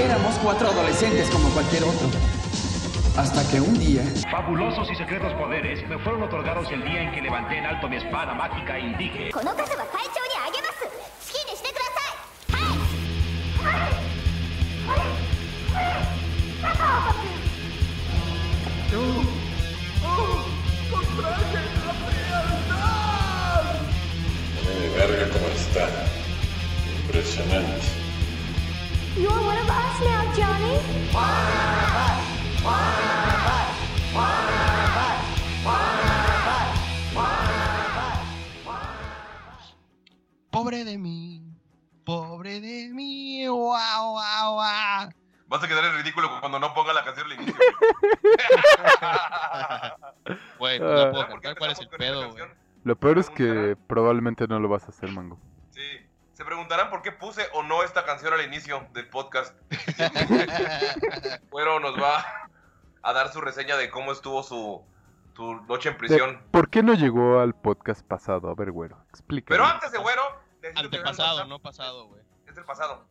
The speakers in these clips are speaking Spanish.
Éramos cuatro adolescentes como cualquier otro. Hasta que un día... Fabulosos y secretos poderes me fueron otorgados el día en que levanté en alto mi espada mágica y dije... verga cómo está. Impresionante. You're one of us now, Johnny. Pobre de mí, pobre de mí, guau, guau, guau. Vas a quedar en ridículo cuando no ponga la canción al inicio. Güey, no puedo cantar cuál es el pedo, güey. Lo peor es que probablemente no lo vas a hacer, Mango. Sí. Se preguntarán por qué puse o no esta canción al inicio del podcast. Güero nos va a dar su reseña de cómo estuvo su, su noche en prisión. ¿Por qué no llegó al podcast pasado? A ver, güero, explícame. Pero antes de Güero, necesito que vean Antepasado, no pasado, güey. Es el pasado.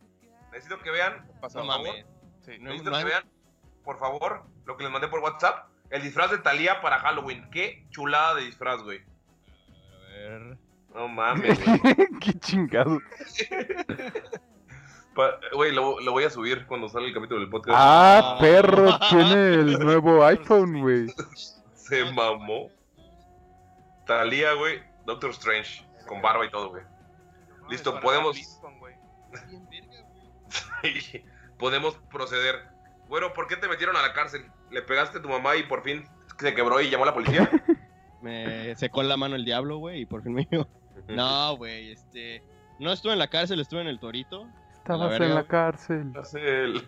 Necesito que vean, No por favor, mames. Sí, no, necesito no que vean, por favor, lo que les mandé por WhatsApp. El disfraz de Thalía para Halloween. Qué chulada de disfraz, güey. A ver. No mames, güey. qué chingado. Güey, lo, lo voy a subir cuando salga el capítulo del podcast. Ah, perro, tiene el nuevo iPhone, güey. Se mamó. Talía, güey. Doctor Strange. Con barba y todo, güey. Listo, podemos. podemos proceder. Bueno, ¿por qué te metieron a la cárcel? ¿Le pegaste a tu mamá y por fin se quebró y llamó a la policía? Me secó la mano el diablo, güey, y por fin me dijo. No, güey, este. No estuve en la cárcel, estuve en el torito. Estabas en la cárcel Cárcel.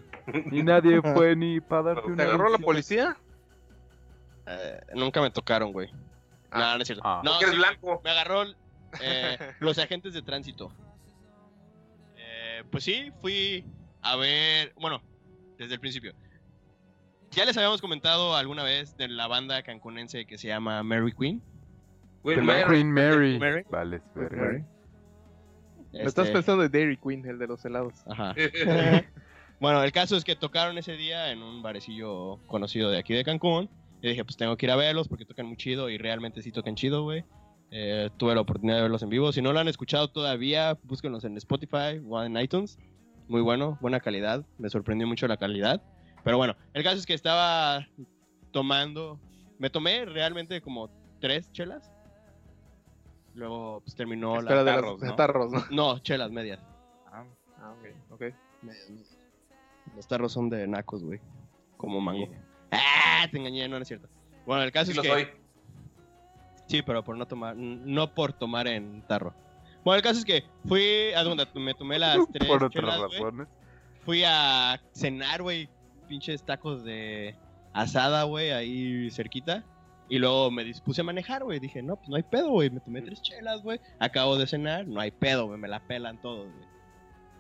y nadie fue ni para darte ¿Te una. agarró la policía? Eh, nunca me tocaron, güey. No, no es cierto. Ah. No, Porque eres sí, blanco. me agarró eh, los agentes de tránsito. Eh, pues sí, fui a ver. Bueno, desde el principio. Ya les habíamos comentado alguna vez de la banda cancunense que se llama Mary Queen. Güey, Queen Mary. Mary. Mary. Vale, es verga. Mary. Me estás Este, pensando de Dairy Queen, el de los helados. Ajá. bueno, el caso es que tocaron ese día en un barecillo conocido de aquí de Cancún. Y dije, pues tengo que ir a verlos porque tocan muy chido y realmente sí tocan chido, güey. Eh, tuve la oportunidad de verlos en vivo. Si no lo han escuchado todavía, búsquenlos en Spotify o en iTunes. Muy bueno, buena calidad. Me sorprendió mucho la calidad. Pero bueno, el caso es que estaba tomando. Me tomé realmente como tres chelas. Luego pues terminó Espera, la de tarros, los ¿no? tarros, ¿no? No, chelas medias. Ah, ok, ok. Los tarros son de nacos, güey. Como mango. ¡Ah! Te engañé, no, no es cierto. Bueno, el caso Sí es lo que... soy. Sí, pero por no tomar... No por tomar en tarro. Bueno, el caso es que fui a donde me tomé las tres Por otras razones. Fui a cenar, güey. Pinches tacos de asada, güey, ahí cerquita. Y luego me dispuse a manejar, güey. Dije, no, pues no hay pedo, güey. Me tomé tres chelas, güey. Acabo de cenar, no hay pedo, güey. Me la pelan todos, güey.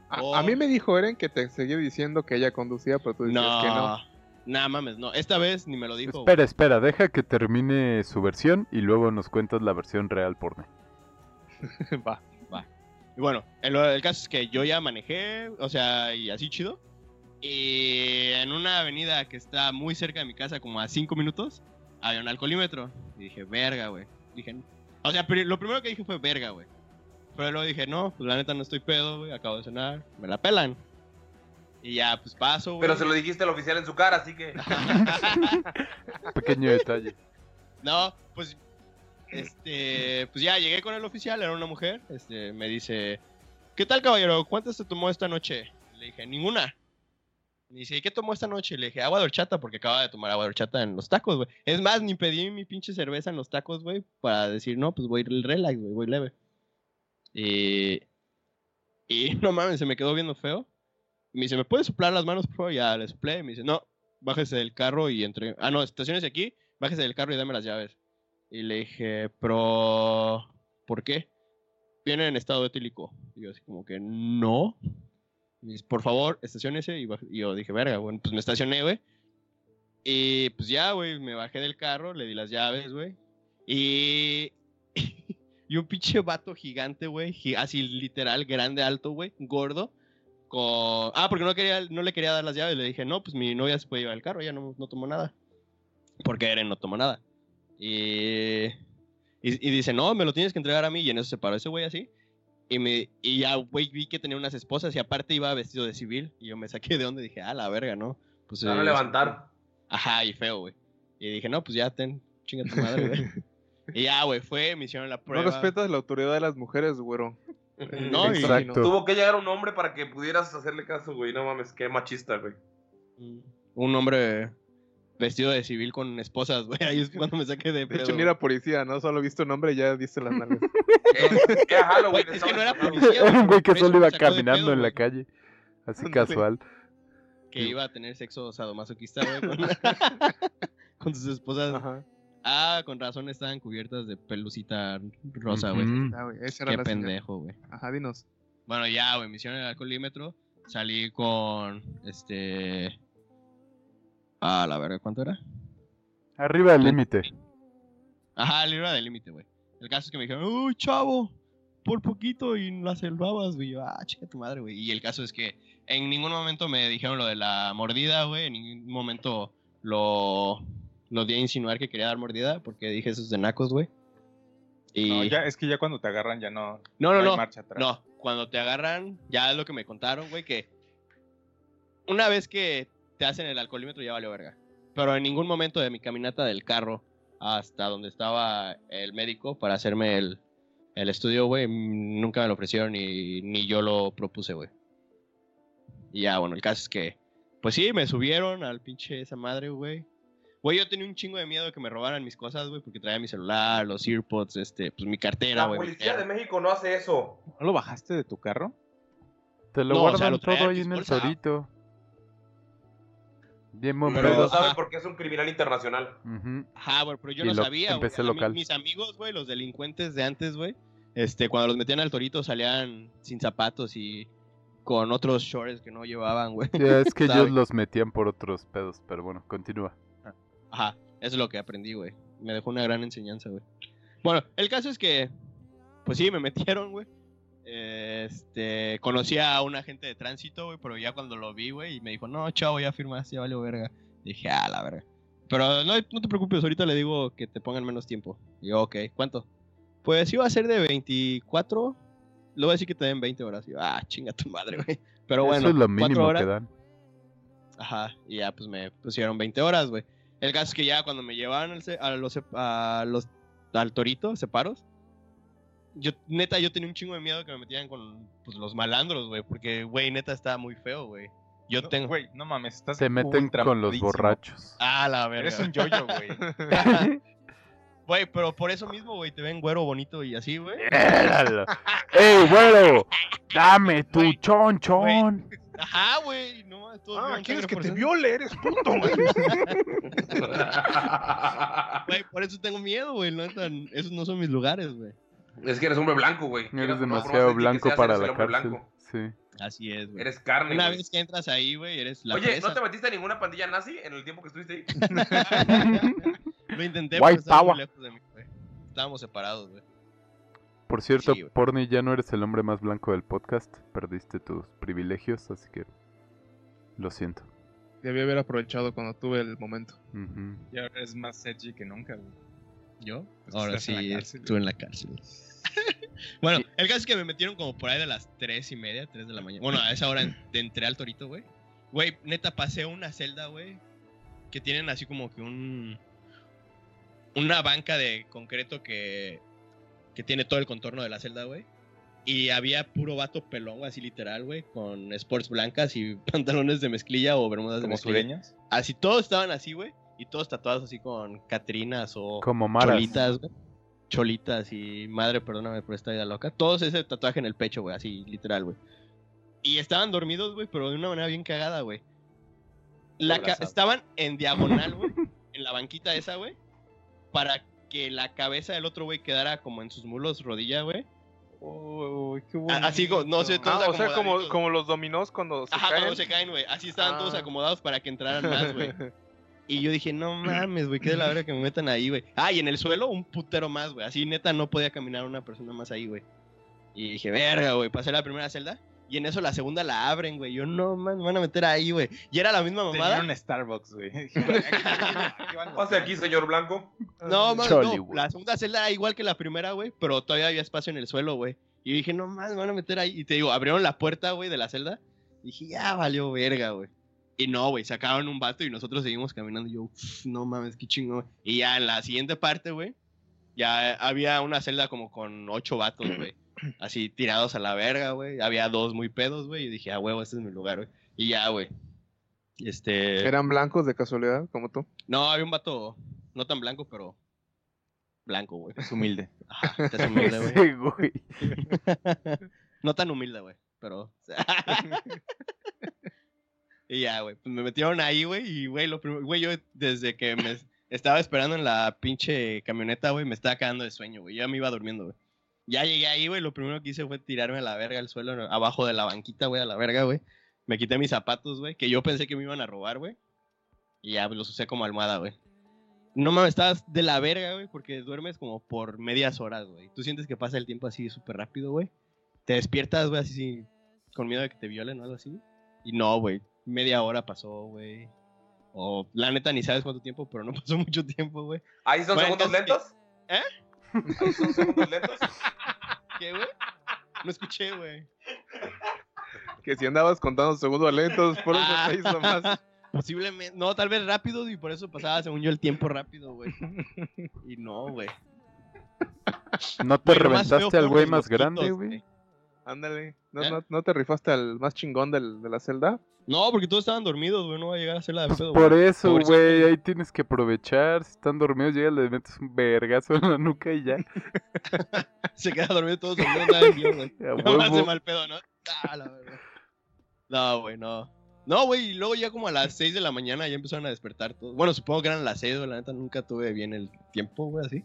A, Oh. a mí me dijo Eren que te seguía diciendo que ella conducía, pero tú decías No, que no. Nah, mames, no. Esta vez ni me lo dijo. güey. Espera, espera, deja que termine su versión y luego nos cuentas la versión real por mí. Va. Y bueno, el, el caso es que yo ya manejé, o sea, y así chido. Y en una avenida que está muy cerca de mi casa, como a 5 minutos, había un alcoholímetro. Y dije, verga, güey. Dije, o sea, lo primero que dije fue verga, güey. Pero luego dije, no, pues la neta no estoy pedo, güey. Acabo de cenar, me la pelan. Y ya, pues paso, güey. Pero se lo dijiste al oficial en su cara, así que. Pequeño detalle. No, pues este, pues ya llegué con el oficial, era una mujer, este, me dice, ¿qué tal caballero? ¿Cuántas se tomó esta noche? Le dije, ninguna. Me dice, ¿y qué tomó esta noche? Le dije, agua de horchata, porque acaba de tomar agua de horchata en los tacos, güey. Es más, ni pedí mi pinche cerveza en los tacos, güey, para decir, no, pues voy relax, güey, voy leve. Y, y no mames, se me quedó viendo feo. Me dice, ¿me puedes soplar las manos, por favor? Ya le soplé. Me dice, no, bájese del carro y entre... Ah, no, estaciones aquí, bájese del carro y dame las llaves. Y le dije, pero... ¿Por qué? Viene en estado etílico. Y yo así como que, no. Por favor, estacionese. Y, y yo dije, verga, bueno, pues me estacioné, güey. Y pues ya, güey, me bajé del carro, le di las llaves, güey. Y... y un pinche vato gigante, güey. Así literal, grande, alto, güey. Gordo. con... Ah, porque no, quería, no le quería dar las llaves. Le dije, no, pues mi novia se puede llevar el carro, ella no, no tomó nada. Porque Eren no tomó nada. Y, y, y dice, no, me lo tienes que entregar a mí. Y en eso se paró ese güey así. Y, me, y ya, güey, vi que tenía unas esposas y aparte iba vestido de civil. Y yo me saqué de onda y dije, ah, la verga, ¿no? Pues, Se van a eh, levantar. Ajá, y feo, güey. Y dije, no, pues ya ten, chinga tu madre, güey. y ya, güey, fue, me hicieron la No prueba. respetas la autoridad de las mujeres, güero. No, y- Exacto. Tuvo que llegar un hombre para que pudieras hacerle caso, güey. No mames, qué machista, güey. Un hombre vestido de civil con esposas, güey. Ahí es cuando me saqué de De pedo. hecho, ni era policía, ¿no? Solo viste un hombre y ya viste las nalgas. Eh, Era Halloween. Güey, es que no era policía, Era un güey que solo iba de caminando pedo, en la calle. Así casual. Que iba a tener sexo sadomasoquista, güey. Con, con sus esposas. Ajá. Ah, con razón estaban cubiertas de pelucita rosa, güey. Ah, esa era Qué pendejo, güey. Ajá, dinos. Bueno, ya, güey, me hicieron el alcoholímetro. Salí con, este... Ah, la verga, ¿cuánto era? Arriba del límite. Ajá, libra del límite, güey. El caso es que me dijeron, uy, chavo, por poquito y las salvabas, güey. Yo, ah, chica tu madre, güey. Y el caso es que en ningún momento me dijeron lo de la mordida, güey. En ningún momento lo, lo di a insinuar que quería dar mordida, porque dije eso es de nacos, güey. Y... No, ya, es que ya cuando te agarran ya no, no, no, hay no. marcha atrás. No, cuando te agarran, ya es lo que me contaron, güey, que una vez que te hacen el alcoholímetro ya valió verga. Pero en ningún momento de mi caminata del carro hasta donde estaba el médico para hacerme el, el estudio, güey, nunca me lo ofrecieron y ni yo lo propuse, güey. Y ya, bueno, el caso es que, pues sí, me subieron al pinche esa madre, güey. Güey, yo tenía un chingo de miedo de que me robaran mis cosas, güey, porque traía mi celular, los earpods, este, pues mi cartera, La güey. mi policía de. México no hace eso. ¿No lo bajaste de tu carro? Te lo No, o sea, guardan lo todo ahí en el bolsa. Bien buen Pero pedo. lo saben porque es un criminal internacional. Ajá, güey, pero yo Y no lo- sabía, güey. empecé mí- local. mis amigos, güey, los delincuentes de antes, güey, este, cuando los metían al torito salían sin zapatos y con otros shorts que no llevaban, güey. Sí, es que ellos los metían por otros pedos, pero bueno, continúa. Ajá, eso es lo que aprendí, güey. Me dejó una gran enseñanza, güey. Bueno, el caso es que, pues sí, me metieron, güey. Este, conocí a un agente de tránsito, güey, pero ya cuando lo vi, güey, y me dijo, no, chavo, ya firmaste, ya valió verga. Dije, ah, la verga. Pero no, no te preocupes, ahorita le digo que te pongan menos tiempo. Y yo, ok, ¿cuánto? Pues iba a ser de 24. Le voy a decir que te den 20 horas. Y yo, ah, chinga tu madre, güey. Pero bueno, Eso es lo mínimo horas. que dan. Ajá, y ya pues me pusieron 20 horas, güey. El caso es que ya cuando me llevaban al a los, a los al torito, separos, yo neta yo tenía un chingo de miedo que me metieran con pues, los malandros, güey, porque güey, neta está muy feo, güey. Yo No, tengo Güey, no mames, estás Se meten con los pedísimo. Ah, borrachos. la verga. Eres un yoyo, güey. Güey, pero por eso mismo, güey, te ven güero bonito y así, güey. ¡Ey, güero! ¡Dame tu Güey, chon chon! Ajá, güey, no Ah, ¿quieres que te viole? Eres puto, güey. Güey, por eso tengo miedo, güey, no, tan- esos no son mis lugares, güey. Es que eres hombre blanco, güey. Eres No, demasiado blanco seas, para la cárcel. blanco. Sí. Así es, güey. Eres carne, Una vez que entras ahí, güey, eres la Oye, presa. ¿no te metiste en ninguna pandilla nazi en el tiempo que estuviste ahí? Lo intenté, White pero estaba muy power. lejos de mí, güey. Estábamos separados, güey. Por cierto, Sí. Porni, ya no eres el hombre más blanco del podcast. Perdiste tus privilegios, así que lo siento. Debí haber aprovechado cuando tuve el momento. Ujú. Y ahora eres más edgy que nunca, güey. ¿Yo? Pues Ahora sí, estuve en la cárcel. bueno, el caso es que me metieron como por ahí de las tres y media, 3 de la mañana. Bueno, a esa hora en- de entré al torito, güey. Güey, neta, pasé una celda, güey, que tienen así como que un... Una banca de concreto que, que tiene todo el contorno de la celda, güey. Y había puro vato pelón, güey, así literal, güey, con sports blancas y pantalones de mezclilla o bermudas de mezclilla. Así todos estaban así, güey. Y todos tatuados así con catrinas o Como Maras. cholitas, güey. Cholitas y madre, perdóname por esta vida loca. Todos ese tatuaje en el pecho, güey, así, literal, güey. Y estaban dormidos, güey, pero de una manera bien cagada, güey. La ca- Abrazados. estaban en diagonal, güey, en la banquita esa, güey, para que la cabeza del otro güey quedara como en sus mulos, rodilla, güey. Qué A- Así, como- no sé, todos Ah, o sea, como, como los dominós cuando se Ajá, caen. cuando se caen, güey. Así estaban todos Ah. acomodados para que entraran más, güey. Y yo dije, no mames, güey, qué de la verga que me metan ahí, güey. Ah, y en el suelo un putero más, güey. Así neta no podía caminar una persona más ahí, güey. Y dije, verga, güey. Pasé la primera celda Y en eso la segunda la abren, güey. Yo, no, man, me van a meter ahí, güey. Y era la misma mamada. Tenían un Starbucks, güey. Pase aquí, señor Blanco. No, man, Choli, no. güey. La segunda celda era igual que la primera, güey. Pero todavía había espacio en el suelo, güey. Y yo dije, no, man, me van a meter ahí. Y te digo, abrieron la puerta, güey, de la celda. dije, ya valió verga, güey. Y no, güey, sacaron un vato y nosotros seguimos caminando. Y yo, "Uf, no mames, qué chingón. Y ya en la siguiente parte, güey, ya había una celda como con ocho vatos, güey. Así tirados a la verga, güey. Había dos muy pedos, güey. Y dije, ah, huevo, este es mi lugar, güey. Y ya, güey. Este. ¿Eran blancos de casualidad, como tú? No, había un vato no tan blanco, pero blanco, güey. Es humilde. Ajá, es humilde, güey. Sí, güey. No tan humilde, güey, pero... y ya, güey, pues me metieron ahí, güey, y, güey, lo primero, güey, yo desde que me estaba esperando en la pinche camioneta, güey, me estaba cagando de sueño, güey, ya me iba durmiendo, güey. Ya llegué ahí, güey, lo primero que hice fue tirarme a la verga al suelo, abajo de la banquita, güey, a la verga, güey. Me quité mis zapatos, güey, que yo pensé que me iban a robar, güey. Y ya pues, los usé como almohada, güey. No mames, estabas de la verga, güey, porque duermes como por medias horas, güey. Tú sientes que pasa el tiempo así súper rápido, güey. Te despiertas, güey, así, sí, con miedo de que te violen o algo así. Y no, güey, media hora pasó, güey. O la neta ni sabes cuánto tiempo, pero no pasó mucho tiempo, güey. ¿Ahí son Bueno, segundos lentos? ¿Eh? ¿Ahí son segundos lentos? ¿Qué, güey? No escuché, güey. Que si andabas contando segundos lentos, por eso Ah. te hizo más. Posiblemente, no, tal vez rápido y por eso pasaba, según yo, el tiempo rápido, güey. Y no, güey. ¿No te reventaste al güey más grande, güey? Ándale. ¿No, ¿Eh? no, no te rifaste al más chingón del, de la celda? No, porque todos estaban dormidos, güey. No va a llegar a ser la de Pues pedo, por eso, güey, ahí tienes que aprovechar. Si están dormidos, llega, le metes un vergazo en la nuca y ya. Se queda dormido todos dormidos, nada güey. No hace mal pedo, ¿no? Ah, la verdad. No, güey, no. No, güey, y luego ya como a las 6 de la mañana ya empezaron a despertar todos. Bueno, supongo que eran las 6, güey, la neta nunca tuve bien el tiempo, güey, así.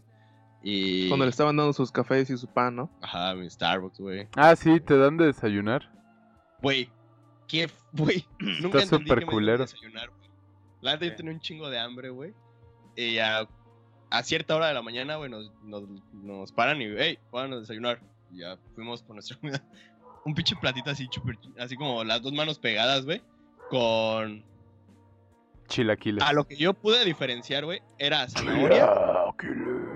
Y... Cuando le estaban dando sus cafés y su pan, ¿no? Ajá, mi Starbucks, güey. Ah, sí, te dan de desayunar. Güey, qué, güey. Nunca Está entendí que culero. de desayunar, güey. La neta yo tenía un chingo de hambre, güey. Y ya a cierta hora de la mañana, güey, nos, nos, nos paran y, hey, vámonos a desayunar. Y ya fuimos por nuestra comida. Un pinche platito así, chuper, así como las dos manos pegadas, güey. Con... Chilaquiles. A lo que yo pude diferenciar, güey, era zanahoria,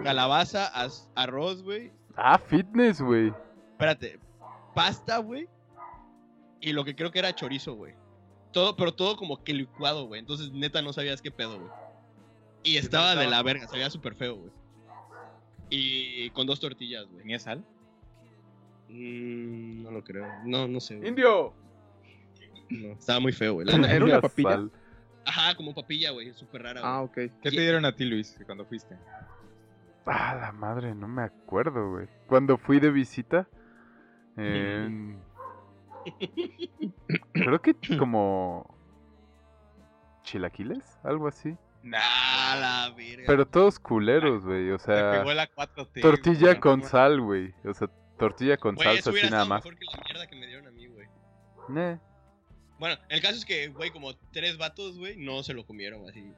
calabaza, az- arroz, güey. Ah, fitness, güey. Espérate, pasta, güey. Y lo que creo que era chorizo, güey. Todo, pero todo como que licuado, güey. Entonces, neta, no sabías qué pedo, güey. Y estaba de la verga, sabía súper feo, güey. Y con dos tortillas, güey. ¿Tenía sal? Mm, no lo creo. No, no sé, güey. ¡Indio! No, estaba muy feo, güey. Era una papilla. sal. Ajá, como papilla, güey. Súper rara, güey. Ah, ok. ¿Qué te dieron a ti, Luis, cuando fuiste? Ah, la madre, no me acuerdo, güey. Cuando fui de visita, en- creo que como chilaquiles, algo así. Ah, la verga. Pero todos culeros, güey. O sea, pegó la 4T. tortilla güey. con sal, güey. O sea, tortilla con Güey, salsa así nada más. mejor que la mierda que me dieron a mí, güey. Eh, Bueno, el caso es que, güey, como tres vatos, güey, no se lo comieron así.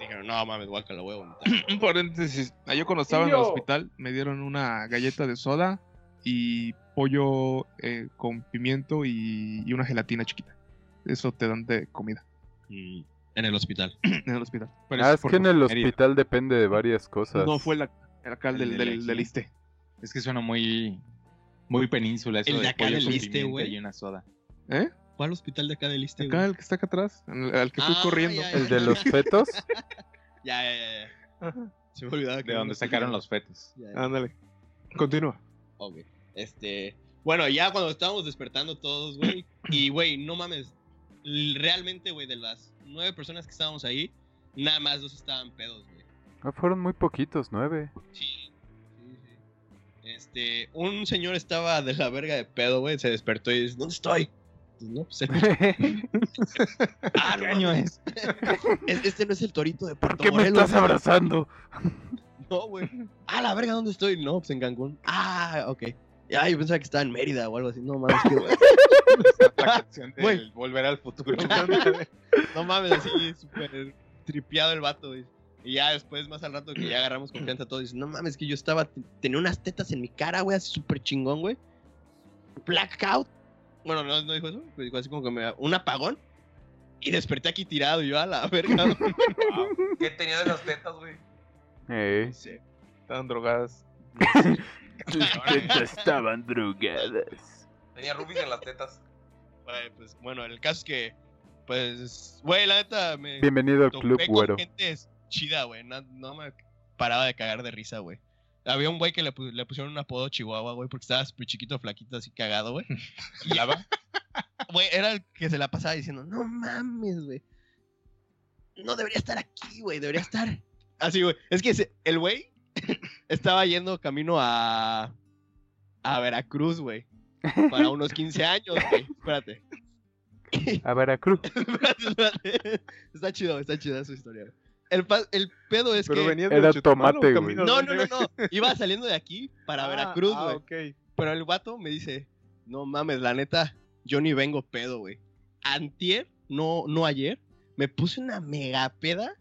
Dijeron, no mames, guaca, voy a vomitar. Un paréntesis. Ah, Yo cuando estaba en el hospital me dieron una galleta de soda y pollo eh, con pimiento y, y una gelatina chiquita. Eso te dan de comida Mm, en el hospital. en el hospital. Pero Ah, es que en el hospital depende de varias cosas. No fue la, el El del, de del, del ISSSTE. Es que suena muy, muy península eso El de de acá pollo del con Iste, güey. y una soda. ¿Eh? ¿Cuál hospital de acá del Iste, Acá güey? el que está acá atrás, al al que fui Ah, corriendo. ya, El de los fetos. Ya, ya, ya. Ajá. Se me olvidaba que De donde sacaron los fetos. Ya, ya. Ándale. Continúa. Ok. Este. Bueno, ya cuando estábamos despertando todos, güey. Y, güey, no mames. Realmente, güey, de las nueve personas que estábamos ahí, nada más dos estaban pedos, güey. Ah, fueron muy poquitos, nueve. Sí, sí, sí. Este, un señor estaba de la verga de pedo, güey, se despertó y dice, ¿dónde estoy? Pues, no, pues el- ah, año. Es- Este no es el torito de ¿Por Puerto qué me estás ¿no? abrazando? No, güey. Ah, la verga, ¿dónde estoy? No, pues en Cancún. Ah, ok. Ay, yo pensaba que estaba en Mérida o algo así. No mames, qué güey. La canción de Güey. Volver al Futuro. No mames, así súper tripiado el vato, güey. Y ya después, más al rato que ya agarramos confianza todos, dice, no mames, que yo estaba, tenía unas tetas en mi cara, güey, así súper chingón, güey. Blackout. Bueno, no, no dijo eso. pero Dijo así como que me un apagón. Y desperté aquí tirado. Y yo a la verga. ¿Qué tenía de esas tetas, güey? Eh, Estaban drogadas. tus tetas estaban drogadas. Tenía rubies en las tetas. Güey, pues bueno, el caso es que. Pues, güey, la neta me. Bienvenido al club, güero. gente chida, güey. No, no me paraba de cagar de risa, güey. Había un güey que le, pu- le pusieron un apodo Chihuahua, güey, porque estaba súper chiquito, flaquito, así cagado, güey. Y Güey, era el que se la pasaba diciendo, no mames, güey. No debería estar aquí, güey, debería estar. Así, güey. Es que ese- el güey estaba yendo camino a. a Veracruz, güey. Para unos 15 años, güey. Espérate. A Veracruz. Espérate, espérate. Está chido, está chida su historia. güey. El, el pedo es Pero que. venía Era de tomate, ¿o güey. No, no, no, no. Iba saliendo de aquí para Ah, Veracruz, ah, güey. Pero el vato me dice, no mames, la neta, yo ni vengo pedo, güey. Antier, no, no ayer, me puse una mega peda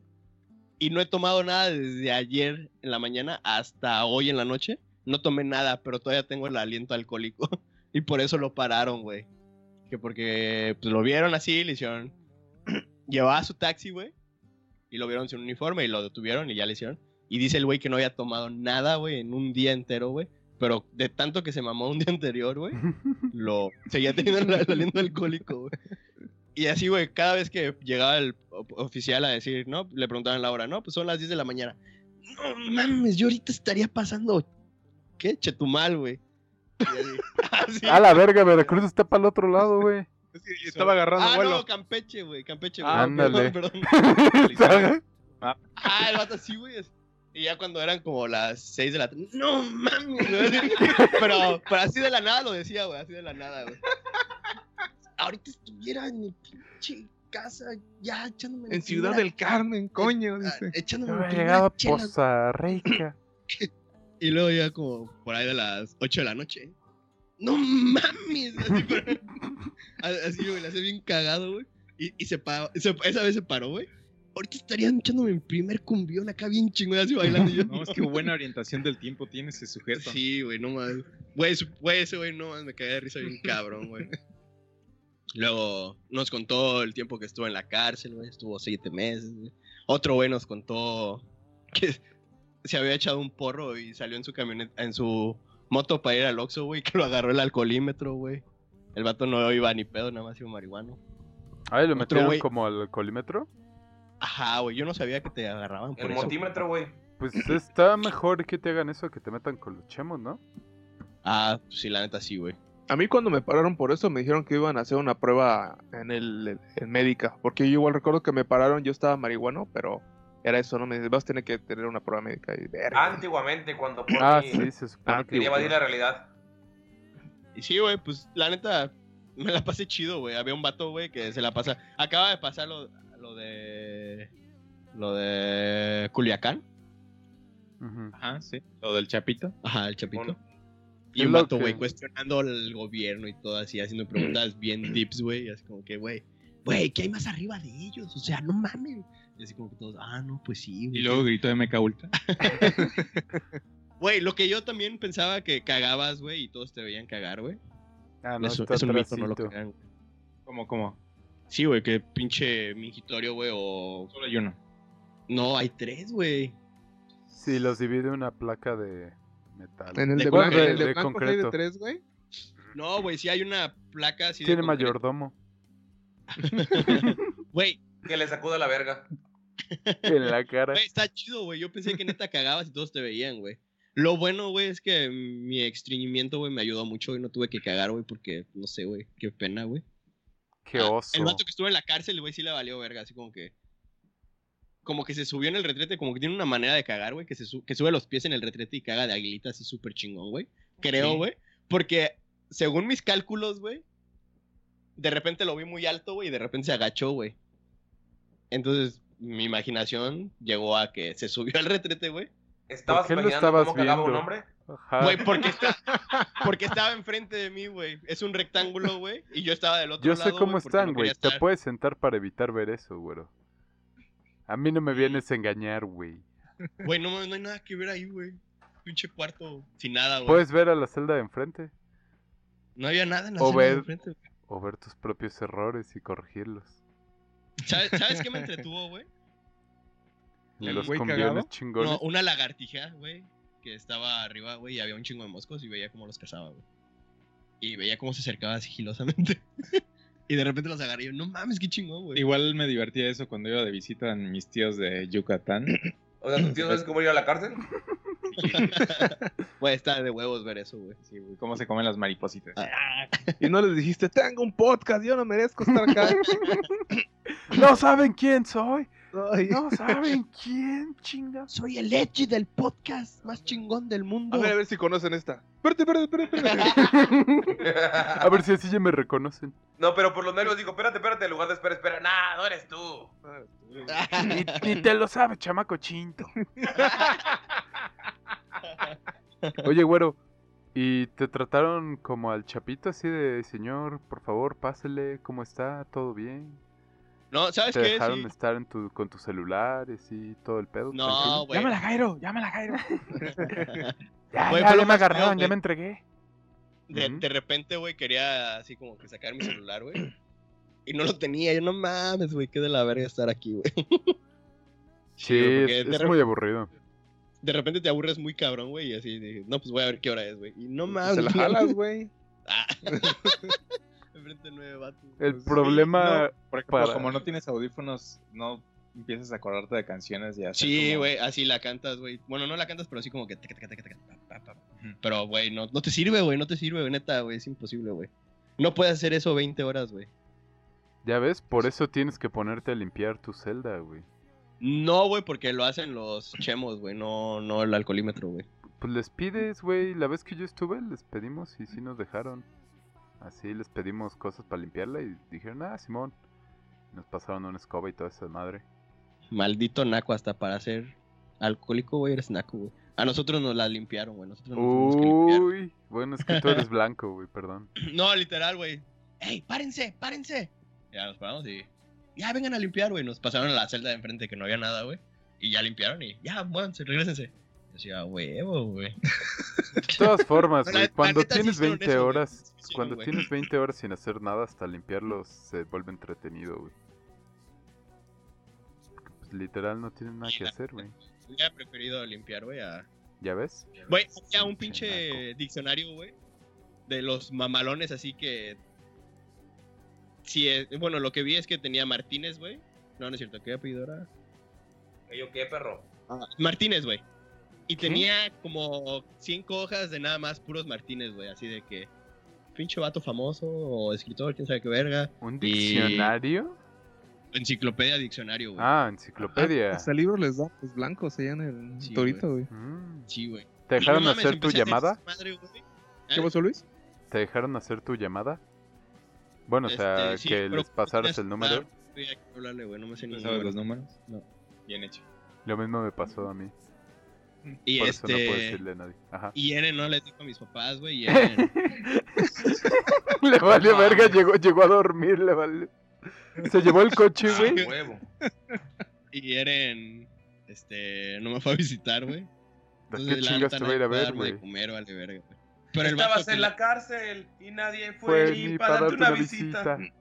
y no he tomado nada desde ayer en la mañana hasta hoy en la noche. No tomé nada, pero todavía tengo el aliento alcohólico. y por eso lo pararon, güey. Que porque pues, lo vieron así, le hicieron... Llevaba su taxi, güey. Y lo vieron sin uniforme y lo detuvieron y ya le hicieron. Y dice el güey que no había tomado nada, güey, en un día entero, güey. Pero de tanto que se mamó un día anterior, güey, lo seguía teniendo aliento alcohólico, güey. Y así, güey, cada vez que llegaba el oficial a decir, ¿no? Le preguntaban la hora, ¿no? Pues son las 10 de la mañana. No mames, yo ahorita estaría pasando, ¿qué? Chetumal, güey. Así, así. A la verga, Veracruz está para el otro lado, güey. Es que estaba agarrando Ah, vuelo. no, Campeche, güey, Campeche, güey. Ah, Ándale. Perdón, perdón. Ah. Ah, el vato así, güey. Y ya cuando eran como las 6 de la tarde, no mames. Pero, pero así de la nada lo decía, güey, así de la nada, güey. Ahorita estuviera en mi pinche casa ya echándome En Ciudad del Carmen, coño, dice. Echándome Yo mi había primera llegado a chela, Poza Rica. Y luego ya como por ahí de las 8 de la noche. No mames. Así, pero- así güey, le hace bien cagado, güey. Y, y se paró, se- esa vez se paró, güey. Ahorita estarían echándome mi primer cumbión acá bien chingón así bailando. yo, No, es que buena orientación del tiempo tiene ese sujeto. Sí, güey, no mames. Güey, güey, ese güey no mames, me cagué de risa bien cabrón, güey. Luego nos contó el tiempo que estuvo en la cárcel, güey. Estuvo siete meses, güey. Otro güey nos contó que se había echado un porro y salió en su camioneta, en su moto para ir al Oxxo, güey, que lo agarró el alcoholímetro, güey. El vato no iba ni pedo, nada más iba marihuano. Ay, lo Otro metieron güey. como al colímetro. Ajá, güey, yo no sabía que te agarraban por El eso. motímetro, güey. Pues está mejor que te hagan eso que te metan con los chemos, ¿no? Ah, pues sí, la neta sí, güey. A mí cuando me pararon por eso me dijeron que iban a hacer una prueba en el en médica. Porque yo igual recuerdo que me pararon, yo estaba marihuano, pero era eso, ¿no? Me dice, vas a tener que tener una prueba médica. Y verga. Antiguamente, cuando Porky Ah, sí, se supone Ah, que. quería evadir la realidad. Y sí, güey, pues la neta, me la pasé chido, güey. Había un vato, güey, que se la pasa. Acaba de pasar lo, lo de. Lo de. Culiacán. Ajá, sí. Lo del chapito. Ajá, el chapito. Bueno. Y un vato, que- güey, cuestionando al gobierno y todo así, haciendo preguntas bien dips, güey. y Así como que, güey, güey, ¿qué hay más arriba de ellos? O sea, no mames. Y así como que todos, ah, no, pues sí, güey. Y luego gritó MK Ultra. Güey, lo que yo también pensaba que cagabas, güey, y todos te veían cagar, güey. Ah, no, es, es un mito, no lo crean. ¿Cómo, cómo? Sí, güey, que pinche mingitorio, güey, o... Solo hay uno. No, hay tres, güey. Sí, los divide una placa de metal. En el de de, blanco, De- el de de de concreto. tres, güey. No, güey, sí hay una placa así de Tiene concreto. mayordomo. Güey, Que le sacuda la verga. En la cara. está chido, güey. Yo pensé que neta cagabas y todos te veían, güey. Lo bueno, güey, es que mi estreñimiento, güey, me ayudó mucho y no tuve que cagar, güey, porque, no sé, güey, qué pena, güey. Qué Ah, oso. El vato que estuvo en la cárcel, güey, sí le valió verga, así como que... Como que se subió en el retrete, como que tiene una manera de cagar, güey, que, se su- que sube los pies en el retrete y caga de aguilita así súper chingón, güey. Creo, Sí. güey. Porque, según mis cálculos, güey, de repente lo vi muy alto, güey, y de repente se agachó, güey. Entonces, mi imaginación llegó a que se subió al retrete, güey. ¿Estabas qué lo imaginando estabas cómo cagaba un viendo? hombre? Güey, porque, está, porque estaba enfrente de mí, güey. Es un rectángulo, güey, y yo estaba del otro Yo lado, sé cómo están, güey. Te puedes sentar para evitar ver eso, güero. A mí no me vienes a engañar, güey. Güey, no, no hay nada que ver ahí, güey. Pinche cuarto sin nada, güey. Puedes ver a la celda de enfrente. No había nada en la O de ver- enfrente, güey. O ver tus propios errores y corregirlos. ¿Sabes, ¿sabes qué me entretuvo, güey? Y ¿El los cumbiones chingones. No, una lagartija, güey, que estaba arriba, güey, y había un chingo de moscos y veía cómo los cazaba, güey. Y veía cómo se acercaba sigilosamente. y de repente los agarré y yo, no mames, qué chingón, güey. Igual me divertía eso cuando iba de visita a mis tíos de Yucatán. O sea, ¿tú tío sabes cómo ir a la cárcel? Güey, está de huevos ver eso, güey. Sí, güey, cómo se comen las maripositas. Y no les dijiste, tengo un podcast, yo no merezco estar acá. No saben quién soy. Ay. No saben quién, chinga. Soy el Edgy del podcast más chingón del mundo. A ver, a ver si conocen esta. Espérate, espérate, espérate, espérate. A ver si así ya me reconocen. No, pero por los nervios digo, espérate, espérate, en lugar de espera, espera. Nah, no eres tú. Ni, ni te lo sabe, chamaco chinto. Oye, güero, ¿y te trataron como al chapito así de, señor, por favor, pásele, ¿cómo está? ¿Todo bien? No, ¿sabes ¿Te qué? dejaron Sí. estar en tu, con tu celular y todo el pedo? No, güey. Llámala, Jairo, llámala, Jairo. Ya, Güey, ya, ya me agarraron, feo, ya me entregué. De, Ujú. de repente, güey, quería así como que sacar mi celular, güey. Y no lo tenía. Yo, no mames, güey, qué de la verga estar aquí, güey. Sí, es, es muy aburrido. De repente te aburres muy cabrón, güey, y así de, no, pues voy a ver qué hora es, güey. Y no mames. Se la jalas, güey. Ah. Enfrente de nueve vatos. El Sí, problema... no, por ejemplo, para- como no tienes audífonos, no empiezas a acordarte de canciones y hacer Sí, como- güey, así la cantas, güey. Bueno, no la cantas, pero así como que... taca, taca, taca, taca, pa, pa, pa. Ujú. Pero, güey, no, no te sirve, güey, no te sirve, neta, güey, es imposible, güey. No puedes hacer eso 20 horas, güey. Ya ves, por eso tienes que ponerte a limpiar tu celda, güey. No, güey, porque lo hacen los chemos, güey, no, no el alcoholímetro, güey. Pues les pides, güey. La vez que yo estuve, les pedimos y sí nos dejaron. Así les pedimos cosas para limpiarla y dijeron, ah, Simón. Nos pasaron una escoba y toda esa madre. Maldito naco, hasta para ser alcohólico, güey, eres naco, güey. A nosotros nos la limpiaron, güey, nosotros nos que. Uy, bueno, es que tú eres blanco, güey, perdón. No, literal, güey. ¡Ey, párense, párense! Ya nos paramos y. Ya vengan a limpiar, güey. Nos pasaron a la celda de enfrente que no había nada, güey. Y ya limpiaron y ya, muévanse, regresense. Decía, huevo, güey. De todas formas, güey, la cuando tienes hicieron 20 eso, güey. horas, cuando güey. tienes 20 horas sin hacer nada, hasta limpiarlos se vuelve entretenido, güey. Pues, literal no tienes nada que hacer, güey. Hubiera preferido limpiar, güey, a. ¿Ya ves? Güey, había un Pinche diccionario, güey. De los mamalones, así que. Sí, eh, bueno, lo que vi es que tenía Martínez, güey. No, no es cierto, ¿qué apellido era? ¿Yo qué, perro? Martínez, güey. Y tenía como cinco hojas de nada más puros Martínez, güey. Así de que. Pinche vato famoso o escritor, quién sabe qué verga. ¿Un Y- diccionario? Enciclopedia diccionario, güey. Ah, enciclopedia. Hasta libros les dan los blancos allá en el Sí, torito, güey. Mm. Sí, güey. ¿Te Y dejaron no mames, hacer tu llamada? madre, güey. ¿Qué ¿Eh? pasó, Luis? ¿Te dejaron hacer tu llamada? Bueno, o sea, Este, sí, que les pasaras el número. hablarle, güey, no me sé ni ¿No el sabes los números? No. Bien hecho. Lo mismo me pasó a mí. Y Por eso no puedo este. decirle a nadie. Ajá. y Eren no les dijo a mis papás, güey. Y Eren. le valió Ah, verga, llegó, llegó a dormir, le valió. Se llevó el coche, Ah, güey. huevo. y Eren. Este. No me fue a visitar, güey. ¿De Entonces, qué chingas te va a ir a ver, güey? comer, vale verga, güey. Pero Estabas en que- la cárcel y nadie fue, Fue ni para para darte una una visita. visita.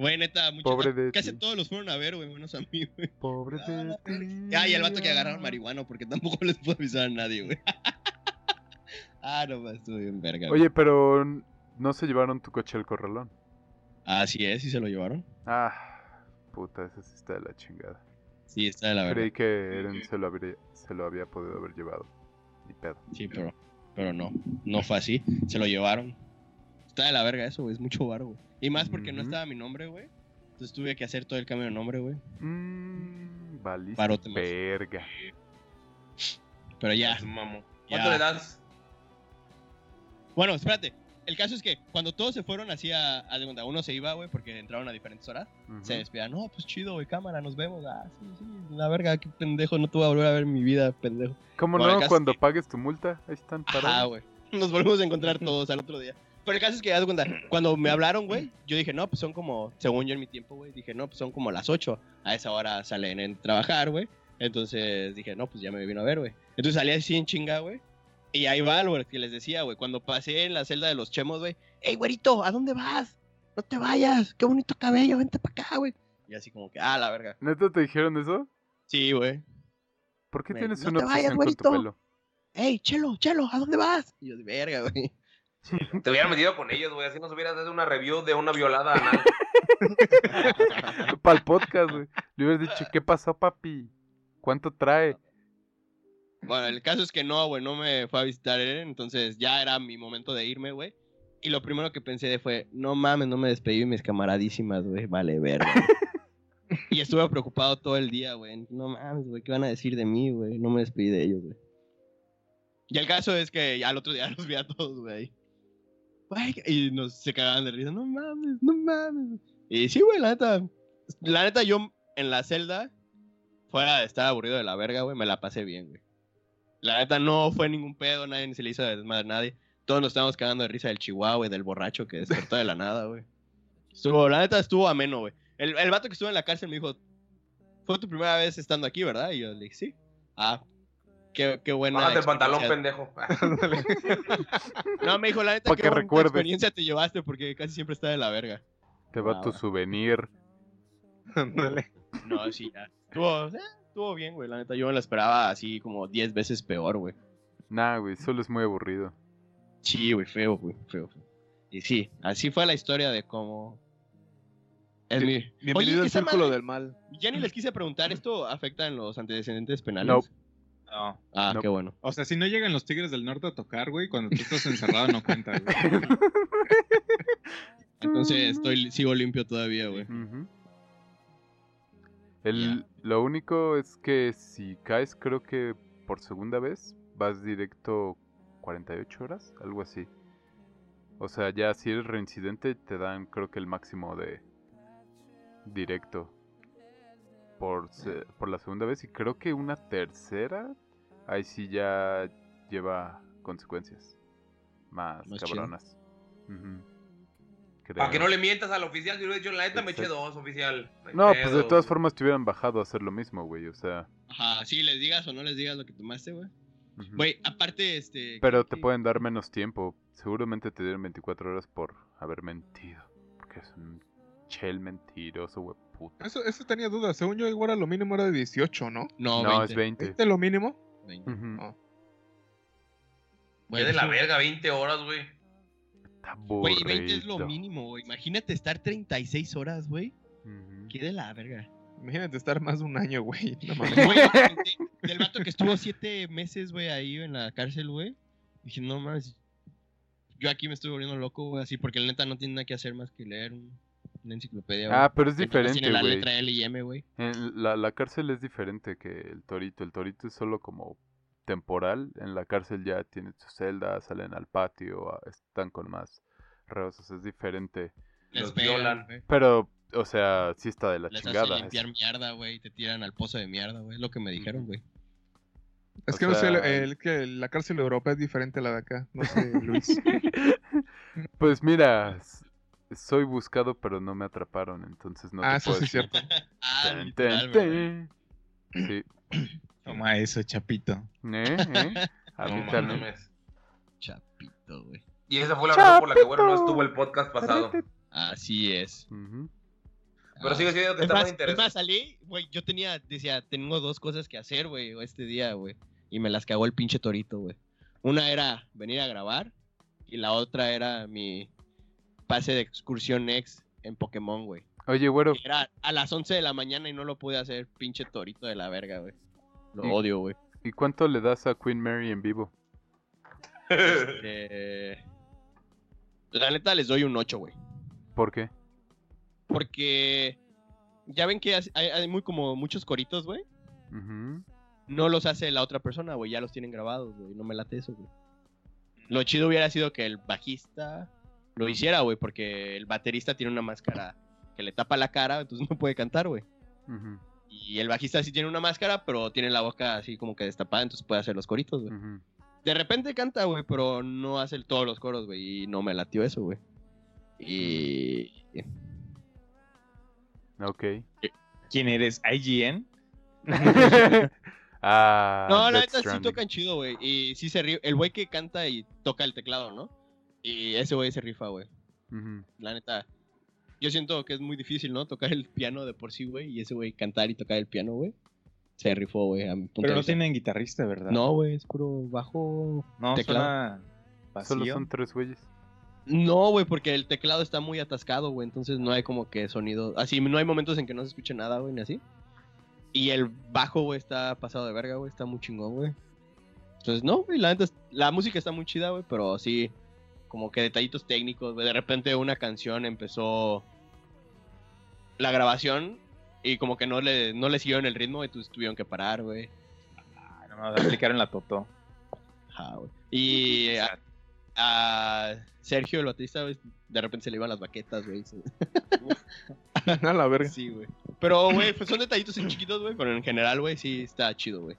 Güey, neta, muchos. Pobre de Casi ti. todos los fueron a ver, güey, menos a mí, güey. Pobre de ti. Ya, y el vato que agarraron marihuana porque tampoco les puedo avisar a nadie, güey. ah, no, más, estuvo bien verga. güey. Oye, pero no se llevaron tu coche al corralón. Así es, sí se lo llevaron. Ah, puta, ese sí está de la chingada. Sí, está de la verga. Creí que Eren se lo, habría, se lo había podido haber llevado. Ni pedo. Sí, pero, pero no, no fue así. Se lo llevaron. Está de la verga eso, güey, es mucho bar, güey. Y más porque no estaba mi nombre, güey. Entonces tuve que hacer todo el cambio de nombre, güey. Mmm, valiste verga. Pero ya, mamo. Ya. ¿Cuánto le das? Bueno, espérate. El caso es que cuando todos se fueron así a, a de cuenta, uno se iba, güey, porque entraron a diferentes horas. Se despedían, no, pues chido, güey, cámara, nos vemos. Ah, sí, sí, la verga, qué pendejo, no te voy a volver a ver mi vida, pendejo. ¿Cómo Bueno, no? Cuando es que- pagues tu multa, ahí están parados. güey. Nos volvimos a encontrar todos al otro día. Pero el caso es que, haz cuenta, cuando me hablaron, güey, yo dije, no, pues son como, según yo en mi tiempo, güey, dije, no, pues son como las 8. A esa hora salen en trabajar, güey. Entonces dije, no, pues ya me vino a ver, güey. Entonces salí así en chinga, güey. Y ahí va lo que les decía, güey. Cuando pasé en la celda de los chemos, güey, ¡Ey, güerito! ¿A dónde vas? no te vayas, qué bonito cabello, vente para acá, güey. Y así como que, ah, la verga. ¿Neta te dijeron eso? Sí, güey. ¿Por qué Me- tienes "No una te vayas, güerito". Ey, Chelo, Chelo, ¿a dónde vas? Y yo, de verga, güey. Te hubieran metido con ellos, güey. Así nos hubieras dado una review de una violada anal. Para el podcast, güey. Le hubieras dicho, ¿qué pasó, papi? ¿Cuánto trae? Bueno, el caso es que no, güey, no me fue a visitar él, entonces ya era mi momento de irme, güey. Y lo primero que pensé fue, no mames, no me despedí de mis camaradísimas, güey, vale, verga. y estuve preocupado todo el día, güey. No mames, güey, ¿qué van a decir de mí, güey? No me despedí de ellos, güey. Y el caso es que ya al otro día los vi a todos, güey. Y nos se cagaban de risa, no mames, no mames. Y sí, güey, la neta, la neta yo en la celda, fuera de estar aburrido de la verga, güey, me la pasé bien, güey. La neta no fue ningún pedo, nadie se le hizo de desmadre nadie. Todos nos estábamos cagando de risa del chihuahua y del borracho que despertó de la nada, güey. La neta estuvo ameno, güey. El, el vato que estuvo en la cárcel me dijo, fue tu primera vez estando aquí, ¿verdad? Y yo le dije, sí. Ah, qué, qué buena Bájate el pantalón, experiencia". pendejo. No, me dijo, la neta, Pa' qué que recuerdes. experiencia te llevaste porque casi siempre está de la verga. Te va Ah, tu souvenir. Ándale. No, sí, ya. Estuvo, eh, estuvo bien, güey. La neta, yo me la esperaba así como 10 veces peor, güey. Nah, güey, solo es muy aburrido. Sí, güey, feo, güey, feo, feo. Y sí, así fue la historia de cómo... Es mi... Bienvenido Oye, al círculo madre- del mal. Ya ni les quise preguntar, ¿esto afecta en los antecedentes penales? No. No. Ah, No. qué bueno. O sea, si no llegan los Tigres del Norte a tocar, güey, cuando tú estás encerrado no cuenta, güey. Entonces estoy, sigo limpio todavía, güey. El, Lo único es que si caes, creo que por segunda vez, vas directo 48 horas, algo así. O sea, ya si eres reincidente, te dan creo que el máximo de directo por, se- por la segunda vez. Y creo que una tercera, ahí sí ya lleva consecuencias más, cabronas. Para que no le mientas al oficial, si lo he dicho, la neta me eché dos, oficial. No, pues de todas formas te hubieran bajado a hacer lo mismo, güey. O sea. Ajá, sí, les digas o no les digas lo que tomaste, güey. Güey, aparte, este... Pero te que- pueden dar menos tiempo. Seguramente te dieron 24 horas por haber mentido. Porque es un chel mentiroso, güey, puta. Eso, eso tenía dudas. Según yo, igual lo mínimo era de 18, ¿no? No, No, 20, es 20. ¿Este es lo mínimo? 20. Ujú. No. Qué de la verga, 20 horas, güey. Está Güey, 20 es lo mínimo, güey. Imagínate estar 36 horas, güey. Ujú. Qué de la verga. Imagínate estar más de un año, güey. No mames. Del vato que estuvo 7 meses, güey, ahí en la cárcel, güey. Dije, no mames. Yo aquí me estoy volviendo loco, güey, así, porque el neta no tiene nada que hacer más que leer un- una enciclopedia. Ah, pero es diferente, Tiene la güey. letra L y M, güey. En La, la cárcel es diferente que el torito. El torito es solo como temporal. En la cárcel ya tienen su celda, salen al patio, están con más reos. o sea, es diferente. Les Los pegan, violan. güey. Pero, o sea, sí está de la Les chingada. hacen limpiar mierda, güey, y te tiran al pozo de mierda, güey. Es lo que me dijeron, güey. Es O que no sé, el, sea- el- que la cárcel europea es diferente a la de acá. No sé, Luis. Pues mira, soy buscado pero no me atraparon, entonces no ah, te eso puedo sí es decir. cierto. Ah, tan. Sí. Toma eso, chapito. ¿Eh? ¿Eh? A No mí también. mames. Chapito, güey. Y esa fue la razón por la que bueno no estuvo el podcast pasado. Así es. Pero sigue siendo que Es está más, más es interesante. más, salí, güey, yo tenía, decía, tengo dos cosas que hacer, güey, este día, güey. Y me las cagó el pinche torito, güey. Una era venir a grabar y la otra era mi pase de excursión ex en Pokémon, güey. Oye, güero, Era a las 11 de la mañana y no lo pude hacer, pinche torito de la verga, güey. Lo Y- odio, güey. ¿y cuánto le das a Queen Mary en vivo? Eh, La neta les doy un 8, güey. ¿Por qué? Porque ya ven que hay, hay muy como muchos coritos, güey. No los hace la otra persona, güey. Ya los tienen grabados, güey. No me late eso, güey. Lo chido hubiera sido que el bajista lo hiciera, güey, porque el baterista tiene una máscara que le tapa la cara, entonces no puede cantar, güey. Y el bajista sí tiene una máscara, pero tiene la boca así como que destapada, entonces puede hacer los coritos, güey. De repente canta, güey, pero no hace todos los coros, güey. Y no me latió eso, güey. Y. Ok. ¿Quién eres? ¿IGN? ah, No, la neta sí tocan chido, güey. Y sí se ríe. El güey que canta y toca el teclado, ¿no? Y ese güey se rifa, güey. Ujú. La neta. yo siento que es muy difícil, ¿no? Tocar el piano de por sí, güey, y ese güey cantar y tocar el piano, güey. Se rifó, güey, a mi punto Pero de no vista. tienen guitarrista, ¿verdad? No, güey, es puro bajo No, teclado. suena vacío. Solo son tres güeyes. No, güey, porque el teclado está muy atascado, güey. Entonces no hay como que sonido. Así, no hay momentos en que no se escuche nada, güey, ni así. Y el bajo, güey, está pasado de verga, güey. Está muy chingón, güey. Entonces, no, güey, la la música está muy chida, güey, pero sí, como que detallitos técnicos, güey. De repente una canción empezó la grabación y como que no le, no le siguieron el ritmo, entonces tuvieron que parar, güey. Ah, no, no, aplicaron la. Ajá, güey. Y a, a Sergio, el baterista, de repente se le iban las baquetas, güey. A la verga. Sí, güey. Pero, güey, pues son detallitos en chiquitos, güey. Pero en general, güey, sí está chido, güey.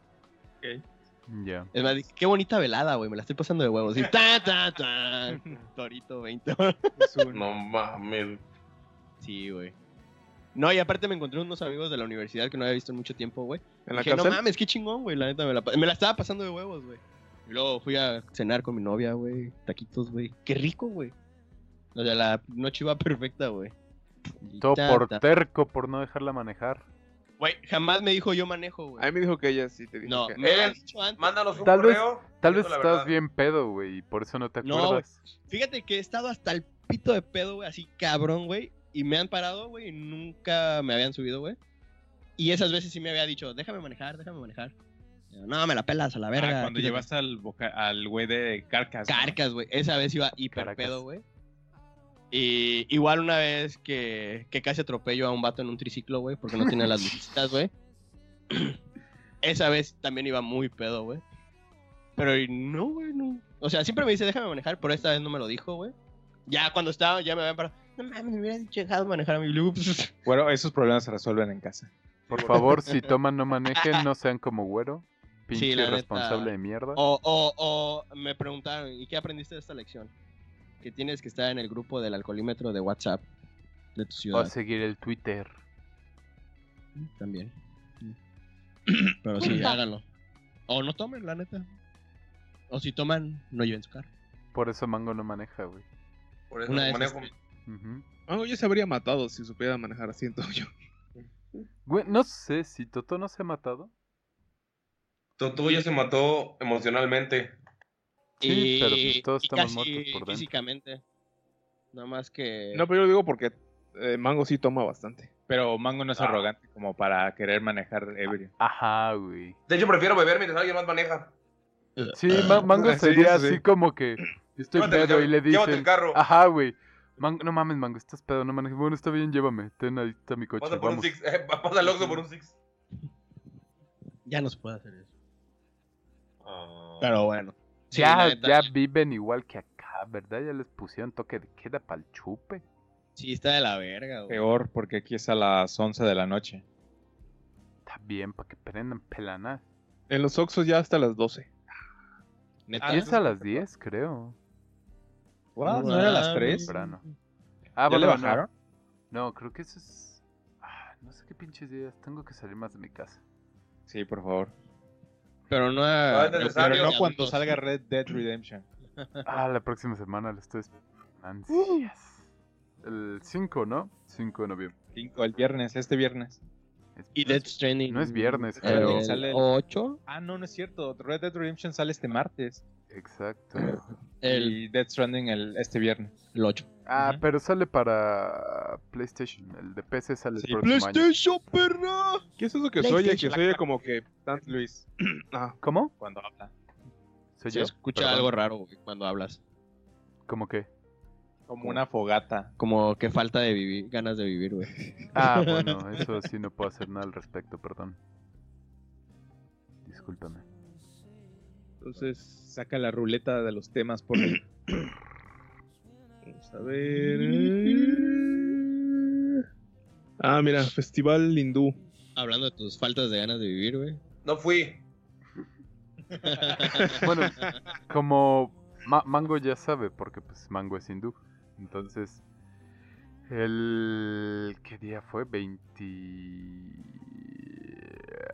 Ya. Es más, qué bonita velada, güey. Me la estoy pasando de huevos. Y ta, ta, ta. Torito 20. No mames. Sí, güey. No, y aparte me encontré unos amigos de la universidad que no había visto en mucho tiempo, güey. ¿En la Dije, no cárcel? mames, qué chingón, güey. La neta me la, pa- me la estaba pasando de huevos, güey. Y luego fui a cenar con mi novia, güey. Taquitos, güey. Qué rico, güey. O sea, la noche iba perfecta, güey. Y Todo ta, por ta. terco, por no dejarla manejar. Güey, jamás me dijo yo manejo, güey. A mí me dijo que ella sí te dijo No, que... me Eren, había dicho antes. Mándanos un Tal vez, tal vez estás verdad. bien pedo, güey, y por eso no te No, acuerdas. Fíjate que he estado hasta el pito de pedo, güey, así cabrón, güey. Y me han parado, güey, y nunca me habían subido, güey. Y esas veces sí me había dicho, déjame manejar, déjame manejar. Yo, no, me la pelas a la verga. Ah, cuando quítate". llevaste al, boca- al güey de Carcas. ¿no? Carcas, güey. Esa vez iba hiper Caracas. pedo, güey. Y igual una vez que, que casi atropello a un vato en un triciclo, güey, porque no tiene las lucecitas, güey. Esa vez también iba muy pedo, güey. Pero no, güey, no. O sea, siempre me dice, déjame manejar, pero esta vez no me lo dijo, güey. Ya cuando estaba, ya me habían parado. No mames, me hubiera dicho dejado manejar a mi pues, Bueno, esos problemas se resuelven en casa. Por favor, si toman, no manejen, no sean como güero. Pinche neta. responsable de mierda. O, o, o me preguntaron, ¿y qué aprendiste de esta lección? Que tienes que estar en el grupo del alcoholímetro de WhatsApp de tu O ciudad. seguir el Twitter. También. Pero sí, háganlo. O no tomen, la neta. O si toman, no lleven su carro. Por eso Mango no maneja, güey. Por eso Una no manejo. Ujú. Ah, yo se habría matado si supiera manejar así en todo yo. Güey, no sé si Toto no se ha matado. Toto ya se mató emocionalmente. Sí, pero pues y todos estamos casi muertos por dentro. físicamente. Nada más que... No, pero yo lo digo porque eh, Mango sí toma bastante. Pero Mango no es Ah. arrogante como para querer manejar ebrio. Ajá, güey. De hecho, prefiero beber mientras alguien más maneja. Sí, Ma- Mango sería sí. así como que estoy Llévate el pedo y le llévate el dicen, carro. ajá, güey. Mango, no mames, Mango, estás pedo, no manejes. Bueno, está bien, llévame. Ten ahí está mi coche, Pasa por un vamos. six. eh, pasa Oxxo por un six. Ya no se puede hacer eso. Ah. Pero bueno. Sí, ya, ya viven igual que acá, ¿verdad? Ya les pusieron toque de queda pa'l chupe. Sí, está de la verga, güey. Peor porque aquí es a las 11 de la noche. Está bien, para que prendan pelanas. En los Oxxos ya hasta las 12. Neta. Ah, Y es a las 10, creo. What? ¿No era a las Ah, 3? Temprano. Ah, ¿Ya le no. bajaron? No, creo que eso es... Ah, no sé qué pinches días. Tengo que salir más de mi casa. Sí, por favor. Pero no... No es Pero no cuando salga Red Dead Redemption. Ah, la próxima semana lo estoy esperando. Ansias. El 5, ¿no? 5 de noviembre. 5, el viernes, este viernes. Es- Y Death Stranding. No es viernes, el. Sale el- 8. Ah, no, no es cierto. Red Dead Redemption sale este martes. Exacto. El, Y Death Stranding el, este viernes. el 8. Ah, pero sale para PlayStation. El de PC sale el Sí, próximo año. PlayStation, perra. ¿Qué es eso que se oye? Que se oye como que... Tant Luis. Ah, ¿Cómo? Cuando habla. ¿Soy Se yo? escucha Perdón. algo raro cuando hablas. ¿Cómo qué? Como una fogata. Como que falta de vivir, ganas de vivir, güey. Ah, bueno, eso sí no puedo hacer nada al respecto, perdón. Discúlpame. entonces saca la ruleta de los temas por ahí. A ver. Ah, mira, Festival Hindú. Hablando de tus faltas de ganas de vivir, güey. No fui. Bueno, como Ma- Mango ya sabe, porque pues Mango es hindú. Entonces, el... ¿Qué día fue? 20...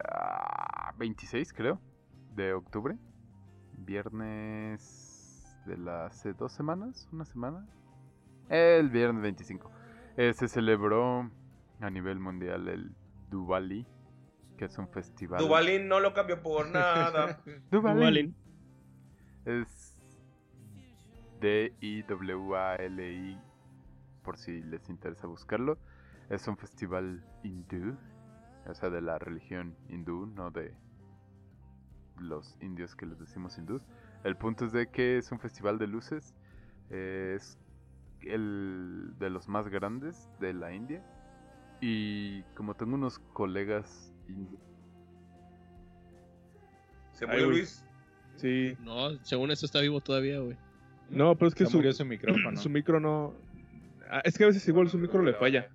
ah, 26 creo, de octubre. Viernes de las hace dos semanas, una semana. El viernes 25. Eh, se celebró a nivel mundial el Duvali, que es un festival. Duvalín no lo cambió por nada. Duvalín. Es D-I-W-A-L-I, por si les interesa buscarlo. Es un festival hindú, o sea, de la religión hindú, no de los indios que les decimos hindús. El punto es de que es un festival de luces. eh, es el de los más grandes de la India. Y como tengo unos colegas hindú- ¿Se murió. Luis? Sí. No, según esto está vivo todavía, güey. No, pero es que su, su micrófono. su micro no. Ah, Es que a veces igual su micro le falla.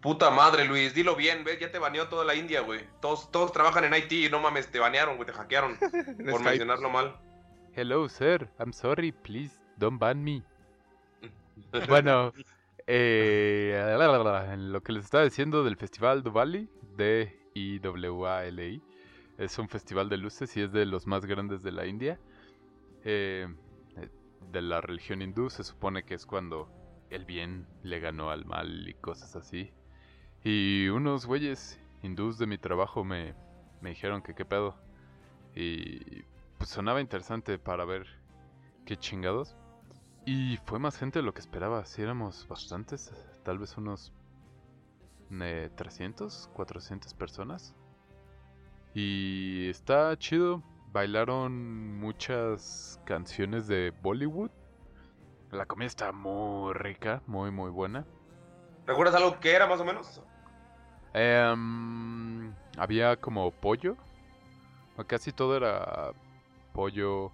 Puta madre, Luis, dilo bien, ¿ves? Ya te baneó toda la India, güey. Todos, todos trabajan en IT y no mames, te banearon, güey, te hackearon. por Skype. mencionarlo mal. Hello, sir. I'm sorry. Please don't ban me. Bueno, eh, lo que les estaba diciendo del Festival Diwali, D-I-W-A-L-I, es un festival de luces y es de los más grandes de la India. Eh, de la religión hindú se supone que es cuando el bien le ganó al mal y cosas así. Y unos güeyes hindús de mi trabajo me, me dijeron que qué pedo. Y pues sonaba interesante para ver qué chingados. Y fue más gente de lo que esperaba. Si éramos bastantes, tal vez unos eh, 300, 400 personas. Y está chido. Bailaron muchas canciones de Bollywood. La comida está muy rica, muy muy buena. ¿Recuerdas algo que era más o menos? Em, había como pollo. Casi todo era pollo,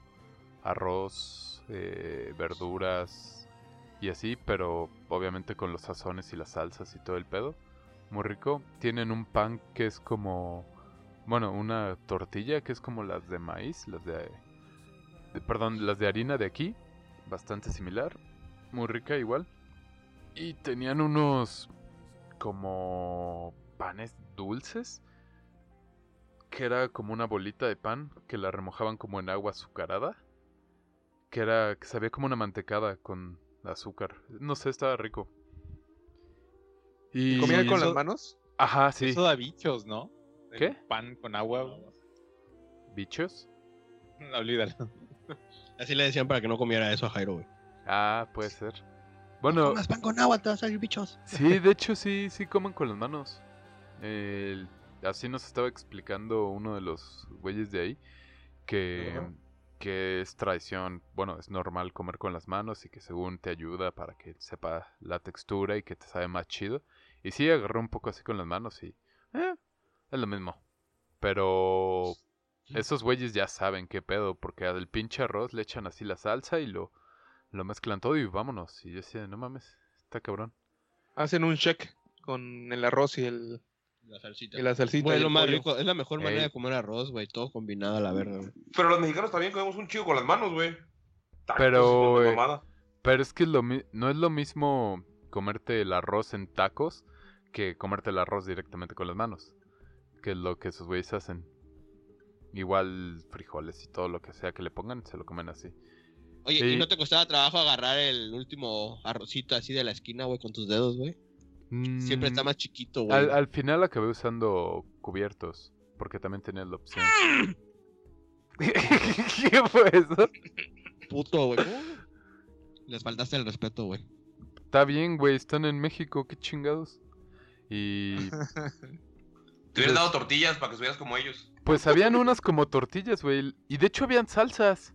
arroz, eh, verduras y así, pero obviamente con los sazones y las salsas y todo el pedo. Muy rico. Tienen un pan que es como, bueno, una tortilla que es como las de maíz, las de, de- perdón, las de harina de aquí, bastante similar, muy rica igual. Y tenían unos como panes dulces que era como una bolita de pan que la remojaban como en agua azucarada que era que sabía como una mantecada con azúcar no sé estaba rico y ¿Comían con eso- las manos? ajá sí Eso da bichos, ¿no? El ¿Qué? Pan con agua. bichos No, olvídalo. Así le decían para que no comiera eso a Jairo, güey. ah puede ser bueno pan con agua, te van a salir bichos. Sí, de hecho sí, sí comen con las manos. El- así nos estaba explicando uno de los güeyes de ahí que. Que es tradición, bueno, es normal comer con las manos y que según te ayuda para que sepa la textura y que te sabe más chido. Y sí, agarró un poco así con las manos y eh, es lo mismo. Pero esos güeyes ya saben qué pedo, porque al pinche arroz le echan así la salsa y lo, lo mezclan todo y vámonos. Y yo decía, no mames, está cabrón. Hacen un check con el arroz y el La salsita. y la salsita. Güey, lo más rico. Es la mejor manera Ey. de comer arroz, güey. Todo combinado a la verga, güey. Pero los mexicanos también comemos un chido con las manos, güey. Tacos Pero, de mamada. Pero es que es lo mi- no es lo mismo comerte el arroz en tacos que comerte el arroz directamente con las manos. Que es lo que esos güeyes hacen. Igual frijoles y todo lo que sea que le pongan, se lo comen así. Oye, Sí. ¿y no te costaba trabajo agarrar el último arrocito así de la esquina, güey, con tus dedos, güey? Siempre está Mm, más chiquito, güey. Al, al final acabé usando cubiertos, porque también tenías la opción. ¿Qué fue eso? Puto, güey. Les faltaste el respeto, güey. Está bien, güey, están en México, qué chingados. Y Te hubieras dado tortillas para que estuvieras como ellos. Pues habían unas como tortillas, güey. Y de hecho habían salsas.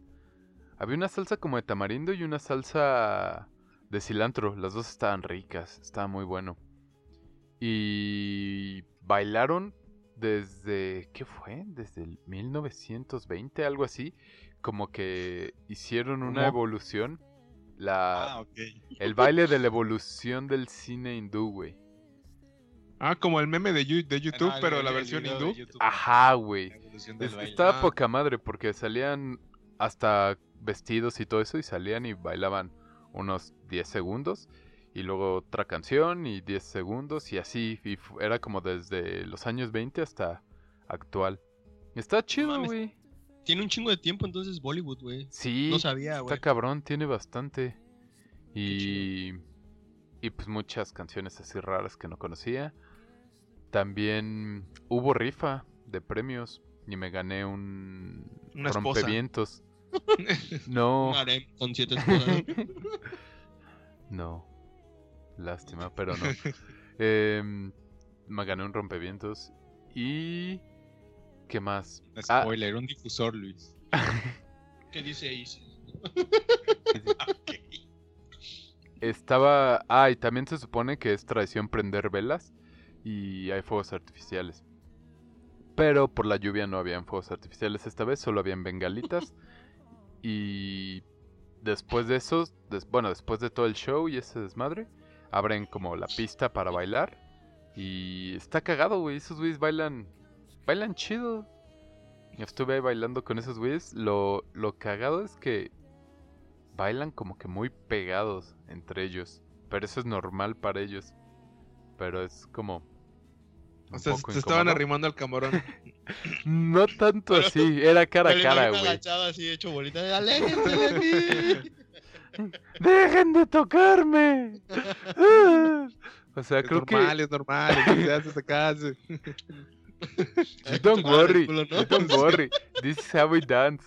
Había una salsa como de tamarindo y una salsa de cilantro. Las dos estaban ricas. Estaba muy bueno. Y bailaron desde... ¿Qué fue? Desde el 1920, algo así. Como que hicieron una ¿Cómo? evolución. La, Ah, ok. El baile de la evolución del cine hindú, güey. Ah, como el meme de, Yu- de YouTube, Ah, pero el- la el versión hindú. Ajá, güey. Estaba Ah. poca madre porque salían hasta vestidos y todo eso y salían y bailaban unos 10 segundos y luego otra canción y 10 segundos y así y era como desde los años 20 hasta actual. Está chido, güey. Tiene un chingo de tiempo entonces Bollywood, güey. Sí. No sabía, Está cabrón, tiene bastante. Y y pues muchas canciones así raras que no conocía. También hubo rifa de premios y me gané un Una rompevientos. No, harem con siete esposas. no. Lástima, pero no. Em, me gané un rompevientos y ¿qué más? Ah, Spoiler, un difusor, Luis. ¿Qué dice Isis? Estaba. Ah, y también se supone que es tradición prender velas y hay fuegos artificiales. Pero por la lluvia no habían fuegos artificiales esta vez, solo habían bengalitas. Y después de eso, bueno, después de todo el show y ese desmadre, abren como la pista para bailar. Y está cagado, güey. Esos güeyes bailan. Bailan chido. Estuve ahí bailando con esos güeyes. Lo, lo cagado es que bailan como que muy pegados entre ellos. Pero eso es normal para ellos. Pero es como. O sea, se estaban arrimando al camarón. No tanto así, era cara a cara, güey. agachado así, hecho bolita de aléjense de. ¡Dejen de tocarme! O sea, es creo normal, que. es normal. es se hace, se. Don't worry, don't worry. This is how we dance.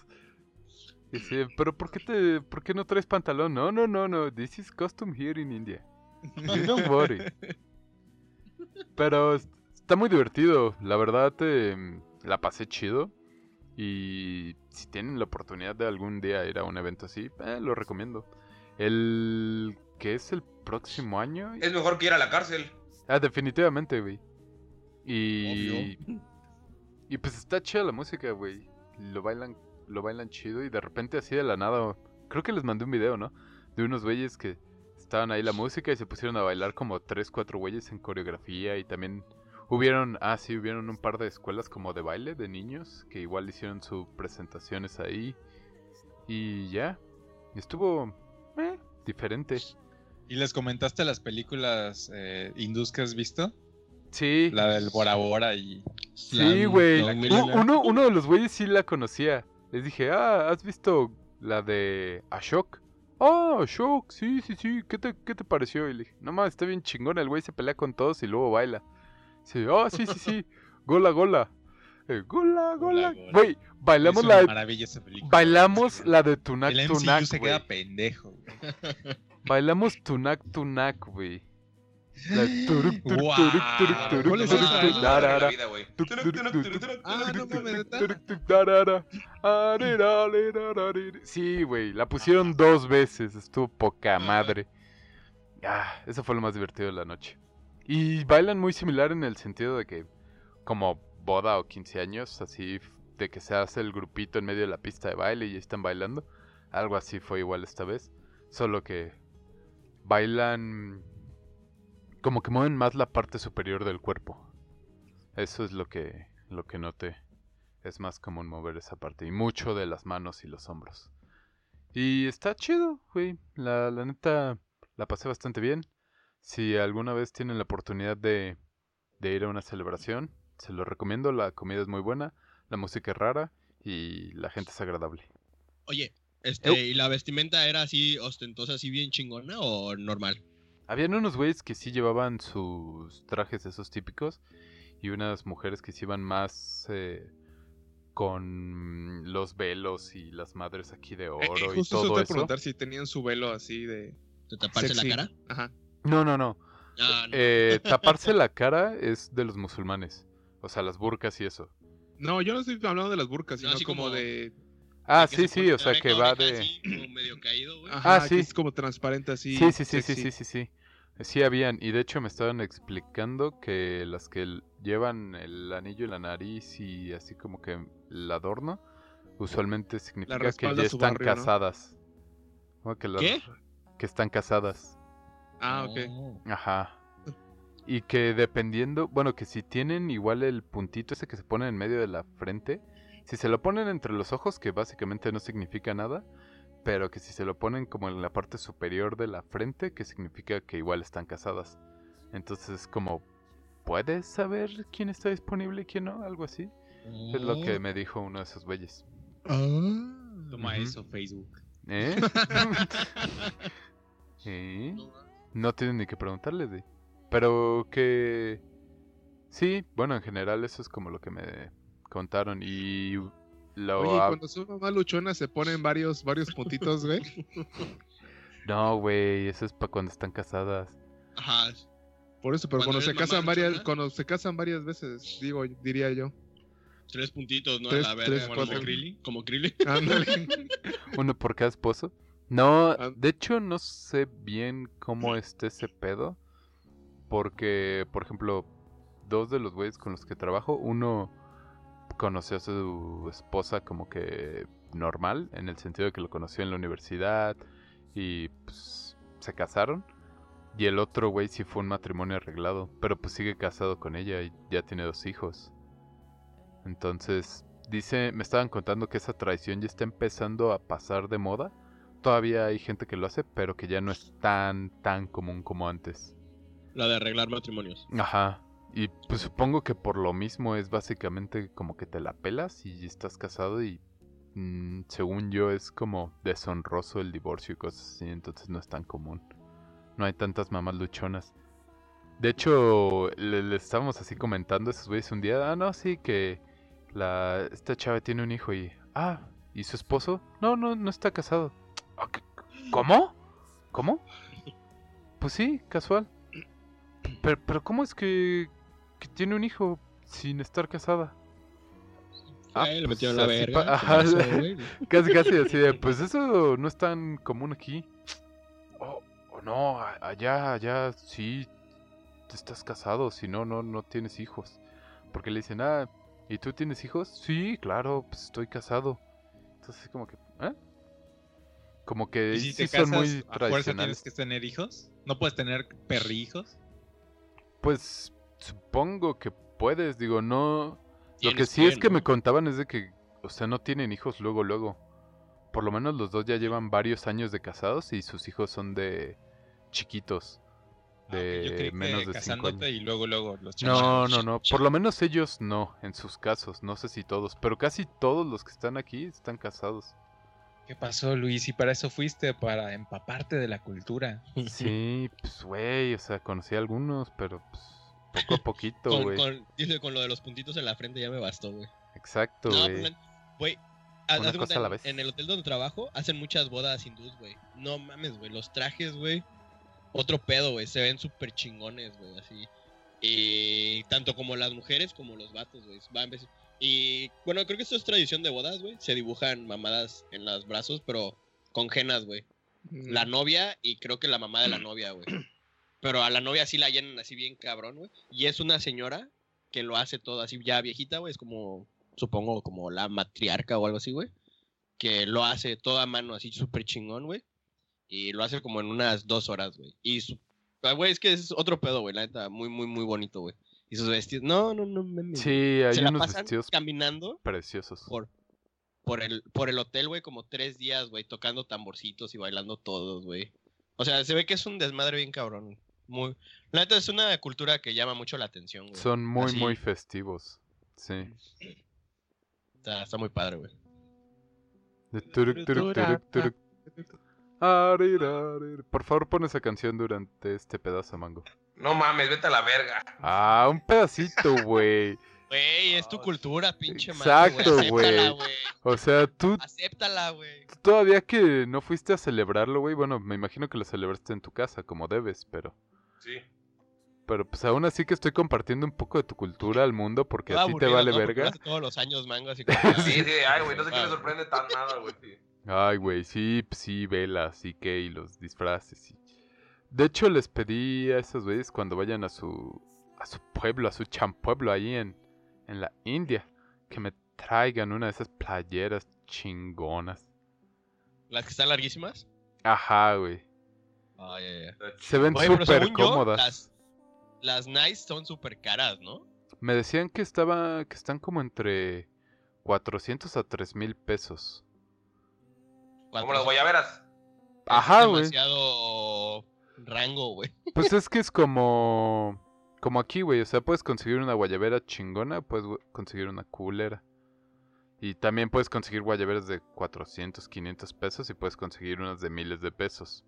Dice, pero ¿por qué, te, ¿por qué no traes pantalón? No, no, no, no. This is custom here in India. You don't worry. Pero está muy divertido. La verdad, eh, la pasé chido. Y si tienen la oportunidad de algún día ir a un evento así, eh, lo recomiendo. El que es el próximo año. Es mejor que ir a la cárcel. Ah, definitivamente, güey. Y. Y pues está chida la música, güey. Lo bailan, lo bailan chido y de repente así de la nada. Creo que les mandé un video, ¿no? De unos güeyes que estaban ahí la música y se pusieron a bailar como tres, cuatro güeyes en coreografía y también hubieron, ah sí, hubieron un par de escuelas como de baile de niños que igual hicieron sus presentaciones ahí y ya, estuvo eh, diferente. ¿Y les comentaste las películas eh, hindús que has visto? Sí. La del Bora Bora y... Sí, güey. Uno, uno de los güeyes sí la conocía. Les dije, ah, ¿has visto la de Ashok? Ah, Ashok, sí, sí, sí. ¿Qué te, qué te pareció? Y le dije, no mames, está bien chingón. El güey se pelea con todos y luego baila. Sí, ah, sí, sí, sí. Gola, gola. Eh, gola, gola. gola. Güey, bailamos Es una la de- maravilla esa película. Bailamos la de Tunak El MCU Tunak, se güey. queda pendejo. güey. Bailamos Tunak Tunak, güey. La de turuk, turuk, turuk, turuk, turuk, ¿Cuál es turuk, esa? Ah, no mames. Sí, güey, la pusieron dos veces, estuvo poca madre. Ah, eso fue lo más divertido de la noche. Y bailan muy similar en el sentido de que, como boda o 15 años, así de que se hace el grupito en medio de la pista de baile y están bailando. Algo así fue igual esta vez. Solo que bailan como que mueven más la parte superior del cuerpo. Eso es lo que lo que noté. Es más común mover esa parte y mucho de las manos y los hombros. Y está chido, güey. La, la neta la pasé bastante bien. Si alguna vez tienen la oportunidad de, de ir a una celebración, se lo recomiendo. La comida es muy buena, la música es rara y la gente es agradable. Oye, este. ¿y la vestimenta era así ostentosa, así bien chingona o normal? Habían unos güeyes que sí llevaban sus trajes esos típicos y unas mujeres que sí iban más eh, con los velos y las madres aquí de Eh, oro eh, y justo eso te todo eso. preguntar si tenían su velo así de. ¿De taparse sexy. la cara? Ajá. No, no, no. Ah, no. Eh, taparse la cara es de los musulmanes. O sea, las burcas y eso. No, yo no estoy hablando de las burcas, No, sino así como, como- de. Ah, sí, sí, o sea, que va de... así, como medio caído, güey. Ajá, Ah, sí. es como transparente así. Sí, sí, sí, sí, sí, sí, sí. Sí habían, y de hecho me estaban explicando que las que llevan el anillo en la nariz y así como que el adorno, usualmente significa que ya están casadas. Como que las- ¿Qué? Que están casadas. Ah, ok. Oh. Ajá. Y que dependiendo, bueno, que si tienen igual el puntito ese que se pone en medio de la frente, si se lo ponen entre los ojos, que básicamente no significa nada, pero que si se lo ponen como en la parte superior de la frente, que significa que igual están casadas. Entonces es como, ¿puedes saber quién está disponible y quién no? Algo así. Es lo que me dijo uno de esos güeyes. Toma Ujú. eso, Facebook. ¿Eh? ¿Eh? No tienen ni que preguntarles, güey. Pero que... Sí, bueno, en general eso es como lo que me contaron. Y lo... Oye, ¿y hab- cuando son mamá luchona se ponen varios, varios puntitos, güey. No, güey, eso es para cuando están casadas. Ajá. Por eso, pero Cuando cuando se casan varias, luchona. cuando se casan varias veces, digo, diría yo. Tres puntitos, ¿no? Tres- a la verga, tres, como cuatro. Krillin. Como Krillin. Ándale. Uno por cada esposo. No, Ah. de hecho no sé bien cómo esté ese pedo. Porque, por ejemplo, dos de los güeyes con los que trabajo, uno conoció a su esposa como que normal, en el sentido de que lo conoció en la universidad y pues, se casaron. Y el otro güey sí fue un matrimonio arreglado, pero pues sigue casado con ella y ya tiene dos hijos. Entonces, dice, me estaban contando que esa tradición ya está empezando a pasar de moda. Todavía hay gente que lo hace, pero que ya no es tan, tan común como antes. La de arreglar matrimonios. Ajá. Y pues supongo que por lo mismo es básicamente como que te la pelas y estás casado y mm, según yo es como deshonroso el divorcio y cosas así, entonces no es tan común. No hay tantas mamás luchonas. De hecho, le, le estábamos así comentando a esos güeyes un día, ah, no, sí, que la, esta chava tiene un hijo y, ah, ¿y su esposo? No, no, no está casado. "Ah, ¿qué- ¿Cómo? ¿Cómo? Pues sí, casual. Pero, pero ¿cómo es que, que tiene un hijo sin estar casada? Ay, le pues metieron la verga, casi, casi así de, pues eso no es tan común aquí. Oh, oh, no, allá, allá sí te estás casado, si no, no, no tienes hijos. Porque le dicen, ah, ¿y tú tienes hijos? Sí, claro, pues estoy casado. Entonces como que, ¿eh? Como que ¿Y si sí te son casas, muy a fuerza tradicionales. tienes que tener hijos? ¿No puedes tener perrijos? Pues supongo que puedes, digo, no. Lo que sí es que, me contaban es de que, o sea, no tienen hijos luego, luego. Por lo menos los dos ya llevan varios años de casados y sus hijos son de chiquitos. Ah, De Yo creí que menos de cinco años. y luego, luego los No, no, no. Por lo menos ellos no, en sus casos. No sé si todos, pero casi todos los que están aquí están casados. ¿Qué pasó, Luis? Y para eso fuiste, para empaparte de la cultura. Sí, pues, güey, o sea, conocí a algunos, pero pues, poco a poquito, Con, güey. con- dice, con lo de los puntitos en la frente ya me bastó, güey. Exacto, No, güey. pues, güey. a en- el hotel donde trabajo hacen muchas bodas hindús, güey. No mames, güey. Los trajes, güey. Otro pedo, güey. Se ven súper chingones, güey. Así. Y tanto como las mujeres como los vatos, güey. Van veces- Y bueno, creo que esto es tradición de bodas, güey. Se dibujan mamadas en los brazos, pero con genas, güey. La novia y creo que la mamá de la novia, güey. Pero a la novia sí la llenan así bien cabrón, güey. Y es una señora que lo hace todo así ya viejita, güey. Es como, supongo, como la matriarca o algo así, güey. Que lo hace todo a mano así súper chingón, güey. Y lo hace como en unas dos horas, güey. Y su... ah, Güey, es que es otro pedo, güey. La neta, muy, muy, muy bonito, güey. Y sus vestidos... No, no, no, mames, Sí, hay Se la unos pasan vestidos caminando preciosos. por, por, el, por el hotel, güey, como tres días, güey, tocando tamborcitos y bailando todos, güey. O sea, se ve que es un desmadre bien cabrón. Muy... La neta es una cultura que llama mucho la atención, güey. Son muy, Así, muy festivos. Sí. Está, está muy padre, güey. Por favor, pon esa canción durante este pedazo, Mango. No mames, vete a la verga. Ah, un pedacito, güey. Güey, es tu cultura, pinche madre, Exacto, güey. O sea, tú Acéptala, güey. todavía que no fuiste a celebrarlo, güey. Bueno, me imagino que lo celebraste en tu casa, como debes, pero. Sí. Pero pues aún así que estoy compartiendo un poco de tu cultura al mundo porque a Toda ti te vale verga. todos los años, mango, así como... Sí, sí, ay, güey, no sé qué me Ah, sorprende tan nada, güey. sí. Ay, güey, sí, pues sí, velas y qué, y los disfraces. Y... De hecho, les pedí a esos güeyes cuando vayan a su a su pueblo, a su champueblo ahí en, en la India, que me traigan una de esas playeras chingonas. Las que están larguísimas. Ajá, güey. Ay, ay, ay. Se ven súper yo, cómodas. las, las nice son súper caras, ¿no? Me decían que estaba que están como entre 400 a 3000 pesos. Como las guayaberas. Ajá, güey. demasiado rango, güey. Pues es que es como. Como aquí, güey. O sea, puedes conseguir una guayabera chingona, puedes gu- conseguir una culera. Y también puedes conseguir guayaberas de 400, 500 pesos y puedes conseguir unas de miles de pesos.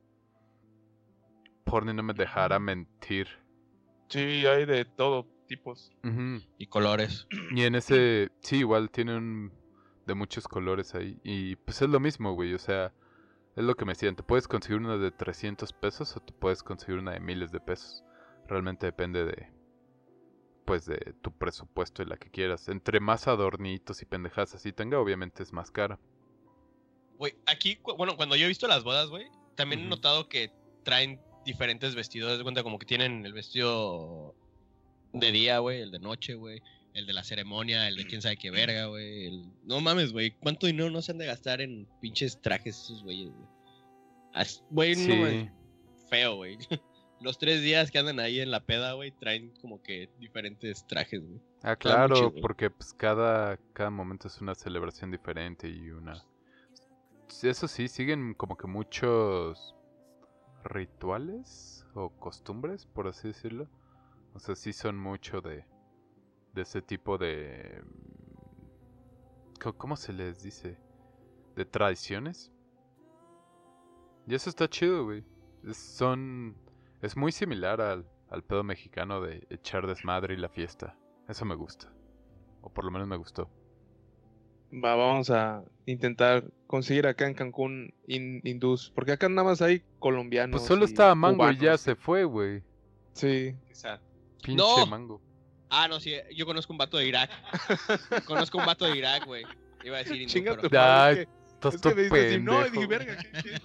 porno no me dejara mentir. Sí, hay de todo tipos. Y colores. Y en ese, sí, igual tiene un de muchos colores ahí. Y pues es lo mismo, güey. O sea, es lo que me decían. Te puedes conseguir una de 300 pesos o te puedes conseguir una de miles de pesos. Realmente depende de, pues, de tu presupuesto y la que quieras. Entre más adornitos y pendejadas así tenga, obviamente es más cara. Güey, aquí, bueno, cuando yo he visto las bodas, güey, también he notado que traen diferentes vestidos. De cuenta como que tienen el vestido de día, güey, el de noche, güey, el de la ceremonia, el de quién sabe qué verga, güey. el- No mames, güey, ¿cuánto dinero no se han de gastar en pinches trajes esos güeyes, güey? Güey, no Sí. feo, güey. Los tres días que andan ahí en la peda, güey, traen como que diferentes trajes, güey. Ah, claro, porque pues cada, cada momento es una celebración diferente y una... Eso sí, siguen como que muchos rituales o costumbres, por así decirlo. O sea, sí son mucho de, de ese tipo de... ¿Cómo se les dice? De tradiciones. Y eso está chido, güey. Es- son... Es muy similar al, al pedo mexicano de echar desmadre y la fiesta. Eso me gusta. O por lo menos me gustó. Va, vamos a intentar conseguir acá en Cancún in- hindús. Porque acá nada más hay colombianos. Pues solo y estaba Mango y ya se fue, güey. Sí. Quizá. Pinche No. Mango. Ah, no, sí, yo conozco un vato de Irak. conozco un vato de Irak, güey. Iba a decir hindú, Chinga pero- tu madre, es que- es que me dices, si no, y dije, verga, ¿qué-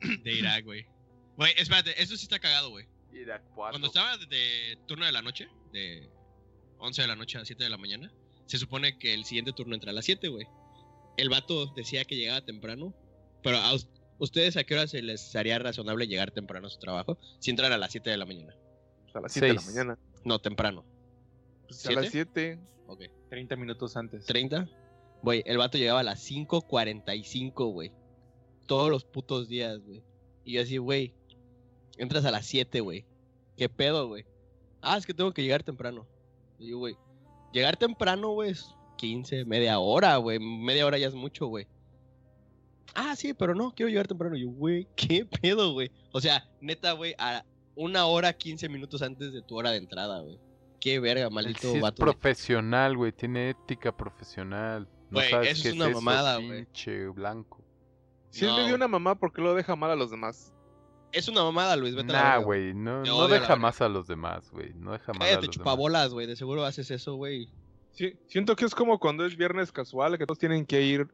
qué? de Irak, güey. Güey, espérate, eso sí está cagado, güey. Cuando estaba de, de turno de la noche, de 11 de la noche a 7 de la mañana, se supone que el siguiente turno entra a las 7, güey. El vato decía que llegaba temprano, pero a us- ustedes a qué hora se les haría razonable llegar temprano a su trabajo si entran a las 7 de la mañana. A las 7 de la mañana. No, temprano. Pues a las 7. Ok. 30 minutos antes. 30. Güey, el vato llegaba a las 5.45, güey. Todos los putos días, güey. Y yo así, güey, entras a las 7, güey. ¿Qué pedo, güey? Ah, es que tengo que llegar temprano. Y yo, güey, llegar temprano, güey, es 15, media hora, güey. Media hora ya es mucho, güey. Ah, sí, pero no, quiero llegar temprano. Y yo, güey, ¿qué pedo, güey? O sea, neta, güey, a una hora, 15 minutos antes de tu hora de entrada, güey. Qué verga, Él maldito sí es vato. de- profesional, güey. Tiene ética profesional. No Güey, sabes eso qué es una eso, mamada, güey. Pinche blanco. Si él No. le dio una mamá, ¿por qué lo deja mal a los demás? Es una mamada, Luis, vete a la Nah, verga, güey. No, no a deja más a los demás, güey. No deja más a Cállate, los demás. chupabolas, güey. De seguro haces eso, güey. Sí, siento que es como cuando es viernes casual, que todos tienen que ir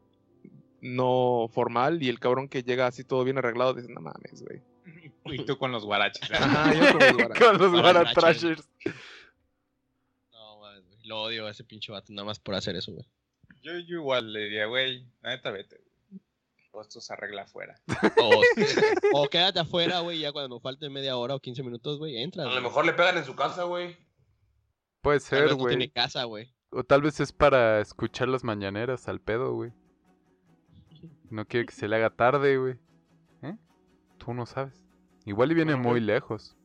no formal y el cabrón que llega así todo bien arreglado dice, no mames, güey. Y tú con los guaraches. Ajá, yo con los guaraches. Con los Guaratrashers. guaratrashers. No, mames, güey. Lo odio a ese pinche vato nada más por hacer eso, güey. Yo, yo igual le diría, güey, la neta vete. güey. O esto se arregla afuera. O, o quédate afuera, güey, ya cuando nos falte media hora o 15 minutos, güey, entra. A lo mejor le pegan en su casa, güey. Puede ser, vez no güey. tiene casa, güey. O tal vez es para escuchar las mañaneras al pedo, güey. No quiere que se le haga tarde, güey. ¿Eh? Tú no sabes. Igual y viene muy güey. lejos.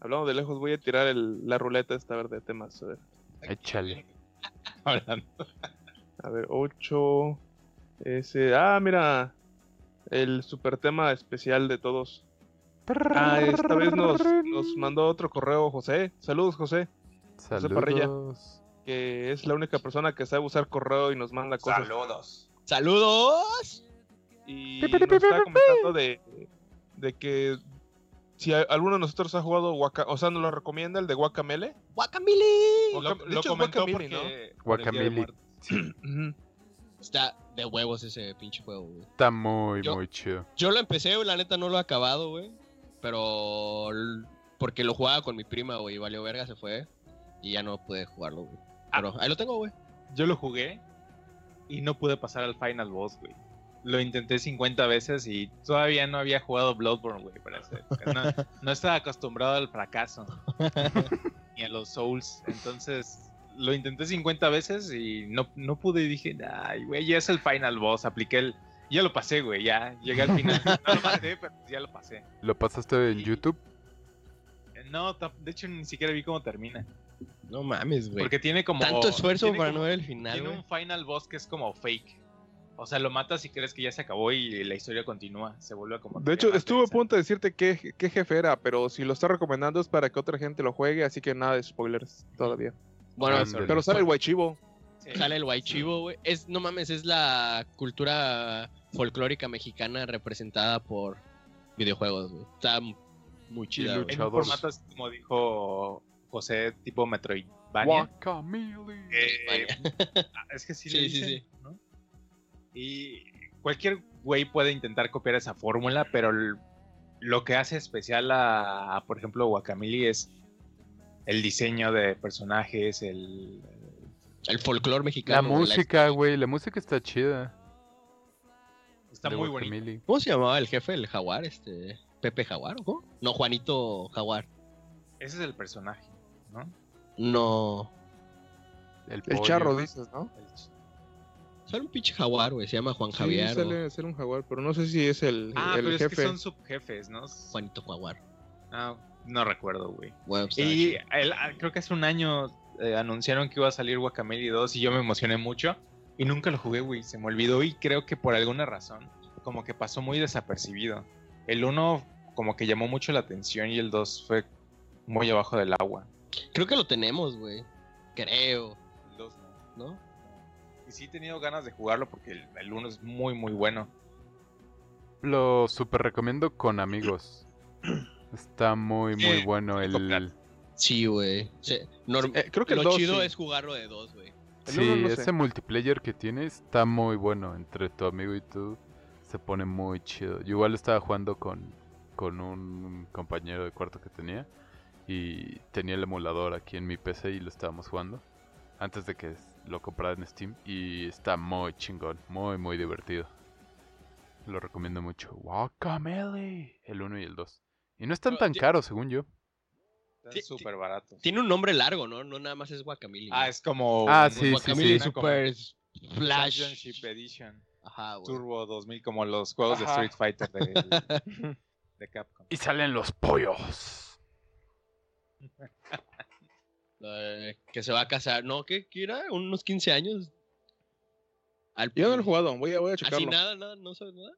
Hablando de lejos, voy a tirar el- la ruleta esta vez de temas. A ver, Échale. Hablando. a ver 8. Ese. Ah, mira. El super tema especial de todos. Ah, esta vez nos, nos mandó otro correo José. Saludos, José. José Parrilla. Saludos. Que es la única persona que sabe usar correo y nos manda cosas. Saludos. ¡Saludos! Y nos está comentando de, de que si a- alguno de nosotros ha jugado Waka, o sea, nos lo recomienda el de Guacamele. ¡Guacamole! Guaca- Lo, de lo hecho comentó Guacamele, porque... ¿no? Guacamele. Está de huevos ese pinche juego, güey. Está muy, Yo- muy chido. Yo lo empecé, güey, la neta no lo he acabado, güey. Pero. Porque lo jugaba con mi prima, güey. y Valió verga, se fue. Y ya no pude jugarlo, güey. Pero ahí lo tengo, güey. Yo lo jugué y no pude pasar al final boss, güey. Lo intenté 50 veces y todavía no había jugado Bloodborne, güey, para esa época. No, no estaba acostumbrado al fracaso. ni a los Souls. Entonces, lo intenté 50 veces y no, no pude y dije, ay, güey, ya es el final boss. Apliqué el... Ya lo pasé, güey, ya llegué al final. No lo maté, pero ya lo pasé. ¿Lo pasaste en YouTube? Eh, No, de hecho ni siquiera vi cómo termina. No mames, güey. Porque tiene como... Tanto esfuerzo tiene para como- no ver el final, Tiene un final boss que es como fake. O sea, lo matas y crees que ya se acabó y la historia continúa. Se vuelve a como. De hecho, estuve a punto de decirte qué, qué jefe era, pero si lo está recomendando es para que otra gente lo juegue, así que nada de spoilers todavía. Bueno, Ándale. Pero sale el Guaychivo. Sale el Guaychivo, güey. Es, no mames, es la cultura folclórica mexicana representada por videojuegos, güey. Está muy chida. En un formato así como dijo José, tipo Metroidvania. Guacamole. Eh, ah, es que sí, le Sí, sí, dicen, sí. Y cualquier güey puede intentar copiar esa fórmula, pero el- lo que hace especial a, a, por ejemplo, Guacamole es el diseño de personajes, el... El folclore La mexicano. güey, música, güey, la música está chida. Está de muy bonito. ¿Cómo se llamaba el jefe, el jaguar? Este, ¿Pepe Jaguar o cómo? No, Juanito Jaguar. Ese es el personaje, ¿no? No. El, El charro, dices, ¿no? Sale un pinche jaguar, güey. Se llama Juan Sí, Javier. o sale, sale un jaguar, pero no sé si es el, Ah, el pero es que son subjefes, ¿no? Juanito Jaguar. Ah, no recuerdo, güey. Bueno, pues, Y el- ah, creo que hace un año eh, anunciaron que iba a salir Guacamole 2 y yo me emocioné mucho. Y nunca lo jugué, güey. Se me olvidó y creo que por alguna razón, como que pasó muy desapercibido. El 1 como que llamó mucho la atención y el 2 fue muy abajo del agua. Creo que lo tenemos, güey. Creo, El 2 no. ¿no? Y sí he tenido ganas de jugarlo porque el, el 1 es muy, muy bueno. Lo super recomiendo con amigos. Está muy, muy Sí, bueno el... Sí, güey. Sí, norm- Eh, creo que el lo dos, chido sí. es jugarlo de dos, güey. Sí, sé. ese multiplayer que tiene está muy bueno. Entre tu amigo y tú se pone muy chido. Yo igual estaba jugando con, con un compañero de cuarto que tenía. Y tenía el emulador aquí en mi PC y lo estábamos jugando. Antes de que lo comprara en Steam. Y está muy chingón. Muy, muy divertido. Lo recomiendo mucho. Guacamole. El 1 y el 2. Y no están Pero tan caros, según yo. Están súper baratos. Tiene un nombre largo, ¿no? No nada más es Guacamole. Ah, es como... Ah, un sí, sí, sí. Super Flash. Championship Edition. Ajá, güey. Turbo 2000 como los juegos Ajá. de Street Fighter de, de Capcom. Y salen los pollos. Que se va a casar. No, ¿qué, qué era? ¿Unos 15 años? Al Yo no lo he jugado, voy a, voy a Así checarlo. nada, nada, no sabes nada.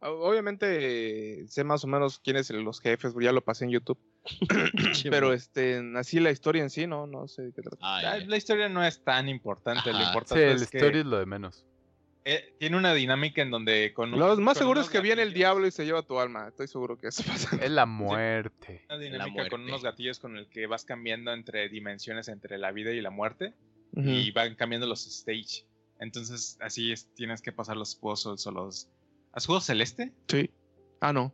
Ah, Obviamente eh, sé más o menos quiénes son los jefes, ya lo pasé en YouTube. pero este, así la historia en sí, no, no sé de qué trata. Ah, La, la historia no es tan importante, lo. Sí, importante la es que historia es lo de menos. Eh, tiene una dinámica en donde con un- Lo más seguro es que viene el diablo y se lleva tu alma. Estoy seguro que eso pasa. Es la muerte. Una dinámica con unos gatillos con el que vas cambiando entre dimensiones entre la vida y la muerte y van cambiando los stage. Entonces así es, tienes que pasar los puzzles o los... ¿Has jugado Celeste? Sí. Ah, no.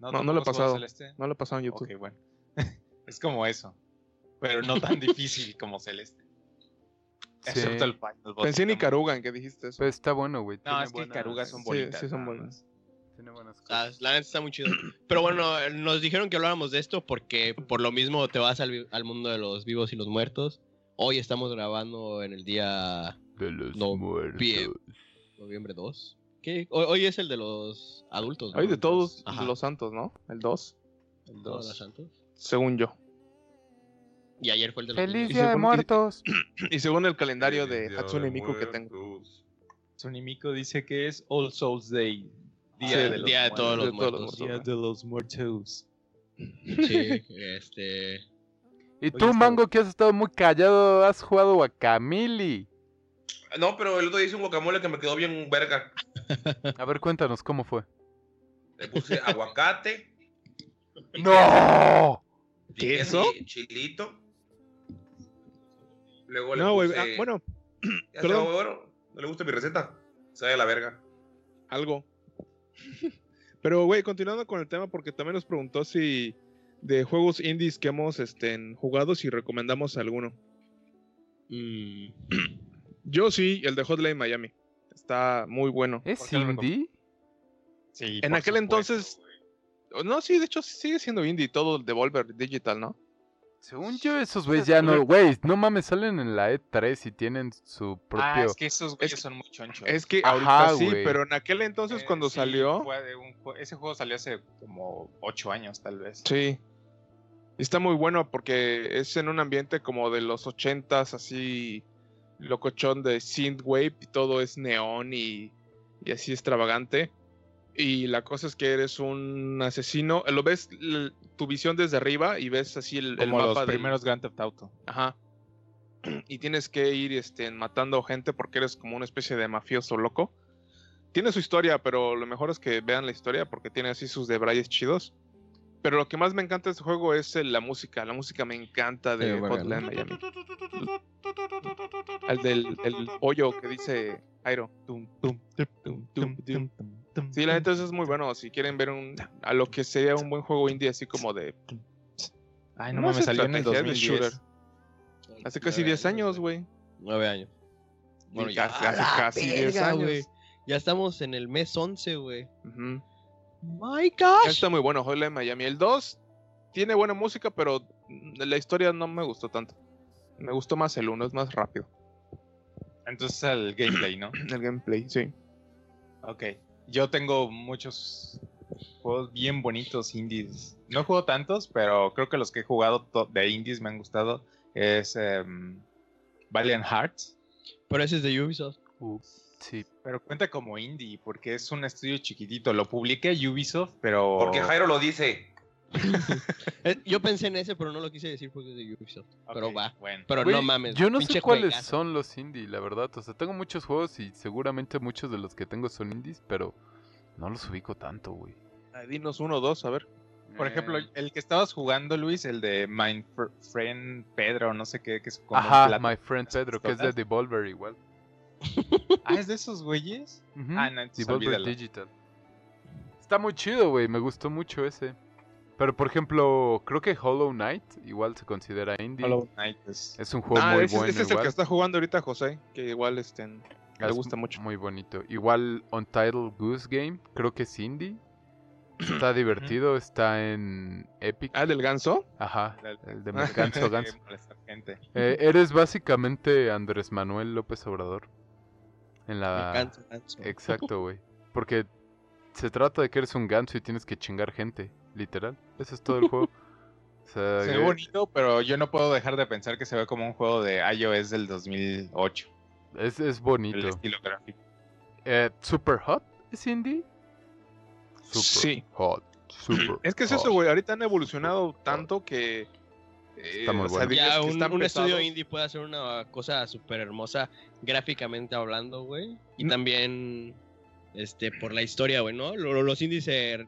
No, no lo he pasado. Celeste? No lo he pasado en YouTube. Ok, bueno. es como eso. Pero no tan difícil como Celeste. Sí. Excepto el Final Boss. Pensé en Ikaruga en que dijiste eso. Pues está bueno, güey. No, tiene es que buenas- Ikaruga son bonitas. sí son buenas. Tiene buenas Ah, cosas. la neta está muy chido. Pero bueno, nos dijeron que habláramos de esto porque por lo mismo te vas al, al mundo de los vivos y los muertos. Hoy estamos grabando en el día De los No, muertos. bien. noviembre 2. ¿Qué? Hoy, hoy es el de los adultos. ¿no? Hay de todos Ajá. los santos, ¿no? El 2, El Todos los dos. santos. según yo. Y ayer fue el de los ¡Feliz. Día de Muertos! Y según el calendario de Feliz Hatsune Miku que tengo. Sunimiko dice que es All Souls Day. Día, Sí, de, el los Día de todos los De todos los muertos. muertos. Día de los muertos. Sí, este. Y tú, Mango, que has estado muy callado, has jugado Guacamili. No, pero el otro día hice un guacamole que me quedó bien verga. A ver, cuéntanos, ¿cómo fue? Le puse aguacate, ¡No! ¿Queso? chi- chilito. Luego le No, güey. puse... ah, bueno, Ya perdón. está, bueno, no le gusta mi receta. Sabe a la verga. algo. Pero, güey, continuando con el tema, porque también nos preguntó si de juegos indies que hemos este, jugado, si recomendamos alguno. mm, Yo sí, el de Hotline Miami. Está muy bueno. ¿Es ¿Por qué lo indie? Sí, En aquel supuesto, entonces-. No, sí, de hecho sigue siendo indie todo el Devolver Digital, ¿no? Según yo, esos güeyes ya no... Güey, no mames, salen en la E3 y tienen su propio... Ah, es que esos güeyes Es- son muy chonchos. Es que Ajá, ahorita sí, pero en aquel entonces Eh, cuando sí, salió, fue de un ese juego salió hace como 8 años, tal vez. sí. Está muy bueno porque es en un ambiente como de los ochentas, así locochón de synthwave y todo es neón y, y así extravagante. Y la cosa es que eres un asesino. Lo ves tu visión desde arriba y ves así el, el Como los mapa del- primeros Grand Theft Auto. Ajá. Y tienes que ir este, matando gente porque eres como una especie de mafioso loco. Tiene su historia, pero lo mejor es que vean la historia porque tiene así sus debrayes chidos. Pero lo que más me encanta de este juego es eh, la música. La música me encanta de Sí, bueno. Hotline Miami. El del el hoyo que dice Airo. Tum, tum, tum. Sí, la neta eso es muy bueno. Si quieren ver un, a lo que sería un buen juego indie, así como de. Ay, no, es salió en el estrategia, es de 2010. shooter. Hace casi 10 años, güey. Nueve años. Bueno, ya hace ¡A la casi 10 verga, años. güey! Ya estamos en el mes 11, güey. My Ya gosh. Está muy bueno, Hotline Miami. El 2 tiene buena música, pero la historia no me gustó tanto. Me gustó más el 1, es más rápido. Entonces el gameplay, ¿no? El gameplay, sí. Ok. Yo tengo muchos juegos bien bonitos indies. No juego tantos, pero creo que los que he jugado de indies me han gustado. Es em, Valiant Hearts. Pero ese es de Ubisoft. sí. Pero cuenta como indie, porque es un estudio chiquitito. Lo publiqué Ubisoft, pero... Porque Jairo lo dice. Eh, Yo pensé en ese, pero no lo quise decir porque es de Ubisoft. Pero va. bueno. Pero no mames. Yo no sé cuáles juegazo. son los indie, la verdad. O sea, tengo muchos juegos y seguramente muchos de los que tengo son indies, pero no los ubico tanto, güey. Ah, Dinos uno o dos, a ver. Por Eh, ejemplo, el que estabas jugando, Luis, el de My Fr- Friend Pedro, no sé qué, que es como Ajá, My Friend Pedro, que es de. Devolver igual. Ah, ¿es de esos güeyes? Ujú, Ah, no, Devolver olvídalo. Digital. Está muy chido, güey. Me gustó mucho ese. Pero por ejemplo, creo que Hollow Knight igual se considera indie. Hollow Knight es... Es un juego Ah, muy ese, bueno. ese es el igual. que está jugando ahorita José, que igual este, le Es gusta mucho. Muy bonito. Igual Untitled Goose Game, creo que es indie. Está divertido, está en Epic. Ah, del ganso. Ajá, el de Ganso Ganso. Eh, eres básicamente Andrés Manuel López Obrador. En la... Ganso, ganso. Exacto, güey. Porque se trata de que eres un ganso y tienes que chingar gente, literal. Eso es todo el juego. O sea, Se ve bonito, pero yo no puedo dejar de pensar que se ve como un juego de iOS del 2008. es, es El bonito. estilo gráfico. Eh, Super Hot es indie. Super Sí. Hot. Super Es que es hot. eso, güey. Ahorita han evolucionado tanto que. eh, Está muy o sea, bueno. dirías Ya que un, estudio indie puede hacer una cosa súper hermosa gráficamente hablando, güey. Y No. también este por la historia, güey, ¿no? Lo- lo- Los indies se,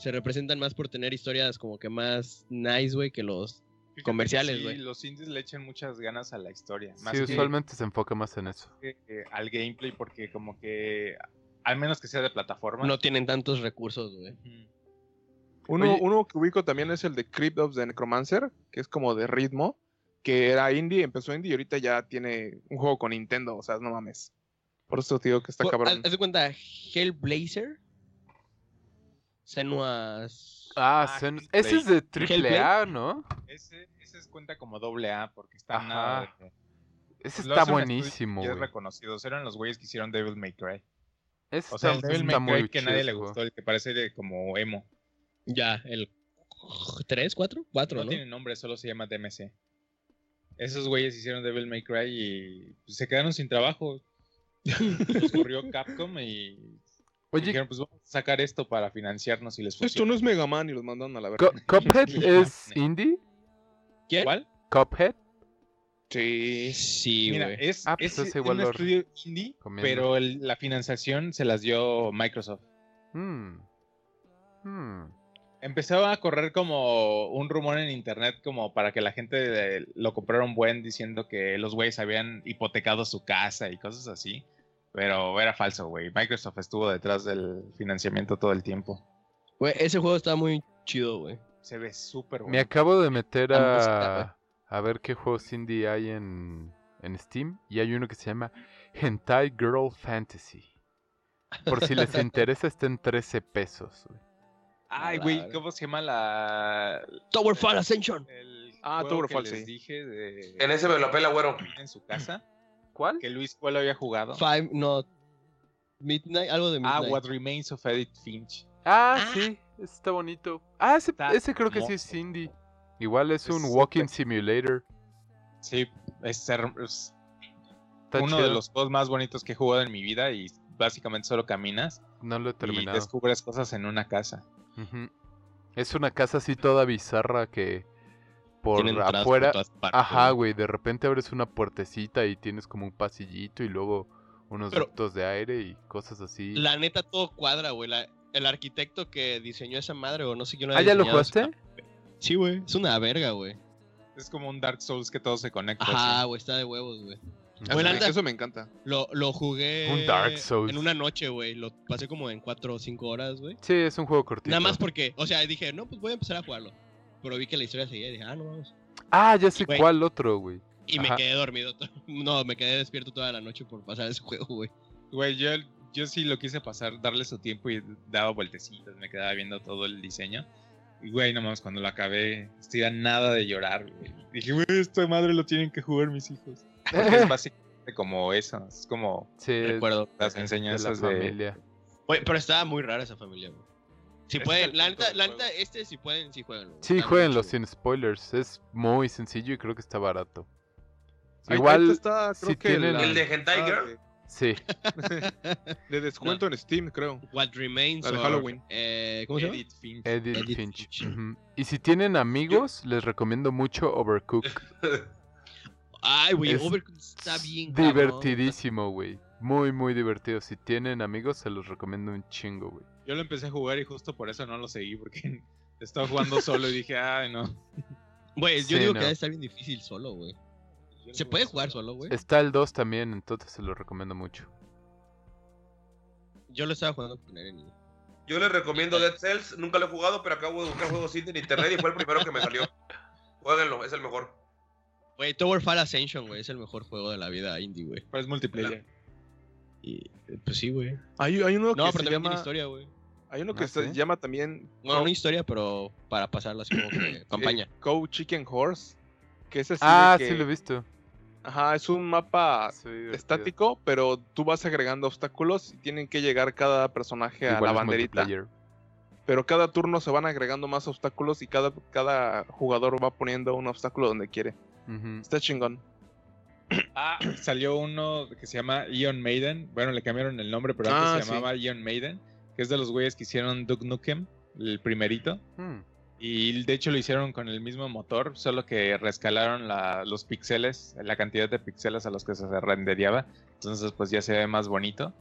se representan más por tener historias como que más nice, güey, que los Fíjate comerciales, güey. Sí, los indies le echan muchas ganas a la historia. Más Sí, que- usualmente se enfoca más en eso. que, eh, al gameplay, porque como que, al menos que sea de plataforma. No tienen tantos recursos, güey. Uno, uno que ubico también es el de Crypt of the Necromancer, que es como de ritmo, que era indie, empezó indie y ahorita ya tiene un juego con Nintendo, o sea, no mames. Por eso te digo que está cabrón. haz de cuenta, Hellblazer. Senua's. Ah, Ah, ese es de triple. A, ¿no? Ese, ese es cuenta como doble A, porque está Ajá. nada de- Ese está buenísimo, es reconocido. Eran los güeyes que hicieron Devil May Cry. Ese O sea, el Devil May Cry que nadie le gustó, el que parece de como emo. Ya, el. ¿Tres, cuatro? Cuatro, No ¿no? tiene nombre, solo se llama DMC. Esos güeyes hicieron Devil May Cry y se quedaron sin trabajo. Los corrió Capcom y Oye, dijeron, pues vamos a sacar esto para financiarnos y les Esto funciona. no es Mega Man y los mandaron a la verga. Cu- Cuphead es indie. ¿Quién? ¿Cuál? Cuphead. Sí. Sí, Mira, es, Ah, pues es igual un estudio indie, pero el- la financiación se las dio Microsoft. Hmm. Hmm. Empezaba a correr como un rumor en internet como para que la gente lo comprara un buen diciendo que los güeyes habían hipotecado su casa y cosas así. Pero era falso, güey. Microsoft estuvo detrás del financiamiento todo el tiempo. Güey, ese juego está muy chido, güey. Se ve súper Me bueno. acabo de meter a, a ver qué juegos indie hay en, en Steam. Y hay uno que se llama Hentai Girl Fantasy. Por si les interesa, está en 13 pesos. güey. Ay, güey. ¿cómo se llama la... Tower Fall Ascension. El Ah, juego Tower que Fall, les sí. dije de... En ese me lo pela, güero. En su casa. ¿Cuál? Que Luis cuál había jugado. Five, no. Midnight, algo de Ah, Midnight. What Remains of Edith Finch. Ah, sí, ese está bonito. Ah, ese, ese creo que sí es indie. Igual es Es un walking simulator. Sí, es, es uno chido. de los juegos más bonitos que he jugado en mi vida y básicamente solo caminas No lo he y terminado. descubres cosas en una casa. Es una casa así toda bizarra que por afuera. Ajá, güey. De repente abres una puertecita y tienes como un pasillito y luego unos Pero- ductos de aire y cosas así. La neta todo cuadra, güey. El arquitecto que diseñó esa madre o no sé quién lo Ah, ¿ya lo jugaste? una- Sí, güey. Es una verga, güey. Es como un Dark Souls que todo se conecta. Ajá, así. güey. Está de huevos, güey. Eso, me, neta, eso me encanta. Lo, lo jugué Un Dark Souls. en una noche, güey. Lo pasé como en 4 o 5 horas, güey. Sí, es un juego cortito. Nada más porque, o sea, dije, no, pues voy a empezar a jugarlo. Pero vi que la historia seguía y dije, ah, no vamos. Ah, ya sé cuál otro, güey. Y me Ajá. quedé dormido. No, me quedé despierto toda la noche por pasar ese juego, güey. Güey, yo, yo sí lo quise pasar, darle su tiempo y daba vueltecitas, me quedaba viendo todo el diseño. Y güey, nomás cuando lo acabé, estoy a nada de llorar, güey. Dije, güey, esta madre lo tienen que jugar mis hijos. Porque es básicamente como eso, es como Sí, Recuerdo. las de la enseñanzas de... familia. Güey, pero estaba muy rara esa familia, güey. Si pueden, es el la neta, la neta, este si pueden, sí juegan. Sí, jueguenlo sin spoilers. Es muy sencillo y creo que está barato. Ahí- Igual, está, creo si que tienen- ¿El de Hentai Girl? sí. de, de descuento en Steam, creo. What Remains de Halloween. eh, ¿Cómo se llama? Edith Finch. Edith, Edith Finch. Y si tienen amigos, les recomiendo mucho Overcook. Ay, güey, Es Overcooked está bien. Divertidísimo, güey. Muy, muy divertido. Si tienen amigos, se los recomiendo un chingo, güey. Yo lo empecé a jugar y justo por eso no lo seguí, porque estaba jugando solo y dije, ay, no. Güey, yo Sí, digo no. que debe estar bien difícil solo, güey. ¿Se puede jugar solo, güey? Está el 2 también, entonces se los recomiendo mucho. Yo lo estaba jugando con Eren. y- Yo les recomiendo Dead Cells. Nunca lo he jugado, pero acabo de buscar juegos indie en internet y fue el primero que me salió. Jueguenlo, es el mejor. Güey, Tower Fall Ascension, güey, es el mejor juego de la vida indie, güey. Pero es multiplayer. Y, pues sí, güey. Hay, hay uno No, que pero se también llama. tiene historia, güey. Hay uno que Ah, se ¿sí? llama también. Bueno, una historia, pero para pasarla así como que campaña. eh, Cow Chicken Horse. Que es así. Ah, de que- sí lo he visto. Ajá, es un mapa Sí, estático, pero tú vas agregando obstáculos y tienen que llegar cada personaje a la banderita. Pero cada turno se van agregando más obstáculos y cada, cada jugador va poniendo un obstáculo donde quiere. Está chingón. Ah, salió uno que se llama Ion Maiden. Bueno, le cambiaron el nombre, pero antes Ah, se sí. llamaba Ion Maiden. Que es de los güeyes que hicieron Duke Nukem, el primerito. Mm. Y de hecho lo hicieron con el mismo motor, solo que rescalaron la- los píxeles, la cantidad de píxeles a los que se rendereaba. Entonces, pues ya se ve más bonito.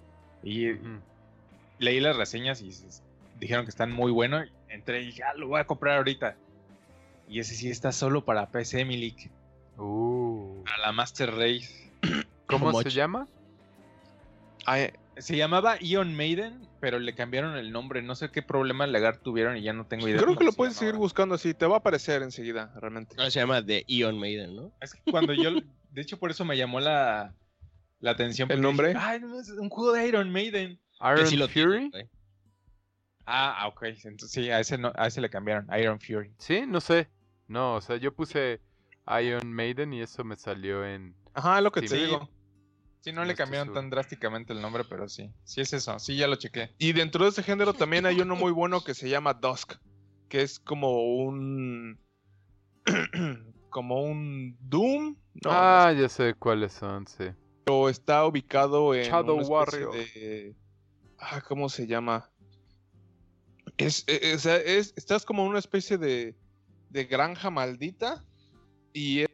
Y Ujú. leí las reseñas y dijeron que están muy buenos. Entré y dije, ah, lo voy a comprar ahorita. Y ese sí está solo para PC, Milik. Uh. Para la Master Race. ¿Cómo se much? llama? Ay, Se llamaba Ion Maiden, pero le cambiaron el nombre. No sé qué problema legal tuvieron y ya no tengo idea. creo que lo puedes seguir buscando así. Te va a aparecer enseguida, realmente. Ahora se llama The Ion Maiden, ¿no? Es que cuando yo, de hecho por eso me llamó la, la atención. ¿El nombre? dije, Ay, no, es un juego de Iron Maiden. Iron sí lo tiene, Fury. Ah, ah, ok. Entonces sí, a ese, no, a ese le cambiaron. Iron Fury. Sí, no sé. No, o sea, yo puse Iron Maiden y eso me salió en. Ajá, lo que te digo. Sí, no No le cambiaron seguro. tan drásticamente el nombre, pero sí. Sí es eso. Sí, ya lo chequé. Y dentro de ese género también hay uno muy bueno que se llama Dusk, que es como un como un Doom, no, ah, ya sé cuáles son, sí. pero está ubicado en Shadow Warrior. de ah, ¿cómo se llama? Es, es, o sea, es- estás como en una especie de, de granja maldita y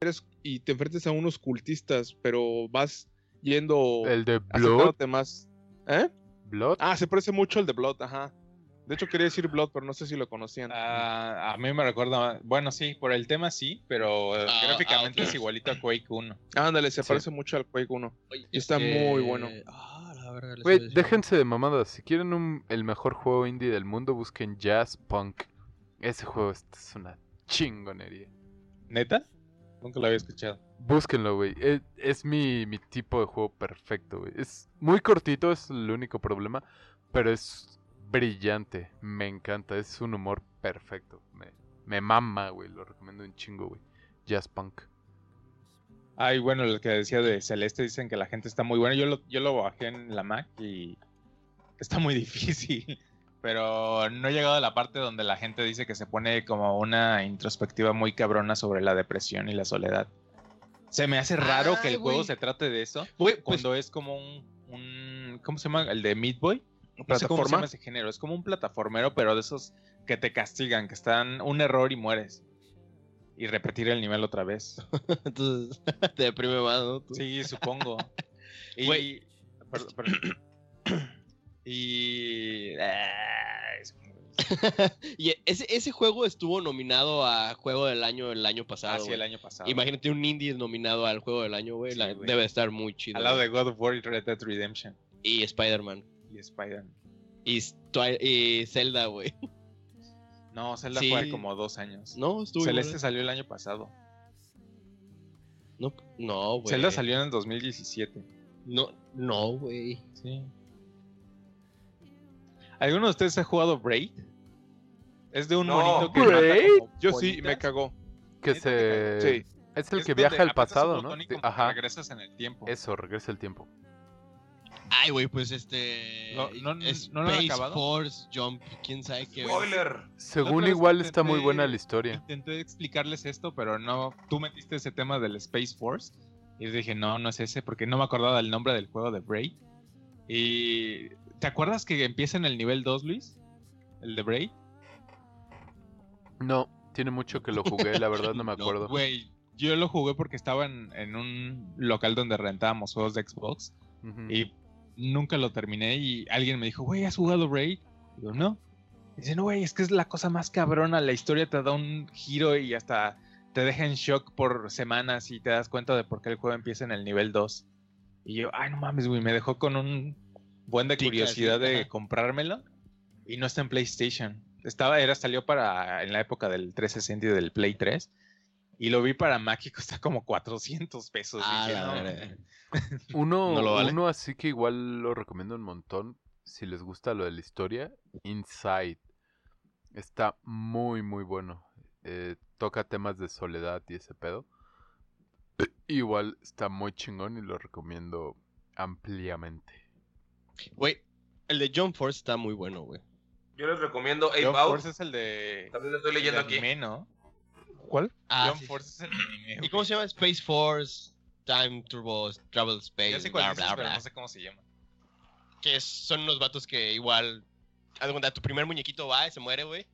eres y te enfrentas a unos cultistas, pero vas yendo El de Blood. más, ¿eh? Blood. Ah, se parece mucho al de Blood, ajá. De hecho quería decir Blood, pero no sé si lo conocían. Ah, a mí me recuerda. Bueno, sí, por el tema sí, pero eh, Ah, gráficamente ah, ok. es igualito a Quake 1. Ándale, se Sí. parece mucho al Quake 1. Oye, Y está muy bueno. Ah, la déjense de mamadas. Si quieren un- el mejor juego indie del mundo, busquen Jazz Punk. Ese juego es una chingonería. ¿Neta? Nunca lo había escuchado. Búsquenlo, güey. Es, es mi, mi tipo de juego perfecto, güey. Es muy cortito, es el único problema. Pero es brillante. Me encanta. Es un humor perfecto. Me, me mama, güey. Lo recomiendo un chingo, güey. Jazz Punk. Ah, y bueno, lo que decía de Celeste, dicen que la gente está muy buena. Yo lo, yo lo bajé en la Mac y está muy difícil. Pero no he llegado a la parte donde la gente dice que se pone como una introspectiva muy cabrona sobre la depresión y la soledad. Se me hace raro que el juego se trate de eso. Pues- Cuando es como un, un. ¿Cómo se llama? El de Meat Boy. No sé cómo se ¿Plataforma? llama ese género. Es como un plataformero, pero de esos que te castigan, que están un error y mueres. Y repetir el nivel otra vez. Entonces, te deprime más, ¿no? Tú. Sí, supongo. y. Güey. perdón, perdón. Y. ah, es- y ese, ese juego estuvo nominado a Juego del Año el año pasado. Ah, sí, el año pasado. Imagínate un indie nominado al Juego del Año, güey. Sí. Debe estar muy chido. Al lado de God of War y Red Dead Redemption. Y Spider-Man. Y Spider-Man. Y, Zelda, güey. No, Zelda Sí. fue como dos años. No, estuvo Celeste salió el año pasado. No, no, güey. Zelda salió en el 2017. No, no, güey. Sí. ¿Alguno de ustedes ha jugado Braid? Es de un No. monito que como Yo sí, bolitas. me cagó. Que ¿Neta te se... Sí. Es el Es que viaja al pasado, ¿no? Sí, Ajá. regresas en el tiempo. Eso, regresa el tiempo. Ay, güey, pues este. No, no, Space ¿no lo han acabado? Force Jump, quién sabe qué. Spoiler. Según igual está muy buena la historia. Intenté explicarles esto, pero no. Tú metiste ese tema del Space Force. Y dije, no, no es ese, porque no me acordaba del nombre del juego de Braid. Y. ¿Te acuerdas que empieza en el nivel 2, Luis? El de Braid. No, tiene mucho que lo jugué, la verdad no me acuerdo. Güey, yo lo jugué porque estaba en, en un local donde rentábamos juegos de Xbox. Y nunca lo terminé y alguien me dijo, güey, ¿has jugado Raid? Digo, no. Dice, no, güey, es que es la cosa más cabrona, la historia te da un giro y hasta te deja en shock por semanas y te das cuenta de por qué el juego empieza en el nivel 2. Y yo, ay, no mames, güey, me dejó con un buen de curiosidad de ajá. comprármelo y no está en PlayStation. Estaba, era, salió para, en la época del 360 y del Play 3 y lo vi para Mac y cuesta como 400 pesos. Ah, Dije, "No, verga". Uno, ¿No lo vale? uno así que igual lo recomiendo un montón. Si les gusta lo de la historia, Inside. Está muy, muy bueno. Eh, toca temas de soledad y ese pedo. Igual está muy chingón y lo recomiendo ampliamente. Güey, el de Jump Force está muy bueno, güey. Yo les recomiendo Ape Out. Force es el de. También lo estoy leyendo aquí. anime, ¿no? ¿Cuál? Ah, sí, Force es el anime. ¿Y cómo se llama? Space Force, Time Turbo, Travel Space, Ya sé cuál bla, dices, bla, pero bla. no sé cómo se llama. Que son unos vatos que igual. Cuenta, tu primer muñequito va y se muere, güey.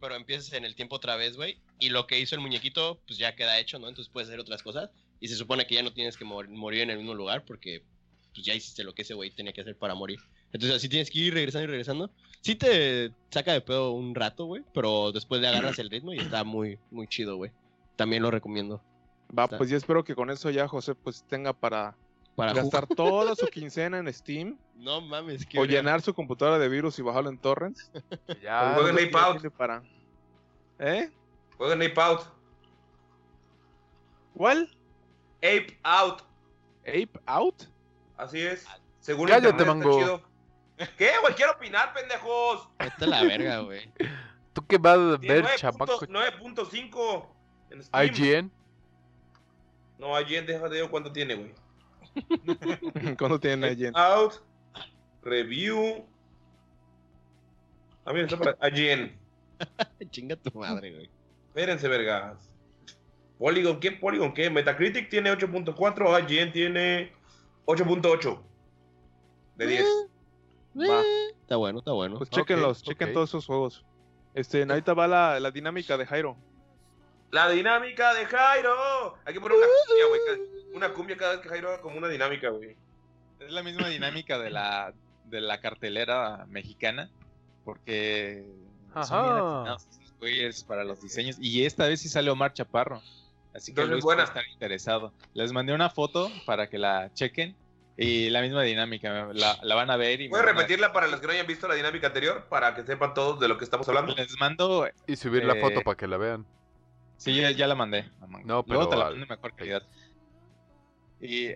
Pero empiezas en el tiempo otra vez, güey. Y lo que hizo el muñequito, pues ya queda hecho, ¿no? Entonces puedes hacer otras cosas. Y se supone que ya no tienes que mor- morir en el mismo lugar porque pues ya hiciste lo que ese güey tenía que hacer para morir. Entonces así tienes que ir regresando y regresando. Sí te saca de pedo un rato, güey. Pero después le agarras el ritmo y está muy, muy chido, güey. También lo recomiendo. Va, Está- pues yo espero que con eso ya José pues tenga para Para gastar jugar. toda su quincena en Steam No mames, que o llenar su computadora de virus y bajarlo en torrents. Ya, Jueguen Pues, Ape ya Out. para... ¿Eh? Jueguen Ape Out. ¿Cuál? Ape Out. ¿Ape Out? Así es. Según Cállate, internet está mango. chido. ¿Qué, güey? Quiero opinar, pendejos. Vete a la verga, güey. ¿Tú qué vas a Tiene ver, 9 chamaco? punto- 9.5 en Steam. IGN. No, IGN, déjate de cuánto tiene, güey. ¿Cuándo tienen Ape allí? Out. Review. Ah, mira, está para IGN. Chinga tu madre, güey. Espérense, vergas. Polygon, ¿qué Polygon? ¿Qué? Metacritic tiene 8.4, IGN tiene 8.8 de 10. Va. Está bueno, está bueno. Pues chequenlos, chequen todos esos juegos. Este, ahorita va la, la dinámica de Jairo. La dinámica de Jairo. Hay que poner una cumbia, güey. Una cumbia cada vez que Jairo haga como una dinámica, güey. Es la misma dinámica de la, de la cartelera mexicana. Porque son bien Ajá. güeyes para los diseños. Y esta vez sí salió Omar Chaparro. Así que Luis buena. puede estar interesado. Les mandé una foto para que la chequen. Y la misma dinámica, la, la van a ver. y ¿Puedes repetirla para los que no hayan visto la dinámica anterior? Para que sepan todos de lo que estamos hablando. Les mando. Y subir la Eh, foto para que la vean. Sí, ya, ya la mandé. No, Luego pero te la al- mando en mejor calidad. Y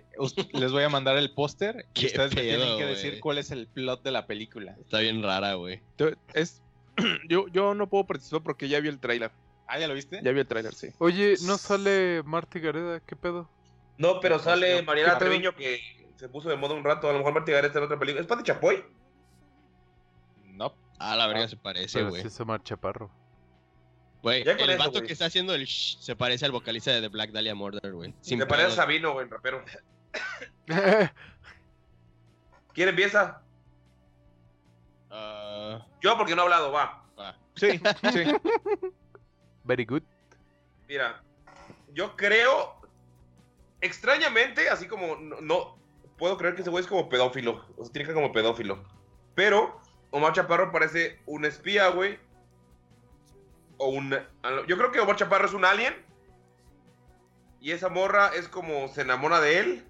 les voy a mandar el póster. Y ustedes me tienen que decir cuál es el plot de la película. Está bien rara, güey. Es, yo, yo no puedo participar porque ya vi el tráiler. Ah, ¿ya lo viste? Ya vi el tráiler, sí. Oye, ¿no sale Marty Gareda? ¿Qué pedo? No, pero sale Mariana. Treviño que se puso de moda un rato. A lo mejor Marty Gareda en otra película. ¿Es Pati Chapoy? No. Ah, la verga se parece, güey. sí es Omar Chaparro. Güey, el eso, vato que está haciendo el shh se parece al vocalista de The Black Dahlia Murder, güey. Sin Se parece a. Sabino, güey, rapero. ¿Quién empieza? Ah, Yo, porque no he hablado, va. va. Sí, sí. Very good. Mira, yo creo, extrañamente, así como no, no- puedo creer que ese güey es como pedófilo, o sea, tiene como pedófilo. Pero Omar Chaparro parece un espía, güey. O un... Yo creo que Omar Chaparro es un alien. Y esa morra es como se enamora de él.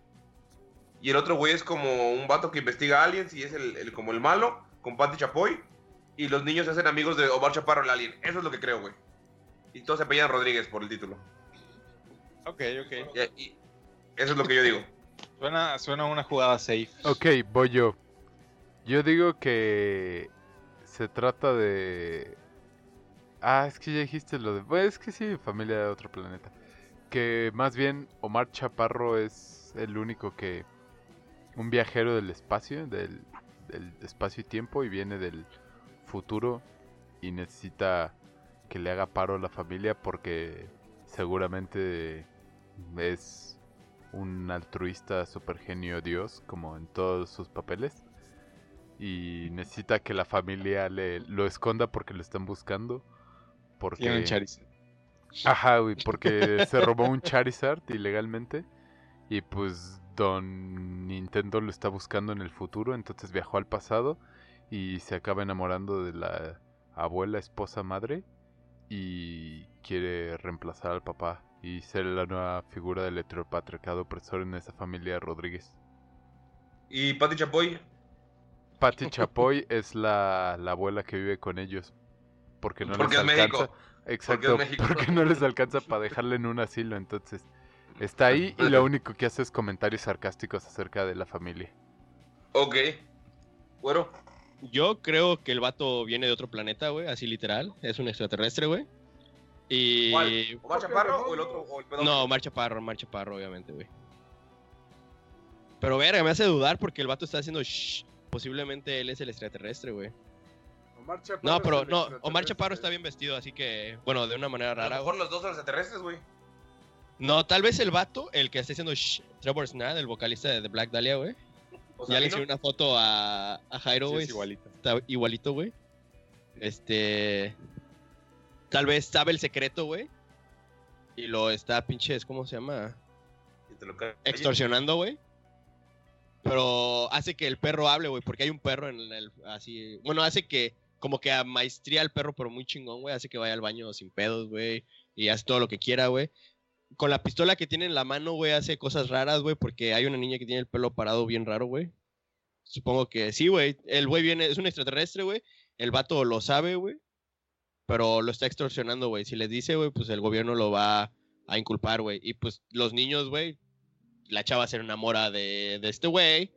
Y el otro güey es como un vato que investiga aliens y es el, el- como el malo, con Patti Chapoy. Y los niños se hacen amigos de Omar Chaparro, el alien. Eso es lo que creo, güey. Y todos se apellidan Rodríguez por el título. Ok, ok. Y- y eso es lo que yo digo. Suena, suena una jugada safe. Ok, voy yo. Yo digo que se trata de... Ah, es que ya dijiste lo de... Pues es que sí, familia de otro planeta. Que más bien Omar Chaparro es el único que... Un viajero del espacio, del, del espacio y tiempo y viene del futuro y necesita que le haga paro a la familia porque seguramente es un altruista super genio Dios, como en todos sus papeles. Y necesita que la familia le lo esconda porque lo están buscando. Porque... Tiene un Charizard. Ajá, güey, porque se robó un Charizard ilegalmente. Y pues Don Nintendo lo está buscando en el futuro. Entonces viajó al pasado y se acaba enamorando de la abuela, esposa, madre. Y quiere reemplazar al papá y ser la nueva figura del heteropatriarcado opresor en esa familia Rodríguez. ¿Y Pati Chapoy? Patti Chapoy es la, la abuela que vive con ellos. Porque no Porque les es México. alcanza. Porque Exacto, es México. porque no les alcanza para dejarle en un asilo. Entonces, está ahí y lo único que hace es comentarios sarcásticos acerca de la familia. Ok. Bueno, Yo creo que el vato viene de otro planeta, güey, así literal. Es un extraterrestre, güey. Y. ¿cuál? ¿Omar Chaparro o el otro? O el pedófilo? No, Omar Chaparro, Omar Chaparro, obviamente, güey. Pero verga, me hace dudar porque el vato está haciendo shh. Posiblemente él es el extraterrestre, güey. Omar Chaparro No, pero no, Omar. Chaparro está bien vestido, así que, bueno, de una manera A lo rara, mejor los dos son extraterrestres, güey. No, tal vez el vato, el que está haciendo shh, Trevor Snad, el vocalista de The Black Dahlia, güey. O Ya le Sabino. enseñé una foto a, a Jairo, Sí, güey. es igualito. Está igualito, güey. Este. Tal vez sabe el secreto, güey. Y lo está pinches, ¿cómo se llama? Extorsionando, güey. Pero hace que el perro hable, güey, porque hay un perro en el. Así. Bueno, hace que. Como que a maestría al perro, pero muy chingón, güey. Hace que vaya al baño sin pedos, güey. Y hace todo lo que quiera, güey. Con la pistola que tiene en la mano, güey, hace cosas raras, güey, porque hay una niña que tiene el pelo parado bien raro, güey. Supongo que sí, güey. El güey viene, es un extraterrestre, güey. El vato lo sabe, güey. Pero lo está extorsionando, güey. Si les dice, güey, pues el gobierno lo va a inculpar, güey. Y pues los niños, güey, la chava se enamora de, de este güey.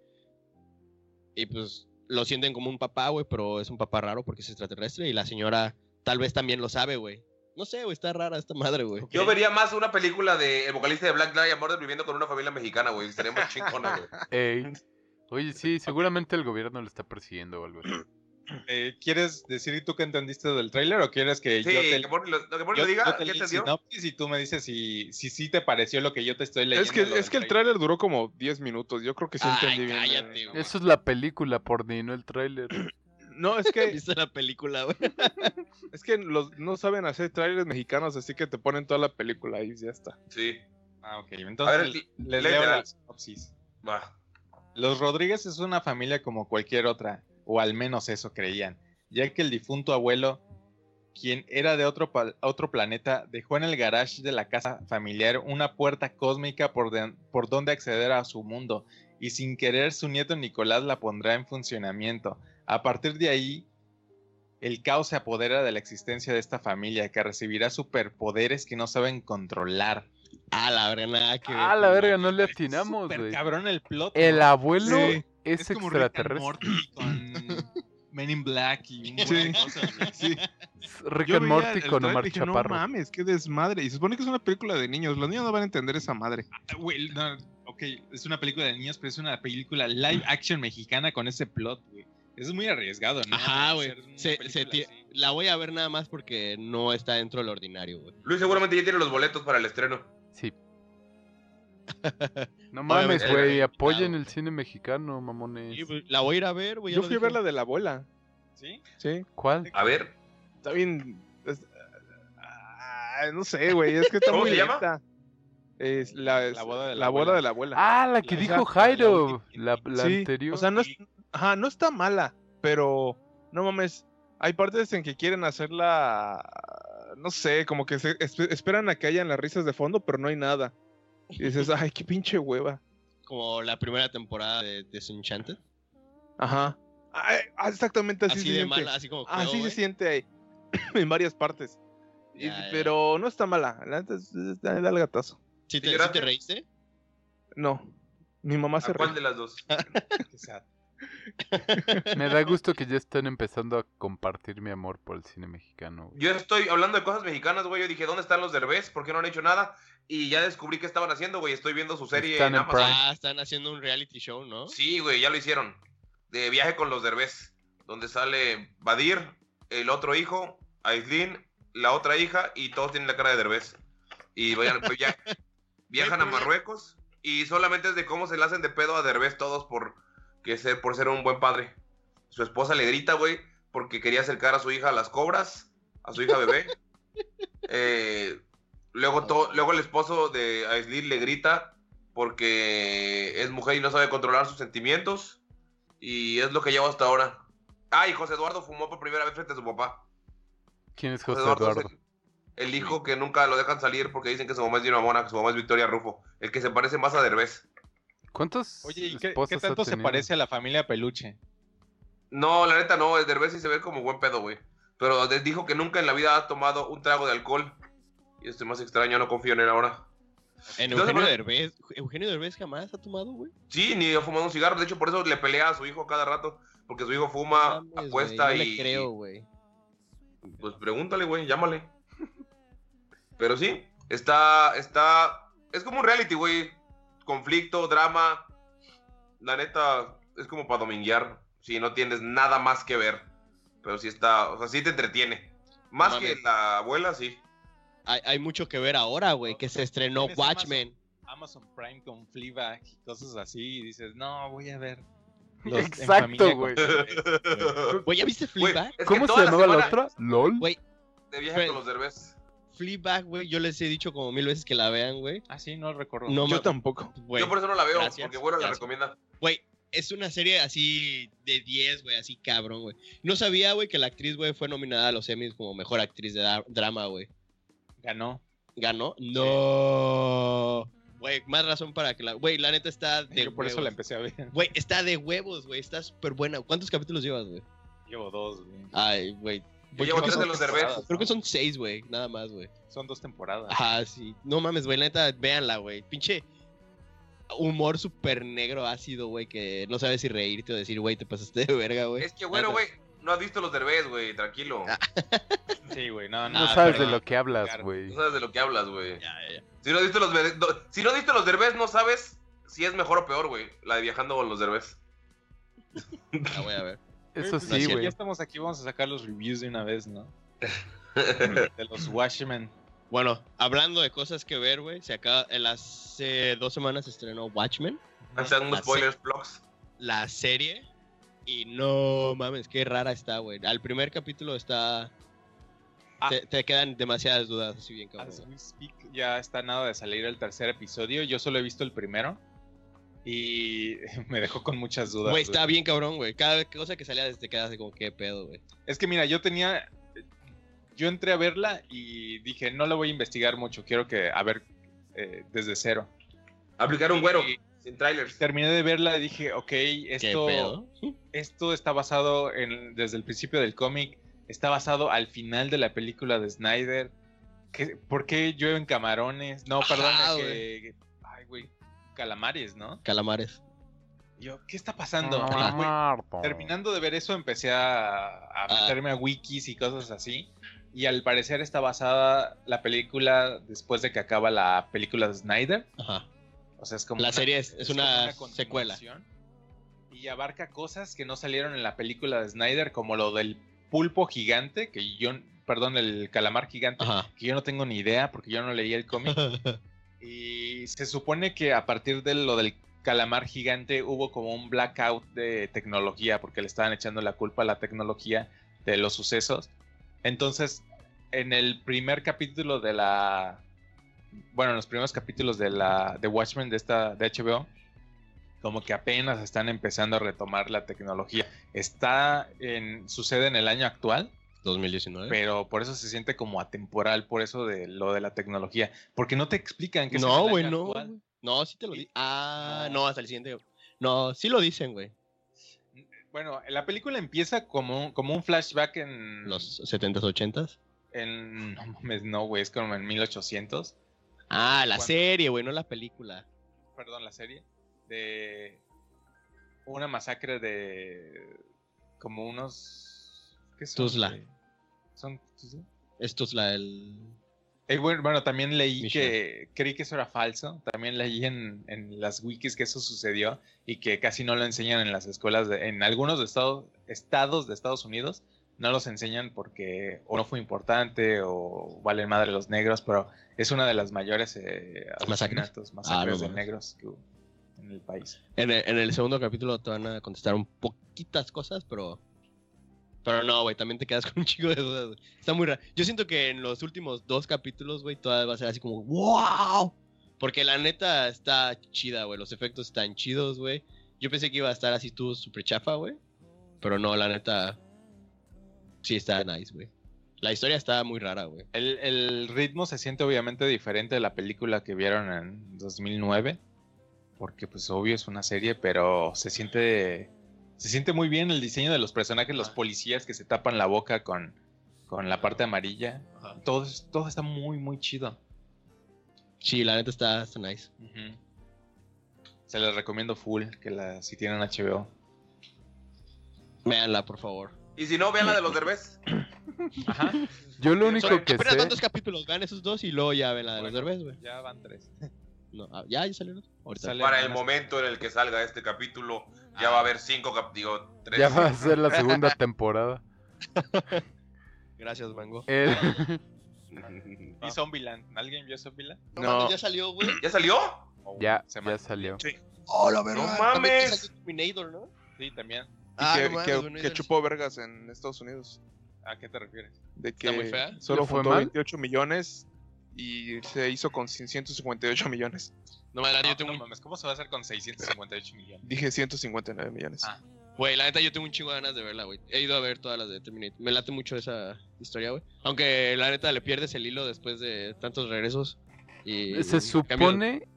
Y pues lo sienten como un papá, güey, pero es un papá raro porque es extraterrestre. Y la señora tal vez también lo sabe, güey. No sé, güey, está rara esta madre, güey. Yo vería más una película de el vocalista de Black Dahlia Murder viviendo con una familia mexicana, güey. Estaría más chingona, güey. Ey. Oye, sí, seguramente el gobierno lo está persiguiendo o algo así. Eh, ¿Quieres decir tú qué entendiste del tráiler o quieres que Sí, yo te, que Morty lo, que Morty yo- lo diga, yo te ¿qué el entendió? sinopsis y tú me dices si si sí te pareció lo que yo te estoy leyendo? Es que, es que el tráiler? duró como 10 minutos. Yo creo que sí Ay, entendí bien. cállate, eh, güey. Eso es la película por no el tráiler. No, es que, ¿Viste la película, güey? es que los, no saben hacer trailers mexicanos, así que te ponen toda la película y ya está. Sí. Ah, ok. Entonces A ver, les leo la- sinopsis. Va. Los Rodríguez es una familia como cualquier otra, o al menos eso creían, ya que el difunto abuelo, quien era de otro, otro planeta, dejó en el garage de la casa familiar una puerta cósmica por, de- por donde acceder a su mundo, y sin querer su nieto Nicolás la pondrá en funcionamiento. A partir de ahí, el caos se apodera de la existencia de esta familia, que recibirá superpoderes que no saben controlar. Ah, la verdad, nada que ver. Ah, la verga, no le atinamos, güey. cabrón el plot. El ¿no? abuelo Sí. es, and extraterrestre. Morty con Men in Black y un Sí. Rick Yo and Morty con Omar dije, Chaparro. No mames, qué desmadre. Y se supone que es una película de niños. Los niños no van a entender esa madre. Ah, Güey, no, ok, es una película de niños, pero es una película live action mexicana con ese plot, güey. Eso es muy arriesgado, ¿no? Ajá, güey. Se- se. La voy a ver nada más porque no está dentro del ordinario, güey. Luis seguramente ya tiene los boletos para el estreno. Sí. No mames, güey, apoyen claro, el cine mexicano, mamones. Sí, la voy a ir a ver, güey. Yo fui a ver la de la abuela. ¿Sí? Sí. ¿Cuál? A ver, Está bien. es- ah, no sé, güey. Es que está ¿Cómo muy se llama? lenta. Es la, La boda de la la boda abuela. de la abuela. Ah, la que La- dijo la- Jairo, la, la Sí, anterior. O sea, no, es- ajá, no está mala, pero no mames. Hay partes en que quieren hacerla. No sé, como que se espe- esperan a que hayan las risas de fondo, pero no hay nada. Y dices, ay, qué pinche hueva. Como la primera temporada de Disenchanted. Ajá. Ay, ah, exactamente así, Así se de siente. mala, así como Así se güey. siente ahí. en varias partes. Y- Ya, ya. pero no está mala. La neta da el gatazo. ¿Sí ¿Y te, sí te reíste? No. Mi mamá se ¿a cuál ríe. de las dos? Qué sad. Me da gusto que ya están empezando a compartir mi amor por el cine mexicano. güey. Yo estoy hablando de cosas mexicanas, güey. Yo dije, ¿dónde están los Derbez? ¿Por qué no han hecho nada? Y ya descubrí qué estaban haciendo, güey. Estoy viendo su serie Están en en Amazon. Prime. Ah, están haciendo un reality show, ¿no? Sí, güey, ya lo hicieron. De viaje con los Derbez. Donde sale Badir, el otro hijo, Aislin, la otra hija, y todos tienen la cara de Derbez. Y vayan, pues, ya- viajan a Marruecos. Y solamente es de cómo se le hacen de pedo a Derbez todos por, que ser, por ser un buen padre. Su esposa le grita, güey, porque quería acercar a su hija a las cobras, a su hija bebé. Eh, luego, to- luego el esposo de Aislin le grita porque es mujer y no sabe controlar sus sentimientos. Y es lo que llevo hasta ahora. Ah, y José Eduardo fumó por primera vez frente a su papá. ¿Quién es José José Eduardo Eduardo? es el, el hijo que nunca lo dejan salir porque dicen que su mamá es Dina Mona, que su mamá es Victoria Rufo. El que se parece más a Derbez. ¿Cuántos Oye, ¿y qué, tanto se parece a la familia Peluche? No, la neta no, el Derbez sí se ve como buen pedo, güey. Pero dijo que nunca en la vida ha tomado un trago de alcohol. Y esto es más extraño, no confío en él ahora. En Entonces, Eugenio Derbez. ¿Eugenio Derbez jamás ha tomado, güey? Sí, ni ha fumado un cigarro. De hecho, por eso le pelea a su hijo cada rato. Porque su hijo fuma, Mames, apuesta no y. le creo, güey. Pues pregúntale, güey, llámale. Pero sí, está, está, es como un reality, güey. Conflicto, drama. La neta, es como para dominguear. Si no tienes nada más que ver. Pero sí está, o sea, sí te entretiene. Más No que la abuela, sí. Hay, hay mucho que ver ahora, güey, que se estrenó Watchmen. Amazon Prime con Fleabag y cosas así. Y dices, no, voy a ver. los en Exacto, güey. Derbez". Güey, ¿ya viste Fleabag? ¿Cómo se llamaba la semana otra? ¿LOL? Güey, De viaje con los derbés. Fleabag, güey, yo les he dicho como mil veces que la vean, güey. Ah, sí, no recuerdo. No Yo tampoco. Yo por eso no la veo, gracias, porque bueno la recomienda. Güey, es una serie así de 10, güey, así cabrón, güey. No sabía, güey, que la actriz, güey, fue nominada a los Emmys como mejor actriz de drama, güey. Ganó. ¿Ganó? No. Güey, más razón para que la... Güey, la neta está de Yo por eso la empecé a ver. Güey, está de huevos, güey. Está súper buena. ¿Cuántos capítulos llevas, güey? Llevo dos, güey. Ay, güey. Yo llevo creo que tres de son- los derbés. Creo que son seis, güey. Nada más, güey. Son dos temporadas. Ajá, sí. No mames, güey. La neta, véanla, güey. Pinche humor súper negro, ácido, güey. Que no sabes si reírte o decir, güey, te pasaste de verga, güey. Es que bueno, güey, no has visto los derbés, güey, tranquilo. Sí, güey, no, No no. sabes de lo que hablas, güey. No sabes de lo que hablas, güey. Ya, ya, ya. Si no has visto los si no has visto los derbés, no sabes si es mejor o peor, güey. La de viajando con los derbés. La voy a ver. Eso Pues, sí, güey. Ya estamos aquí, vamos a sacar los reviews de una vez, ¿no? De los Watchmen. Bueno, hablando de cosas que ver, güey. Se acaba... en Hace dos semanas se estrenó Watchmen. Hacen unos La spoilers, vlogs. La serie. Y no mames, qué rara está, güey. Al primer capítulo está... Ah. Te, te quedan demasiadas dudas, así bien cabrón. As güey. we speak, ya está nada de salir el tercer episodio. Yo solo he visto el primero. Y me dejó con muchas dudas. Güey, está bien cabrón, güey. Cada cosa que salía te quedas de como, qué pedo, güey. Es que mira, yo tenía. Yo entré a verla y dije, no la voy a investigar mucho, quiero que, a ver, eh, desde cero. Aplicar un güero, Y sin trailers. terminé de verla y dije, ok, ¿Qué esto, pedo? esto está basado en, desde el principio del cómic, está basado al final de la película de Snyder. ¿Qué- ¿Por qué llueven camarones? No, perdón, que- ay, güey, calamares, ¿no? Calamares. Yo, ¿qué está pasando? Ah, Y, terminando de ver eso, empecé a, a Ah. meterme a wikis y cosas así. Y al parecer está basada la película después de que acaba la película de Snyder. Ajá. O sea, es como. La una- serie es, una, secuela. Y abarca cosas que no salieron en la película de Snyder, como lo del pulpo gigante, que yo. Perdón, el calamar gigante, Ajá. que yo no tengo ni idea porque yo no leí el cómic. y se supone que a partir de lo del calamar gigante hubo como un blackout de tecnología porque le estaban echando la culpa a la tecnología de los sucesos. Entonces, en el primer capítulo de la bueno, en los primeros capítulos de la de Watchmen de esta de HBO como que apenas están empezando a retomar la tecnología. Está en sucede en el año actual, 2019. pero por eso se siente como atemporal, por eso de lo de la tecnología, porque no te explican que No, güey, no. actual. güey. No, sí te lo di. Ah, no, hasta el siguiente. No, sí lo dicen, güey. Bueno, la película empieza como, un- como un flashback en Los 70s, 80s. en no mames, no, güey, es como en 1800. Ah, la serie, güey, no la película. perdón, la serie, de una masacre de como unos... ¿Qué son? Tuzla. ¿Son Tuzla? Esto es la del. Eh, bueno, bueno, también leí que creí que eso era falso. También leí en, en las wikis que eso sucedió y que casi no lo enseñan en las escuelas, de- en algunos de Estados, estados de Estados Unidos. No los enseñan porque o no fue importante o valen madre los negros, pero es una de las mayores eh, asesinatos, masacres Ah, no de negros que hubo en el país. En el, en el segundo capítulo te van a contestar un poquitas cosas, pero. Pero no, güey, también te quedas con un chico de dudas, güey. Está muy raro. Yo siento que en los últimos dos capítulos, güey, todavía va a ser así como, ¡wow! Porque la neta está chida, güey. Los efectos están chidos, güey. Yo pensé que iba a estar así tú súper chafa, güey. Pero no, la neta. Sí está nice, güey. La historia está muy rara, güey. El, el ritmo se siente obviamente diferente de la película que vieron en 2009, porque pues obvio es una serie, pero se siente se siente muy bien el diseño de los personajes, los policías que se tapan la boca con, con la parte amarilla. Todo, es- todo está muy, muy chido. Sí, la neta está, está nice. Se les recomiendo full, que la, si tienen HBO. Véanla, por favor. Y si no, vean la de los derbés. Ajá. Yo lo único que espera sé. tantos capítulos, vean esos dos y luego ya ven la de los derbés, güey. Ya van tres. No, ah, ya, ya salieron. Ahorita. Sale Para el momento en el que salga este capítulo, ya va a haber cinco, cap- digo, tres. Ya va a ser la segunda temporada. Gracias, Mango. El- ¿Y Zombieland? ¿Alguien vio Zombieland? No, ya salió, güey. ¿Ya salió? Oh, ya, se ya salió. Sí. Oh, la verdad. No mames. Terminator, ¿no? Sí, también. Y Ah, que, no mames, que- güey, no que es- chupó vergas en Estados Unidos. ¿A qué te refieres? De ¿Está muy que fea? solo ¿Le fue juntó mal? 28 millones y se hizo con 158 millones. No, la neta, No, yo tengo no un... mames, ¿cómo se va a hacer con 658 millones? Dije 159 millones. Ah. Güey, la neta, yo tengo un chingo de ganas de verla, güey. He ido a ver todas las de Terminator. Me late mucho esa historia, güey. Aunque la neta le pierdes el hilo después de tantos regresos. Y Se cambio- supone,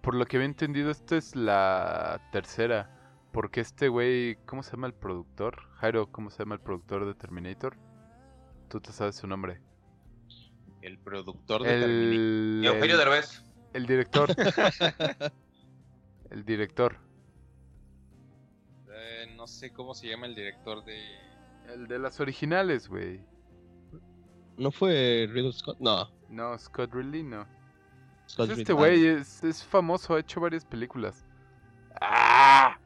por lo que había entendido, esta es la tercera. Porque este güey, ¿cómo se llama el productor? Jairo, ¿cómo se llama el productor de Terminator? Tú te sabes su nombre. El productor de Terminator. El, Eugenio el, Derbez. el director. el director. Eh, no sé cómo se llama el director de. El de las originales, güey. ¿No fue Riddle Scott? No. No, Scott Ridley no. Scott Este Ridley. güey es, es famoso, ha hecho varias películas. ¡Ah!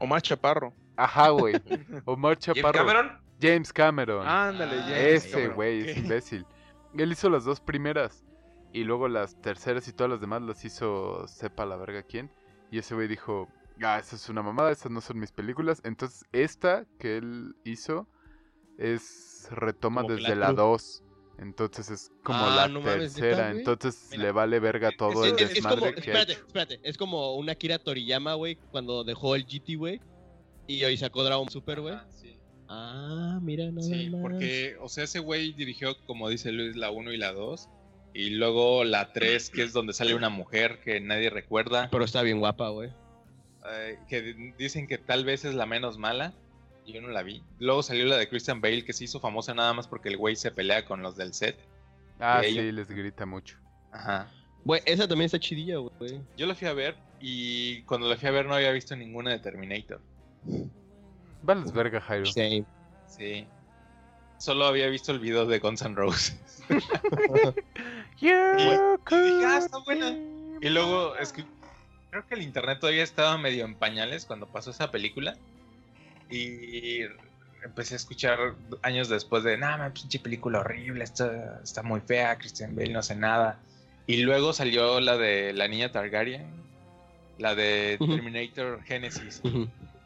Omar Chaparro. Ajá, güey. Omar James Chaparro. Cameron. James Cameron. Ándale, Ah. Ese güey es imbécil. Él hizo las dos primeras. Y luego las terceras y todas las demás las hizo sepa la verga quién. Y ese güey dijo, ah, esa es una mamada, esas no son mis películas. Entonces esta que él hizo es retoma Como desde la Platru. 2. Entonces es como Ah, la no mames, ¿neta, tercera. Entonces Mira, le vale verga todo Es, el es- es como, desmadre que ha espérate, hecho. espérate, es como una Kira Toriyama, güey, cuando dejó el GT, güey, y hoy sacó Dragon Super, güey. Sí. Ah, mira, nada Sí, más. porque, o sea, ese güey dirigió, como dice Luis, la 1 y la 2. Y luego la 3, que es donde sale una mujer que nadie recuerda. Pero está bien guapa, güey. eh, que di- dicen que tal vez es la menos mala. Yo no la vi. Luego salió la de Christian Bale, que se hizo famosa nada más porque el güey se pelea con los del set. Ah, sí, les grita mucho. Ajá. Güey, esa también está chidilla, güey. Yo la fui a ver y cuando la fui a ver no había visto ninguna de Terminator. Vales verga, Jairo. Same. Sí. Solo había visto el video de Guns N' Roses. Y dije, ah, está buena. Y luego, escu- creo que el internet todavía estaba medio en pañales cuando pasó esa película. Y empecé a escuchar años después de, nada, pinche película horrible, está, está muy fea, Christian Bale no hace nada. Y luego salió la de la niña Targaryen, la de. Terminator Genesis.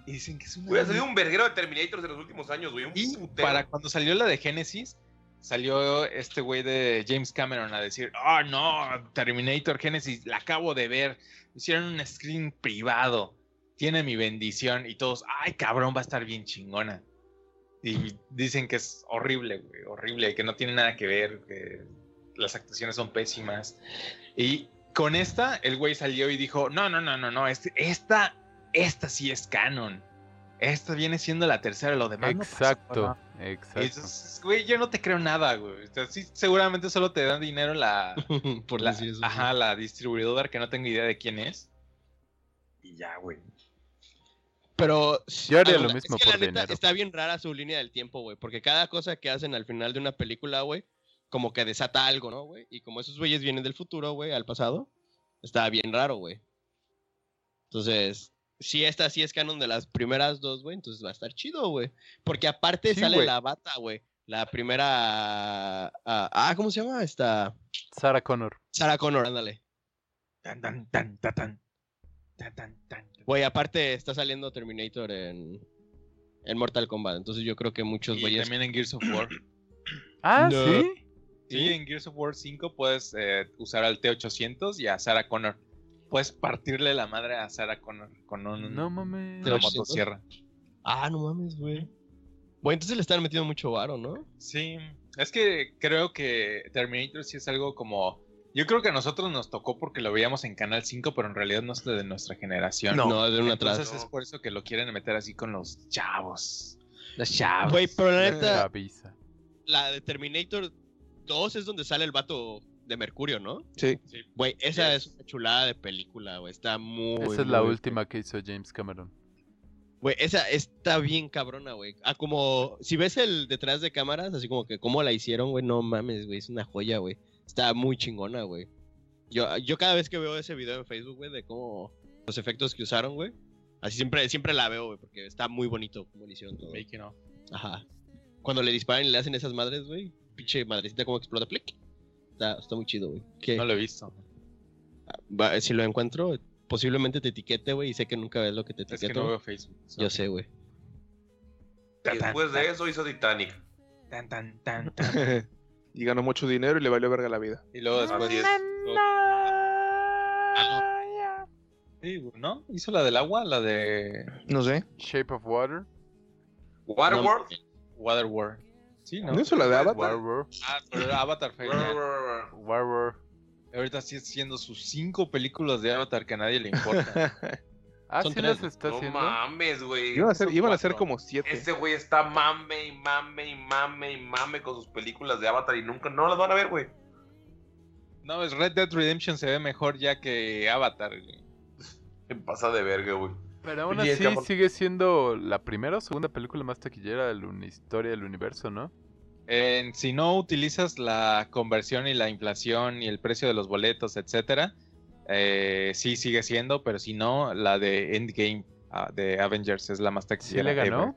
Y dicen que es una... Salido un verguero de Terminators en los últimos años, güey. Un Y putero. para cuando salió la de Genesis, salió este güey de James Cameron a decir, oh no, Terminator Genesis, la acabo de ver. Hicieron un screen privado. Tiene mi bendición. Y todos, ay cabrón, va a estar bien chingona. Y dicen que es horrible, güey, horrible, que no tiene nada que ver, que las actuaciones son pésimas. Y con esta, el güey salió y dijo, no, no, no, no, no, este- esta, esta sí es canon. Esta viene siendo la tercera, lo demás no pasó, Exacto, ¿no?". exacto. Entonces, güey, yo no te creo nada, güey. O sea, sí, seguramente solo te dan dinero la, Por la- decir eso. ajá, la distribuidora que no tengo idea de quién es. Y ya, güey. Pero Yo haría ah, lo es mismo que por la neta dinero. está bien rara su línea del tiempo, güey, porque cada cosa que hacen al final de una película, güey, como que desata algo, ¿no, güey? Y como esos güeyes vienen del futuro, güey, al pasado, está bien raro, güey. Entonces, si esta sí es canon de las primeras dos, güey, entonces va a estar chido, güey. Porque aparte Sí, sale la bata, güey. La primera... Ah, ah, ¿cómo se llama? Esta... Sarah Connor. Sarah Connor, ándale. Tan, tan, tan, tan, tan. Tan, tan, tan. Güey, aparte está saliendo Terminator en, en Mortal Kombat, entonces yo creo que muchos güeyes... también en Gears of War. Ah, No. sí. Sí, en Gears of War 5 puedes eh, usar al T800 y a Sarah Connor. Puedes partirle la madre a Sarah Connor con un, No mames. una ¿T800? motosierra. Ah, no mames, güey. Bueno, entonces le están metiendo mucho varo, ¿no? Sí, es que creo que Terminator sí es algo como... Yo creo que a nosotros nos tocó porque lo veíamos en Canal 5, pero en realidad no es de nuestra generación. No, de una atrás. Entonces es por eso que lo quieren meter así con los chavos. Los chavos. Güey, pero la neta, Chaviza. la de Terminator 2 es donde sale el vato de Mercurio, ¿no? Sí. Güey, esa Yes. es una chulada de película, güey. Está muy. Esa es la muy- última que hizo James Cameron. Güey, esa está bien cabrona, güey. Ah, como. Si ves el detrás de cámaras, así como que cómo la hicieron, güey, no mames, güey. Es una joya, güey. Está muy chingona, güey. Yo, yo cada vez que veo ese video en Facebook, güey, de cómo. Los efectos que usaron, güey. Así siempre, siempre la veo, güey, porque está muy bonito cómo lo hicieron todo. Making. Ajá. Cuando le disparan y le hacen esas madres, güey. Pinche madrecita como explota, plic. Está, está muy chido, güey. ¿Qué? No lo he visto. Va, si lo encuentro, posiblemente te etiquete, güey, y sé que nunca ves lo que te Es que etiqueto. no veo Facebook. Yo sé, güey. Y después de eso hizo Titanic. Tan, tan, tan, tan. y ganó mucho dinero y le valió verga la vida. Y luego después... Así es. Sí, ¿no? ¿Hizo la del agua? La de No sé. Shape of Water. Waterworld. Waterworld. Sí, ¿no? ¿No hizo la de Avatar? Waterworld. Ah, pero Avatar fue. Waterworld. Ahorita sí haciendo sus cinco películas de Avatar que a nadie le importa. Ah, Son sí tres. las está No haciendo. mames, güey. Iban a ser, iban a ser como siete. Ese güey está mame y mame y mame y mame con sus películas de Avatar y nunca, no las van a ver, güey. no, es Red Dead Redemption se ve mejor ya que Avatar. güey. Se pasa de verga, güey. Pero aún así sigue siendo la primera o segunda película más taquillera de la historia del universo, ¿no? En- si no utilizas la conversión y la inflación y el precio de los boletos, etcétera, eh, sí sigue siendo, pero si no, la de Endgame ah, de Avengers es la más ¿Sí taquillera. le ganó? ever.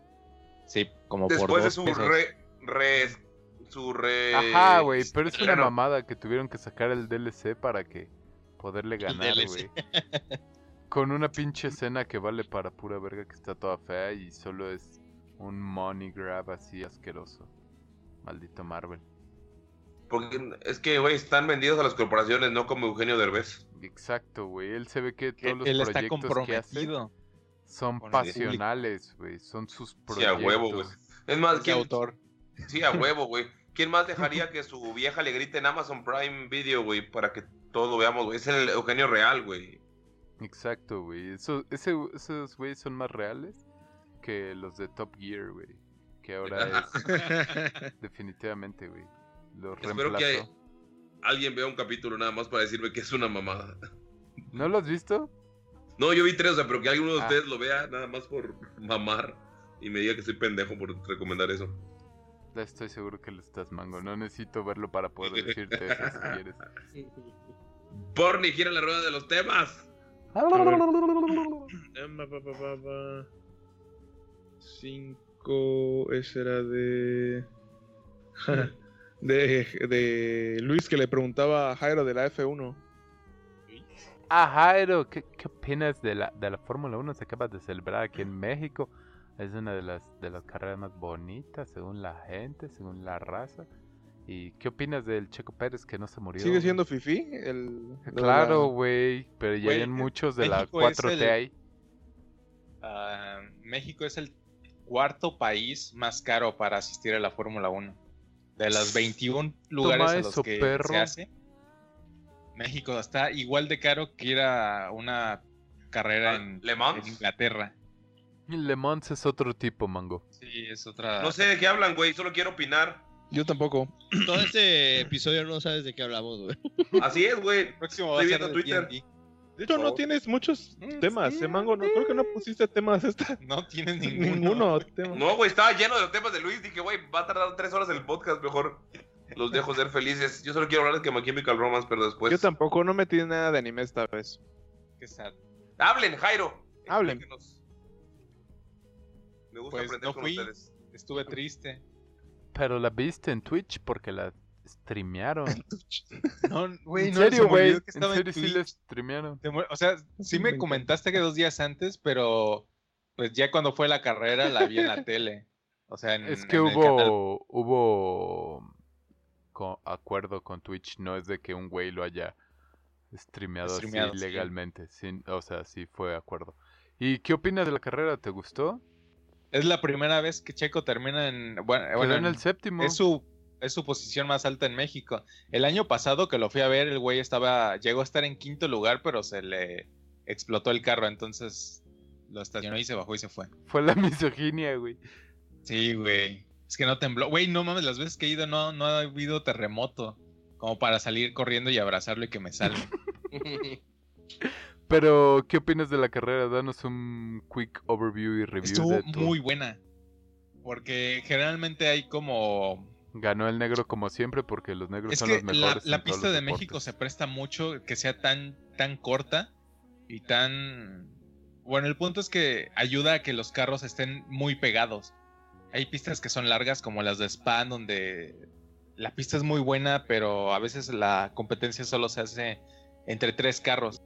Sí, como por Después de dos su pesos. re, re, su re... Ajá, güey, pero es una mamada que tuvieron que sacar el DLC para que poderle ganar, güey. Con una pinche escena que vale para pura verga que está toda fea y solo es un money grab así asqueroso. Maldito Marvel. Porque es que, güey, están vendidos a las corporaciones, no como Eugenio Derbez. Exacto, güey. Él se ve que Que todos los él está proyectos que hace son pasionales, güey. Son sus Sí, proyectos. a huevo, güey. Es más, ¿quién, autor. sí, a huevo, güey. ¿Quién más dejaría que su vieja le grite en Amazon Prime Video, güey, para que todos lo veamos, güey? Es el Eugenio Real, güey. Exacto, güey. Eso, ese, esos güeyes son más reales que los de Top Gear, güey. Que ahora es definitivamente, güey. Los Espero que alguien vea un capítulo nada más para decirme que es una mamada. ¿No lo has visto? No, yo vi tres, o sea, pero que alguno de Ah. ustedes lo vea nada más por mamar y me diga que soy pendejo por recomendar eso. Ya estoy seguro que lo estás mango. No necesito verlo para poder decirte eso si quieres. Porni, gira la rueda de los temas. Em, pa, pa, pa, pa, pa. Cinco. Ese era de. De, de Luis que le preguntaba a Jairo de la F1. Ah, Jairo, ¿qué, qué opinas de la, de la Fórmula 1? Se acaba de celebrar aquí en México. Es una de las, de las carreras más bonitas, según la gente, según la raza. ¿Y qué opinas del Checo Pérez que no se murió? ¿Sigue siendo Fifi? El, Claro, la- güey, pero ya hay muchos de la México es 4T el- ahí. Ah, México es el cuarto país más caro para asistir a la Fórmula 1. De los 21 lugares Toma a los eso, que perro. se hace, México está igual de caro que ir a una carrera en, Le Mans. en Inglaterra. Le Mans es otro tipo, mango. Sí, es otra. No sé de qué hablan, güey. Solo quiero opinar. Yo tampoco. Todo este episodio no sabes de qué hablamos, güey. Así es, güey. Próximo va Estoy a ser viendo de Twitter. D&D. De hecho, no tienes muchos temas, ¿eh, Mango? No, creo que no pusiste temas esta. No tienes ninguno. Ninguno tema. No, güey, estaba lleno de los temas de Luis. Dije, güey, va a tardar tres horas el podcast. Mejor los dejo ser felices. Yo solo quiero hablar de My Chemical Romance, pero después. Yo tampoco, no metí nada de anime esta vez. Qué sad. Hablen, Jairo. Hablen. Explíquenos. Me gusta Pues aprender no con fui. ustedes. Estuve triste. Pero la viste en Twitch porque la streamearon. No, güey, en no se serio, güey. En en serio sí la streamearon. O sea, sí me comentaste que dos días antes, pero pues ya cuando fue la carrera la vi en la tele. O sea, en, Es que en hubo, hubo acuerdo con Twitch, no es de que un güey lo haya streameado, Streameado, así sí. legalmente, sin- o sea, sí fue acuerdo. ¿Y qué opinas de la carrera? ¿Te gustó? Es la primera vez que Checo termina en. Bueno, bueno, en el séptimo. Es su, es su posición más alta en México. El año pasado que lo fui a ver, el güey estaba. Llegó a estar en quinto lugar, pero se le explotó el carro. Entonces lo estacionó y se bajó y se fue. Fue la misoginia, güey. Sí, güey. Es que no tembló. Güey, no mames, las veces que he ido no, no ha habido terremoto. Como para salir corriendo y abrazarlo y que me salve. Pero, ¿qué opinas de la carrera? Danos un quick overview y review Estuvo de tu- muy buena. Porque generalmente hay como Ganó el negro como siempre porque los negros Es son que los la, mejores. la en todos pista los de deportes. México se presta mucho que sea tan, tan corta y tan... Bueno, el punto es que ayuda a que los carros estén muy pegados. Hay pistas que son largas como las de Spa, donde la pista es muy buena, pero a veces la competencia solo se hace entre tres carros.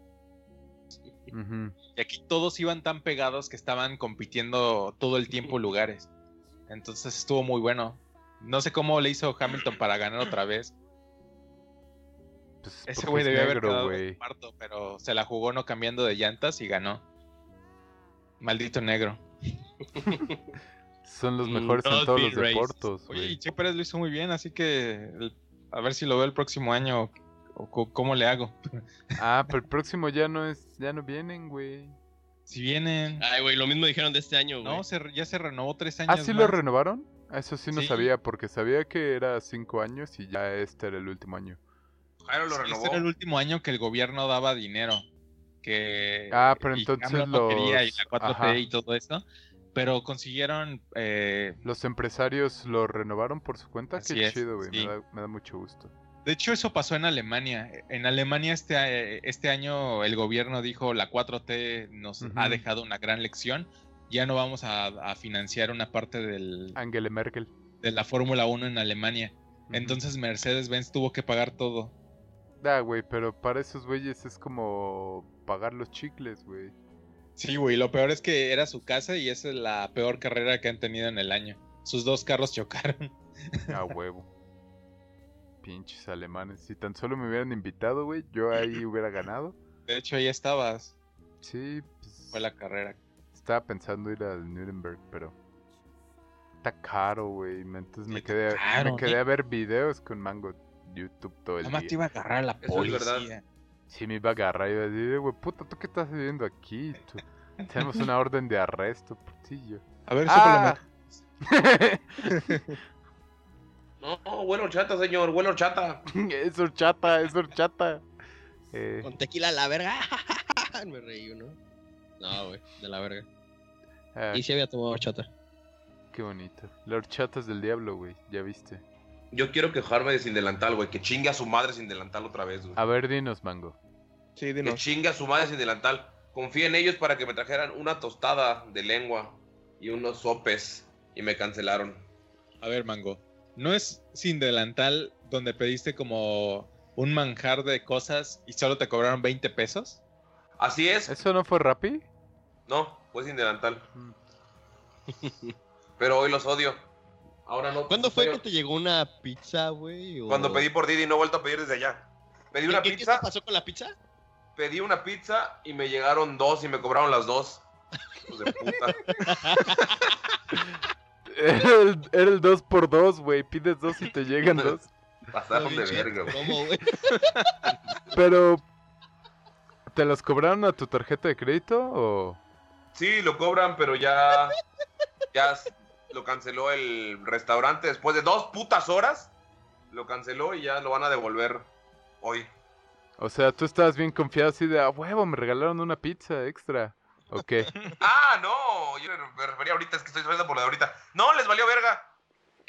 Y aquí todos iban tan pegados que estaban compitiendo todo el tiempo lugares. Entonces estuvo muy bueno. No sé cómo le hizo Hamilton para ganar otra vez. Pues, Ese güey debió haber quedado cuarto, pero se la jugó no cambiando de llantas y ganó. Maldito negro. Son los Mm, mejores en todos los deportes, Oye. Checo Pérez lo hizo muy bien, así que el- a ver si lo veo el próximo año o cómo le hago. Ah, pero el próximo ya no es, ya no vienen, güey. Si vienen. Ay, güey, lo mismo dijeron de este año, güey. No, se ya se renovó tres años. ¿Ah, sí más. lo renovaron? Ah, Eso sí no Sí. sabía, porque sabía que era cinco años y ya este era el último año. Jairo lo Sí, renovó. Este era el último año que el gobierno daba dinero. Que Ah, pero entonces AMLO no quería y los- la 4T ajá. y todo eso. Pero consiguieron eh, ¿Los empresarios lo renovaron por su cuenta? Así Qué es, chido, güey. sí. Me, da, me da mucho gusto. De hecho, eso pasó en Alemania. En Alemania este, eh, este año el gobierno dijo la 4T nos ha dejado una gran lección. Ya no vamos a, a financiar una parte del, Angela Merkel. de la Fórmula 1 en Alemania. Entonces Mercedes-Benz tuvo que pagar todo. Ah, güey, pero para esos güeyes es como pagar los chicles, güey. Sí, güey, lo peor es que era su casa y esa es la peor carrera que han tenido en el año. Sus dos carros chocaron. A huevo. Pinches alemanes. Si tan solo me hubieran invitado, güey, yo ahí hubiera ganado. De hecho, ahí estabas. Sí, pues, Fue la carrera. estaba pensando ir al Nuremberg, pero está caro, güey. me- Entonces me quedé, caro, me quedé a ver videos con Mango YouTube todo el Nada más día. te iba a agarrar la Eso es verdad. policía. Sí, me iba a agarrar y iba a decir, güey, puta, ¿tú qué estás haciendo aquí? Tú- Tenemos una orden de arresto, putillo. A ver, Ah. No, huele horchata, señor, huele horchata. es horchata, es horchata. Eh, Con tequila a la verga. Me reí, ¿no? No, güey, de la verga. ah, Y si había tomado horchata. Qué bonito. La horchata es del diablo, güey, ya viste. Yo quiero quejarme de sin delantal, güey. Que chingue a su madre sin delantal otra vez, güey. A ver, dinos, Mango. Sí, Que dinos. chingue a su madre sin delantal. Confié en ellos para que me trajeran una tostada de lengua y unos sopes. Y me cancelaron. A ver, Mango. ¿No es sin delantal donde pediste como un manjar de cosas y solo te cobraron 20 pesos? Así es. ¿Eso no fue Rappi? No, fue sin delantal. Mm. Pero hoy los odio. Ahora no. ¿Cuándo fue que te llegó una pizza, güey? o- Cuando pedí por Didi y no he vuelto a pedir desde allá. Pedí una ¿Qué, qué pizza, te pasó con la pizza? pedí una pizza y me llegaron dos y me cobraron las dos. Hijos de puta. Era el, era el 2x2, güey. Pides dos y te llegan dos. Pasaron de verga, güey. ¿Cómo, güey? Pero. ¿Te los cobraron a tu tarjeta de crédito o.? Sí, lo cobran, pero ya. Ya lo canceló el restaurante después de dos putas horas. Lo canceló y ya lo van a devolver hoy. O sea, tú estabas bien confiado así de, a huevo, me regalaron una pizza extra. ¿O qué? Ah, no, yo me refería ahorita, es que estoy suelta por la de ahorita. No, les valió verga.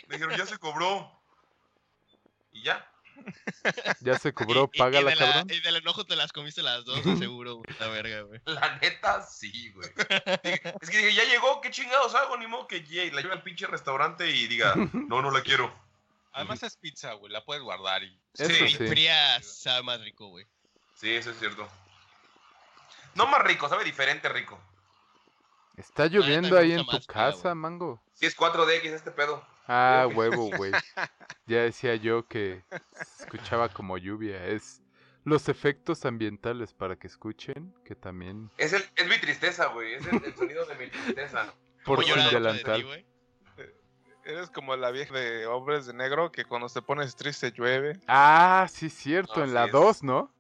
Me dijeron, ya se cobró. Y ya. Ya se cobró, Y- y- págala, y la- cabrón. Y del enojo te las comiste las dos, seguro, güey. La verga, güey. La neta, sí, güey. Es que dije, ya llegó, ¿qué chingados hago? Ni modo que llegue, la lleve al pinche restaurante y diga, no, no la quiero. Además es pizza, güey, la puedes guardar y... Eso Sí. sí. Fría sabe más rico, güey. Sí, eso es cierto. No más rico, sabe diferente rico. Está lloviendo ahí en tu casa, mango. Si es 4DX este pedo. Ah, huevo, güey. Ya decía yo que se escuchaba como lluvia. Es los efectos ambientales para que escuchen, que también Es, el, es mi tristeza, güey. Es el, el sonido de mi tristeza. por ti, delantal. güey. Eres como la vieja de Hombres de Negro que cuando te pones triste llueve. Ah, sí, cierto, No, en sí la es. 2, ¿no?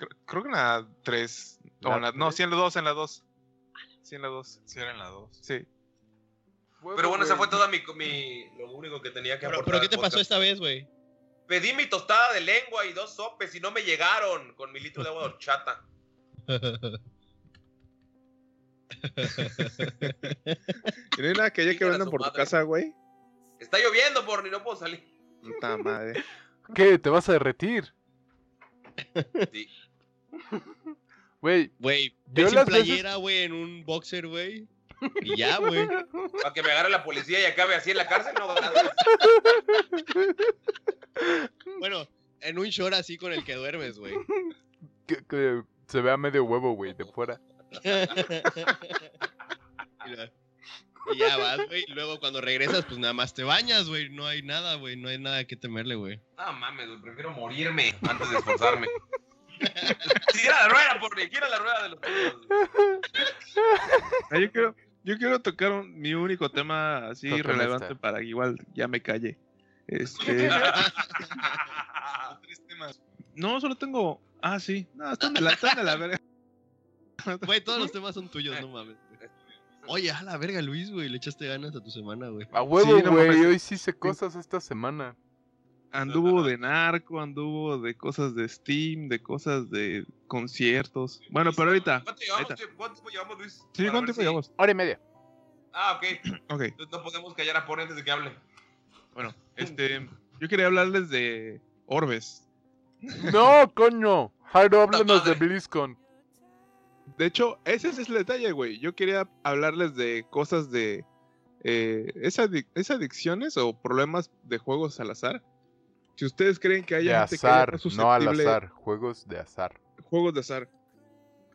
Creo, creo que en la 3. ¿La No, no, sí, en la 2, en la 2. Sí, en la 2. Si era en la 2. Sí. Pero bueno, esa fue toda mi, mi- lo único que tenía que Pero, aportar. pero ¿qué te pasó esta vez, güey? Pedí mi tostada de lengua y dos sopes y no me llegaron con mi litro de agua de horchata. ¿Y no hay nada que haya que vendan por tu madre. casa, güey? Está lloviendo, por ni no puedo salir. Puta madre. ¿Qué? ¿Te vas a derretir? Sí. Güey, Güey, Yo las veces- playera, güey, en un boxer, güey. Y ya, güey. Para que me agarre la policía y acabe así en la cárcel, no. Bueno, en un short así con el que duermes, güey. que, que se vea medio huevo, güey, de fuera. Mira. Y ya vas, güey. Luego cuando regresas, pues nada más te bañas, güey. No hay nada, güey. No hay nada que temerle, güey. No mames, güey, prefiero morirme antes de esforzarme. Quiera la rueda, por quiera la rueda de los güey. Ah, yo quiero, yo quiero tocar un- mi único tema así Toca relevante esta. para que igual ya me calle. Este, Tres temas. no, solo tengo. Ah, sí. No, están de la, están de la verga. Güey, todos los temas son tuyos, no mames. güey. Oye, a la verga, Luis, güey. Le echaste ganas a tu semana, güey. A huevo, Sí, no güey, hoy sí hice cosas esta semana. Anduvo de narco, anduvo de cosas de Steam, de cosas de conciertos. Bueno, pero ahorita. ¿Cuánto llevamos, llevamos, Luis? Sí, ¿cuánto tiempo si- llevamos? Hora y media. Ah, ok. Ok, Entonces no podemos callar a Pone antes de que hable. bueno, este. Yo quería hablarles de Orbes. No, coño. Jairo, háblanos de. BlizzCon. De hecho, ese es el detalle, güey. Yo quería hablarles de cosas de. Eh, ¿es, adic- es adicciones o problemas de juegos al azar? Si ustedes creen que hay De gente que haya azar, más no al susceptible- azar. Juegos de azar. Juegos de azar.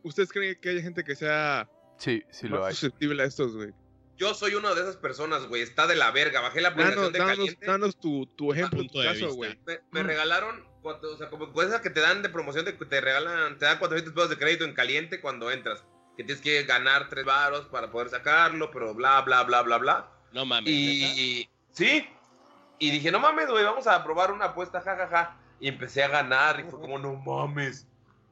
¿Ustedes creen que haya gente que sea Sí, sí lo más hay. susceptible a estos, güey? Yo soy una de esas personas, güey. Está de la verga. Bajé la aplicación Danos, de danos, caliente. danos tu, tu ejemplo, tu caso, güey. Me, me regalaron, cuatro- o sea, como cosas que te dan de promoción, de que te regalan, te dan 400 pesos de crédito en caliente cuando entras. Que tienes que ganar tres varos para poder sacarlo, pero bla, bla, bla, bla, bla. No mames. ¿neta? Y, sí. Y dije, no mames, güey, vamos a probar una apuesta, jajaja. Y empecé a ganar y fue como, no mames.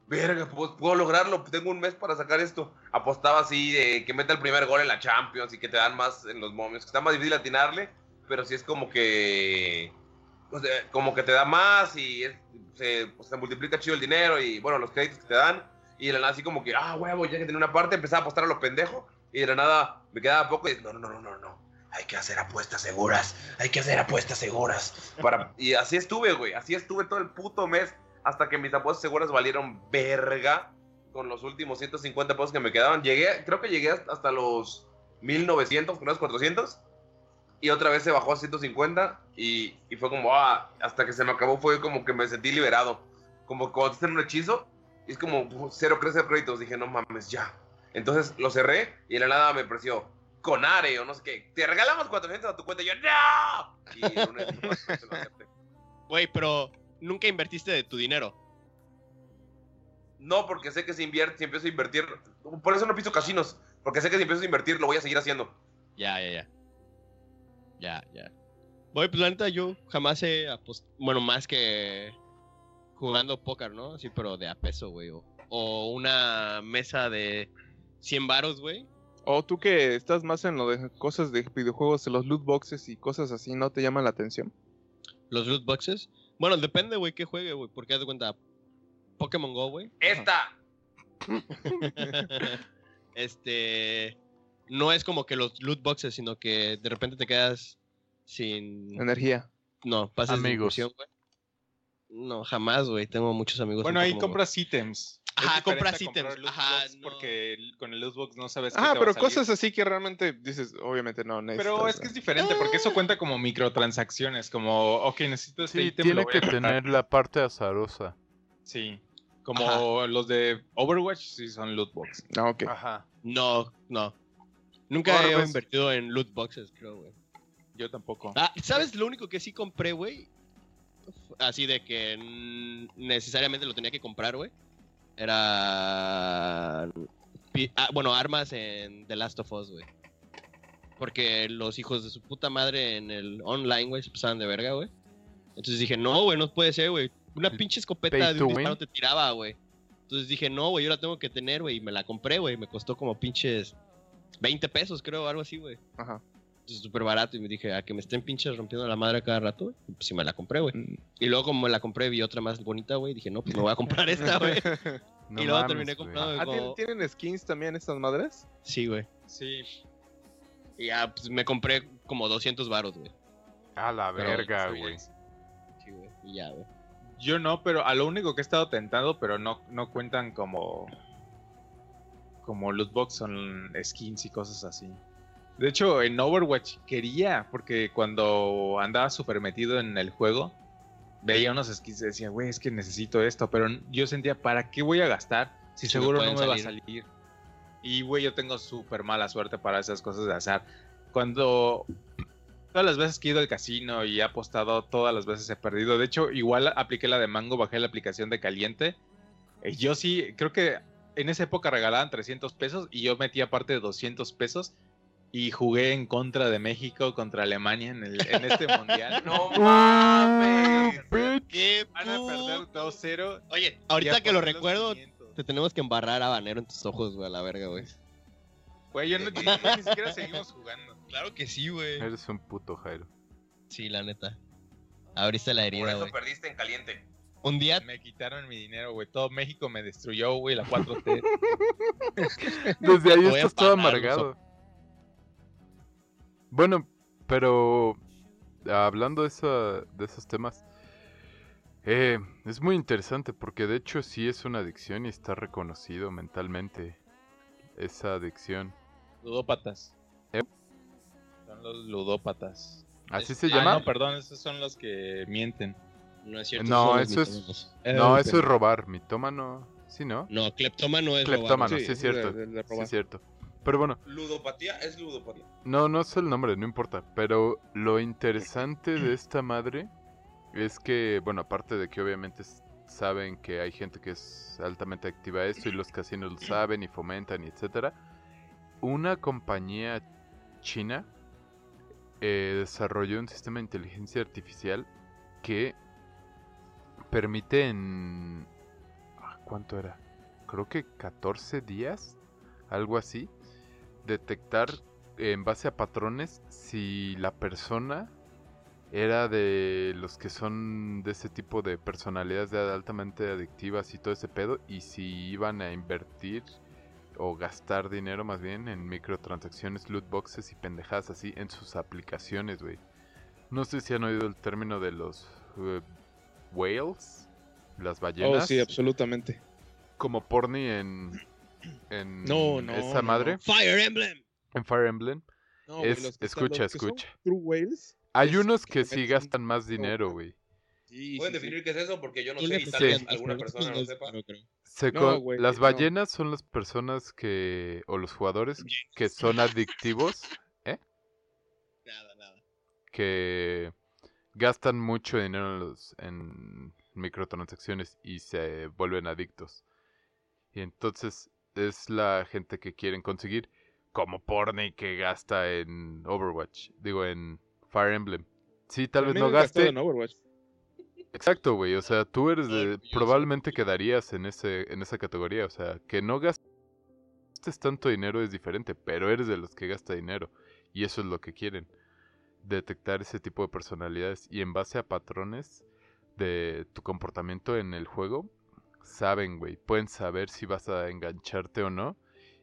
Verga, pues puedo lograrlo, tengo un mes para sacar esto. Apostaba así de que meta el primer gol en la Champions y que te dan más en los momios. Está más difícil atinarle, pero sí es como que... como que te da más y pues, se multiplica chido el dinero y bueno, los créditos que te dan. Y de la nada así como que, ah, huevo, ya que tenía una parte, empezaba a apostar a lo pendejo. Y de la nada me quedaba poco y no, no, no, no, no. Hay que hacer apuestas seguras. Hay que hacer apuestas seguras. Para... Y así estuve, güey. Así estuve todo el puto mes. Hasta que mis apuestas seguras valieron verga. Con los últimos 150 pesos que me quedaban. Llegué, creo que llegué hasta los 1900, con los 400. Y otra vez se bajó a 150. Y, y fue como, ah, hasta que se me acabó fue como que me sentí liberado. Como cuando te un hechizo, y es como uf, cero crece créditos. Dije, no mames, ya. Entonces lo cerré y de la nada me apareció Conare o no sé qué. Te regalamos 400 a tu cuenta. Y yo, ¡No! Güey, pero nunca invertiste de tu dinero. No, porque sé que si, invierte, si empiezo a invertir. Por eso no piso casinos. Porque sé que si empiezo a invertir lo voy a seguir haciendo. Ya, ya, ya. Ya, ya. Güey, pues la neta yo jamás he apostado. Bueno, más que jugando póker, ¿no? Sí, pero de a peso, güey. O, o una mesa de 100 varos, güey. O tú que estás más en lo de cosas de videojuegos, los loot boxes y cosas así, ¿no te llaman la atención? Los loot boxes. Bueno, depende, güey, qué juegue, güey. Porque haz de cuenta, Pokémon Go, güey. ¡Esta! este. No es como que los loot boxes, sino que de repente te quedas sin. Energía. No, pasas de Amigos. incursión, güey. No, jamás, güey. Tengo muchos amigos. en Bueno, ahí compras ítems. Ajá, compras ítems, ajá, Porque con el loot box no sabes Ah, va pero salir. cosas así que realmente dices, obviamente no necesitas. Pero es que es diferente, porque eso cuenta como microtransacciones, como, ok, necesito este Sí, ítem, tiene lo voy que tener la parte azarosa. Sí, como los de Overwatch, sí son loot box. Ah, ok. Ajá. No, no. Nunca he invertido en loot boxes, creo, güey. Yo tampoco. Ah, ¿sabes lo único que sí compré, güey? Así de que necesariamente lo tenía que comprar, güey. Era. ah, bueno, armas en The Last of Us, güey. Porque los hijos de su puta madre en el online, güey, se pasaban de verga, güey. Entonces dije, no, güey, no puede ser, güey. Una pinche escopeta de un disparo te tiraba, güey. Entonces dije, no, güey, yo la tengo que tener, güey. Y me la compré, güey. Me costó como pinches 20 pesos, creo, algo así, güey. Ajá. Súper barato. Y me dije, a que me estén pinches rompiendo la madre cada rato, güey. Pues sí me la compré, güey. Mm. Y luego, como me la compré, vi otra más bonita, güey. Dije, no, pues me voy a comprar esta, güey. No y luego mames, terminé comprando Ah, ¿tien- como... ¿tienen skins también estas madres? Sí, güey. Sí. Y ya, pues me compré como 200 varos, güey. A la Pero verga, güey. Sí, güey. Y ya, güey. Yo no, pero a lo único que he estado tentado, pero no, no cuentan como como loot box, son skins y cosas así. De hecho, en Overwatch quería, porque cuando andaba súper metido en el juego, veía unos skins y decía, güey, es que necesito esto, pero yo sentía, ¿para qué voy a gastar si Sí, seguro no me va a salir. Y, güey, yo tengo súper mala suerte para esas cosas de azar. Cuando todas las veces que he ido al casino y he apostado, todas las veces he perdido. De hecho, igual apliqué la de Mango, bajé la aplicación de Caliente. Eh, Yo sí, creo que en esa época regalaban 300 pesos y yo metí aparte de 200 pesos y jugué en contra de México contra Alemania en, el- en este mundial. ¡No mames! ¿Qué Van a perder 2-0. Oye, ahorita que lo recuerdo, 500. te tenemos que embarrar habanero en tus ojos, güey, a la verga, güey. Güey, yo no, ni, ni siquiera seguimos jugando. Claro que sí, güey. Eres un puto Jairo. Sí, la neta. Abriste la Por herida, eso güey. perdiste en caliente. Un día Me quitaron mi dinero, güey. Todo México me destruyó, güey, la 4T. Desde ahí a estás todo amargado. Bueno, pero hablando de, esa- de esos temas, eh, es muy interesante porque de hecho sí es una adicción y está reconocido mentalmente esa adicción. ludópatas. ¿Eh? Son los ludópatas. ¿Así Es- se ah, llama? no, perdón, esos son los que mienten. No es cierto. No, eso es-. No, eso es robar. Mitómano, sí, ¿no? No, cleptómano es Cleptómano, robar. sí, Sí, es cierto. de- de- de sí es cierto. Pero bueno, Ludopatía es ludopatía. No, no sé el nombre, no importa. Pero lo interesante de esta madre es que, bueno, aparte de que obviamente saben que hay gente que es altamente activa a esto y los casinos lo saben y fomentan y etcétera, una compañía china eh, desarrolló un sistema de inteligencia artificial que permite en... ah, ¿Cuánto era? Creo que 14 días, algo así, detectar en base a patrones si la persona era de los que son de ese tipo de personalidades de altamente adictivas y todo ese pedo y si iban a invertir o gastar dinero más bien en microtransacciones, loot boxes y pendejadas así en sus aplicaciones, güey. No sé si han oído el término de los eh, whales, las Oh, ballenas, sí, absolutamente. como porni en en No, no, esa no, madre. Fire Emblem. En Fire Emblem. No, güey, Es- que escucha, que escucha. True Whales. Hay es unos que realmente sí gastan más dinero, güey. Sí, ¿Pueden sí, sí. definir qué es eso? Porque yo no sé y tal Sí. vez los alguna persona no lo sepa. Se No, güey, las no. ballenas son las personas que, o los jugadores que son adictivos, ¿eh? Nada, nada. que gastan mucho dinero en, los, en microtransacciones y se vuelven adictos. Y entonces es la gente que quieren conseguir, como Porney que gasta en Overwatch, digo en Fire Emblem. Sí, tal vez no gaste. en Overwatch. Exacto, güey. O sea, tú eres de. orgulloso. Probablemente quedarías en ese, en esa categoría. O sea, que no gastes tanto dinero es diferente, pero eres de los que gasta dinero. Y eso es lo que quieren. Detectar ese tipo de personalidades. Y en base a patrones de tu comportamiento en el juego, saben, güey. Pueden saber si vas a engancharte o no.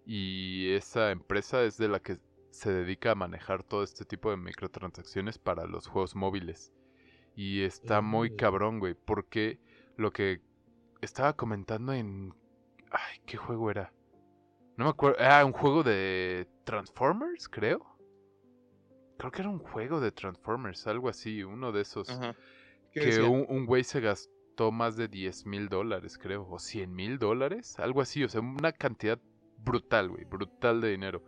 Y esa empresa es de la que se dedica a manejar todo este tipo de microtransacciones para los juegos móviles. Y está muy cabrón, güey, porque lo que estaba comentando en... Ay, ¿qué juego era? No me acuerdo. Ah, un juego de Transformers, creo. Creo que era un juego de Transformers, algo así, uno de esos. Ajá. ¿Qué Que un güey se gastó más de 10 mil dólares, creo, o 100 mil dólares, algo así, o sea, una cantidad brutal, güey, brutal de dinero.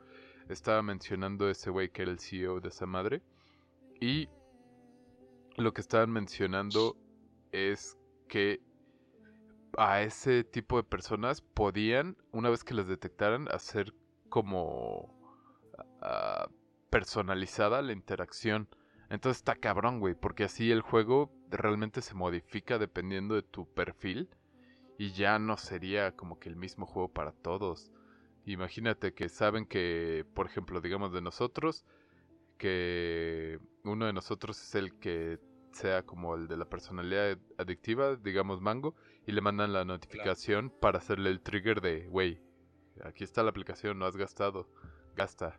Estaba mencionando ese güey que era el CEO de esa madre. Y lo que estaban mencionando es que a ese tipo de personas podían, una vez que las detectaran, hacer como ah, personalizada la interacción. Entonces está cabrón, güey, porque así el juego realmente se modifica dependiendo de tu perfil y ya no sería como que el mismo juego para todos. Imagínate que saben que, por ejemplo, digamos de nosotros, que uno de nosotros es el que sea como el de la personalidad adictiva, digamos Mango, y le mandan la notificación para hacerle el trigger de, güey, aquí está la aplicación, no has gastado, gasta.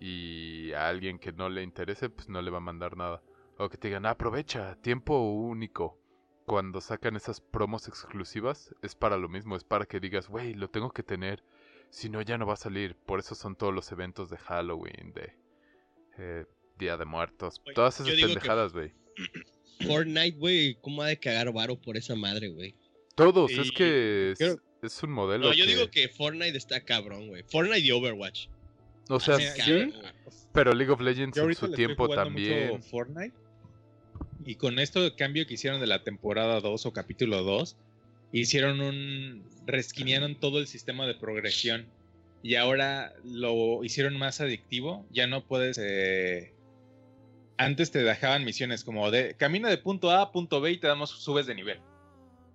Y a alguien que no le interese, pues no le va a mandar nada. O que te digan, aprovecha, tiempo único. Cuando sacan esas promos exclusivas, es para lo mismo, es para que digas, güey, lo tengo que tener. Si no, ya no va a salir. Por eso son todos los eventos de Halloween, de eh, Día de Muertos. Todas esas pendejadas, güey. Fortnite, güey, ¿cómo ha de cagar varo por esa madre, güey? Todos, es que es, creo- es un modelo No, yo que- digo que Fortnite está cabrón, güey. Fortnite y Overwatch. O sea, sí, cabrón, pero League of Legends Yo en su tiempo también. mucho Fortnite. Y con esto de cambio que hicieron de la temporada 2 o capítulo 2, hicieron un. resquinearon todo el sistema de progresión. Y ahora lo hicieron más adictivo. Ya no puedes. eh, Antes te dejaban misiones como de camina de punto A a punto B y te damos subes de nivel.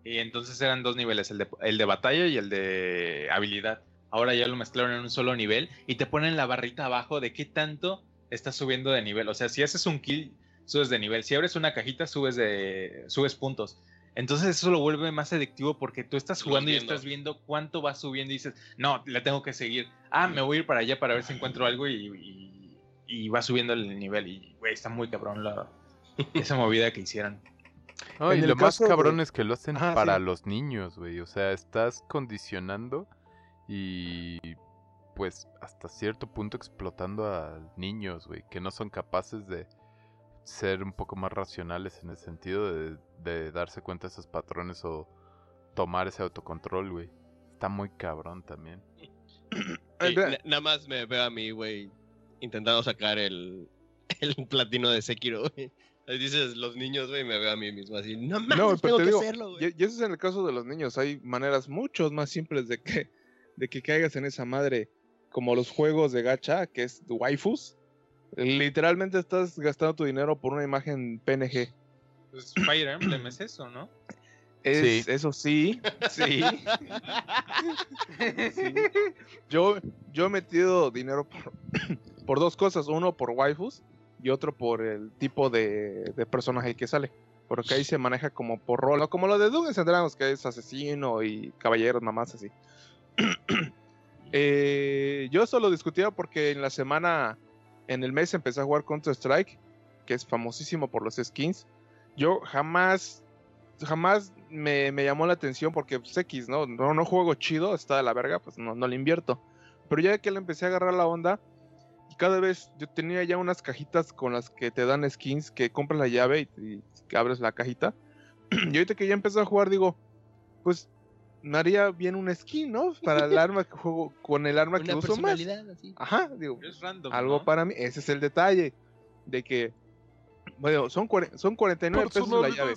Y entonces eran dos niveles, el de, el de batalla y el de habilidad. Ahora ya lo mezclaron en un solo nivel y te ponen la barrita abajo de qué tanto estás subiendo de nivel. O sea, si haces un kill, subes de nivel. Si abres una cajita, subes de subes puntos. Entonces eso lo vuelve más adictivo porque tú estás jugando y estás viendo cuánto va subiendo y dices, no, la tengo que seguir. Ah, me voy a ir para allá para ver si encuentro algo y, y- y va subiendo el nivel. Y, güey, está muy cabrón la, esa movida que hicieron. No, y lo más de- cabrón es que lo hacen Ajá, para sí. los niños, güey. O sea, estás condicionando y pues hasta cierto punto explotando a niños, güey, que no son capaces de ser un poco más racionales en el sentido de, de darse cuenta de esos patrones o tomar ese autocontrol, güey. Está muy cabrón también. Na- nada más me veo a mí, güey, intentando sacar el, el platino de Sekiro, güey. Ahí dices, los niños, güey, me veo a mí mismo así. No mames, No, pero tengo te que digo, hacerlo, güey. y, y eso es en el caso de los niños. Hay maneras muchos más simples de que, de que caigas en esa madre, como los juegos de gacha, que es waifus. Literalmente estás gastando tu dinero por una imagen PNG. Pues Fire Emblem es eso, ¿no? Es, Sí. Eso sí, sí. Sí. Yo, yo he metido dinero por, por dos cosas. Uno por waifus y otro por el tipo de, de personaje que sale. Porque ahí se maneja como por rol, ¿no? como lo de Dungeons and Dragons, que es asesino y caballeros, mamás así. Eh, yo solo discutía porque en la semana, en el mes empecé a jugar Counter Strike, que es famosísimo por los skins. Yo jamás, jamás me, me llamó la atención porque pues, X, ¿no? ¿no? No juego chido, está de la verga, pues no, no le invierto. Pero ya que le empecé a agarrar la onda, cada vez yo tenía ya unas cajitas con las que te dan skins que compras la llave y, y abres la cajita. y ahorita que ya empecé a jugar, digo, pues me haría bien un skin, ¿no? Para el arma que juego, con el arma que uso más. personalidad así. Ajá, digo, Es random. algo ¿no? para mí. Ese es el detalle. De que, bueno, son, son 49 pesos la llave.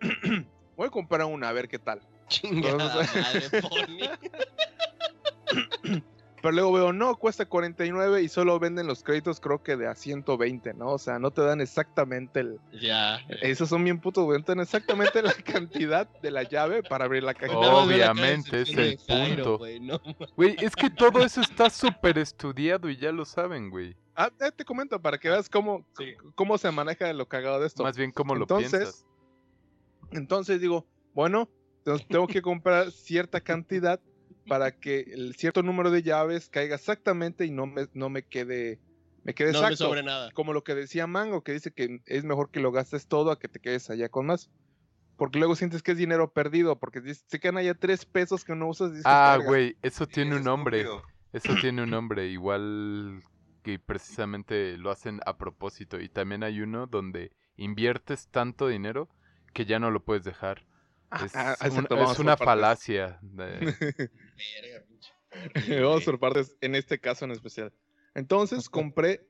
Voy a comprar una a ver qué tal. Chingada Entonces- madre. Pero luego veo, no, cuesta 49 y solo venden los créditos creo que de a 120, ¿no? O sea, no te dan exactamente el... Ya. Esos son bien putos, güey. No te dan exactamente la cantidad de la llave para abrir la de Obviamente, es el punto. güey, no es que todo eso está súper estudiado y ya lo saben, güey. Ah, te comento para que veas cómo, Sí. cómo se maneja lo cagado de esto. Más bien cómo lo Entonces, piensas. Entonces digo, bueno, entonces tengo que comprar cierta cantidad para que el cierto número de llaves caiga exactamente y no me, no me quede, me quede No me exacto. sobre nada. Como lo que decía Mango, que dice que es mejor que lo gastes todo a que te quedes allá con más. Porque luego sientes que es dinero perdido, porque se quedan allá tres pesos que no usas. dices, Ah, güey, eso tiene es un nombre. estúpido. Eso tiene un nombre, igual que precisamente lo hacen a propósito. Y también hay uno donde inviertes tanto dinero que ya no lo puedes dejar. Es, ah, un- es vamos por una falacia. de- Verga, pinche. Vamos por partes, en este caso en especial. Entonces compré,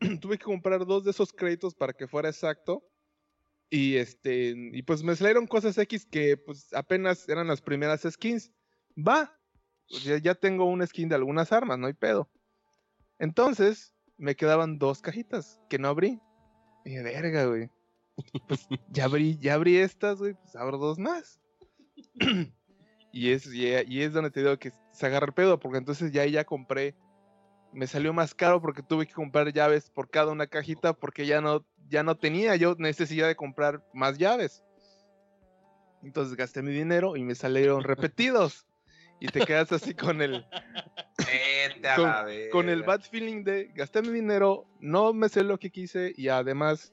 tuve que comprar dos de esos créditos para que fuera exacto. Y este, y pues me salieron cosas X que pues apenas eran las primeras skins. Va, pues, ya, ya tengo un skin de algunas armas, no hay pedo. Entonces me quedaban dos cajitas que no abrí. Y dije, verga, güey. Pues ya abrí, ya abrí estas, güey, pues abro dos más. Y es, y, y es donde te digo que se agarra el pedo, porque entonces ya ya compré. Me salió más caro porque tuve que comprar llaves por cada una cajita porque ya no, ya no tenía yo necesidad de comprar más llaves. Entonces gasté mi dinero y me salieron repetidos. Y te quedas así con el, con, con el bad feeling de gasté mi dinero, no me sé lo que quise y además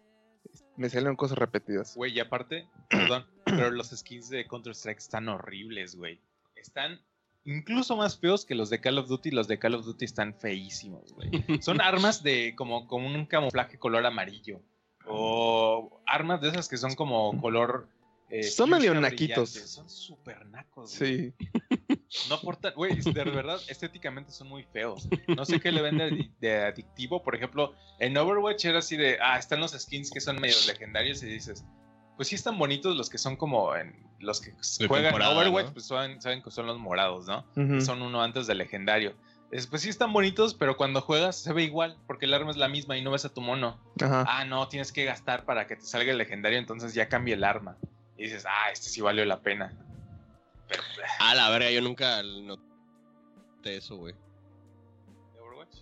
me salieron cosas repetidas. Güey, y aparte, perdón, pero los skins de Counter-Strike están horribles, güey. Están incluso más feos que los de Call of Duty. Los de Call of Duty están feísimos, güey. Son armas de como, como un camuflaje color amarillo. O armas de esas que son como color. eh, Son medio naquitos. Son súper nacos, güey. Sí. No aportan, güey, de verdad, estéticamente son muy feos. No sé qué le vende de, de adictivo. Por ejemplo, en Overwatch era así de, ah, están los skins que son medio legendarios y dices, pues sí están bonitos los que son como en los que De juegan Overwatch, ¿no? pues saben, saben que son los morados, ¿no? Son uno antes del legendario. Es, pues sí están bonitos, pero cuando juegas se ve igual, porque el arma es la misma y no ves a tu mono. Ajá. Ah, no, tienes que gastar para que te salga el legendario, entonces ya cambia el arma. Y dices, ah, este sí valió la pena. Pero, A la verga, yo nunca noté eso, güey. ¿de Overwatch?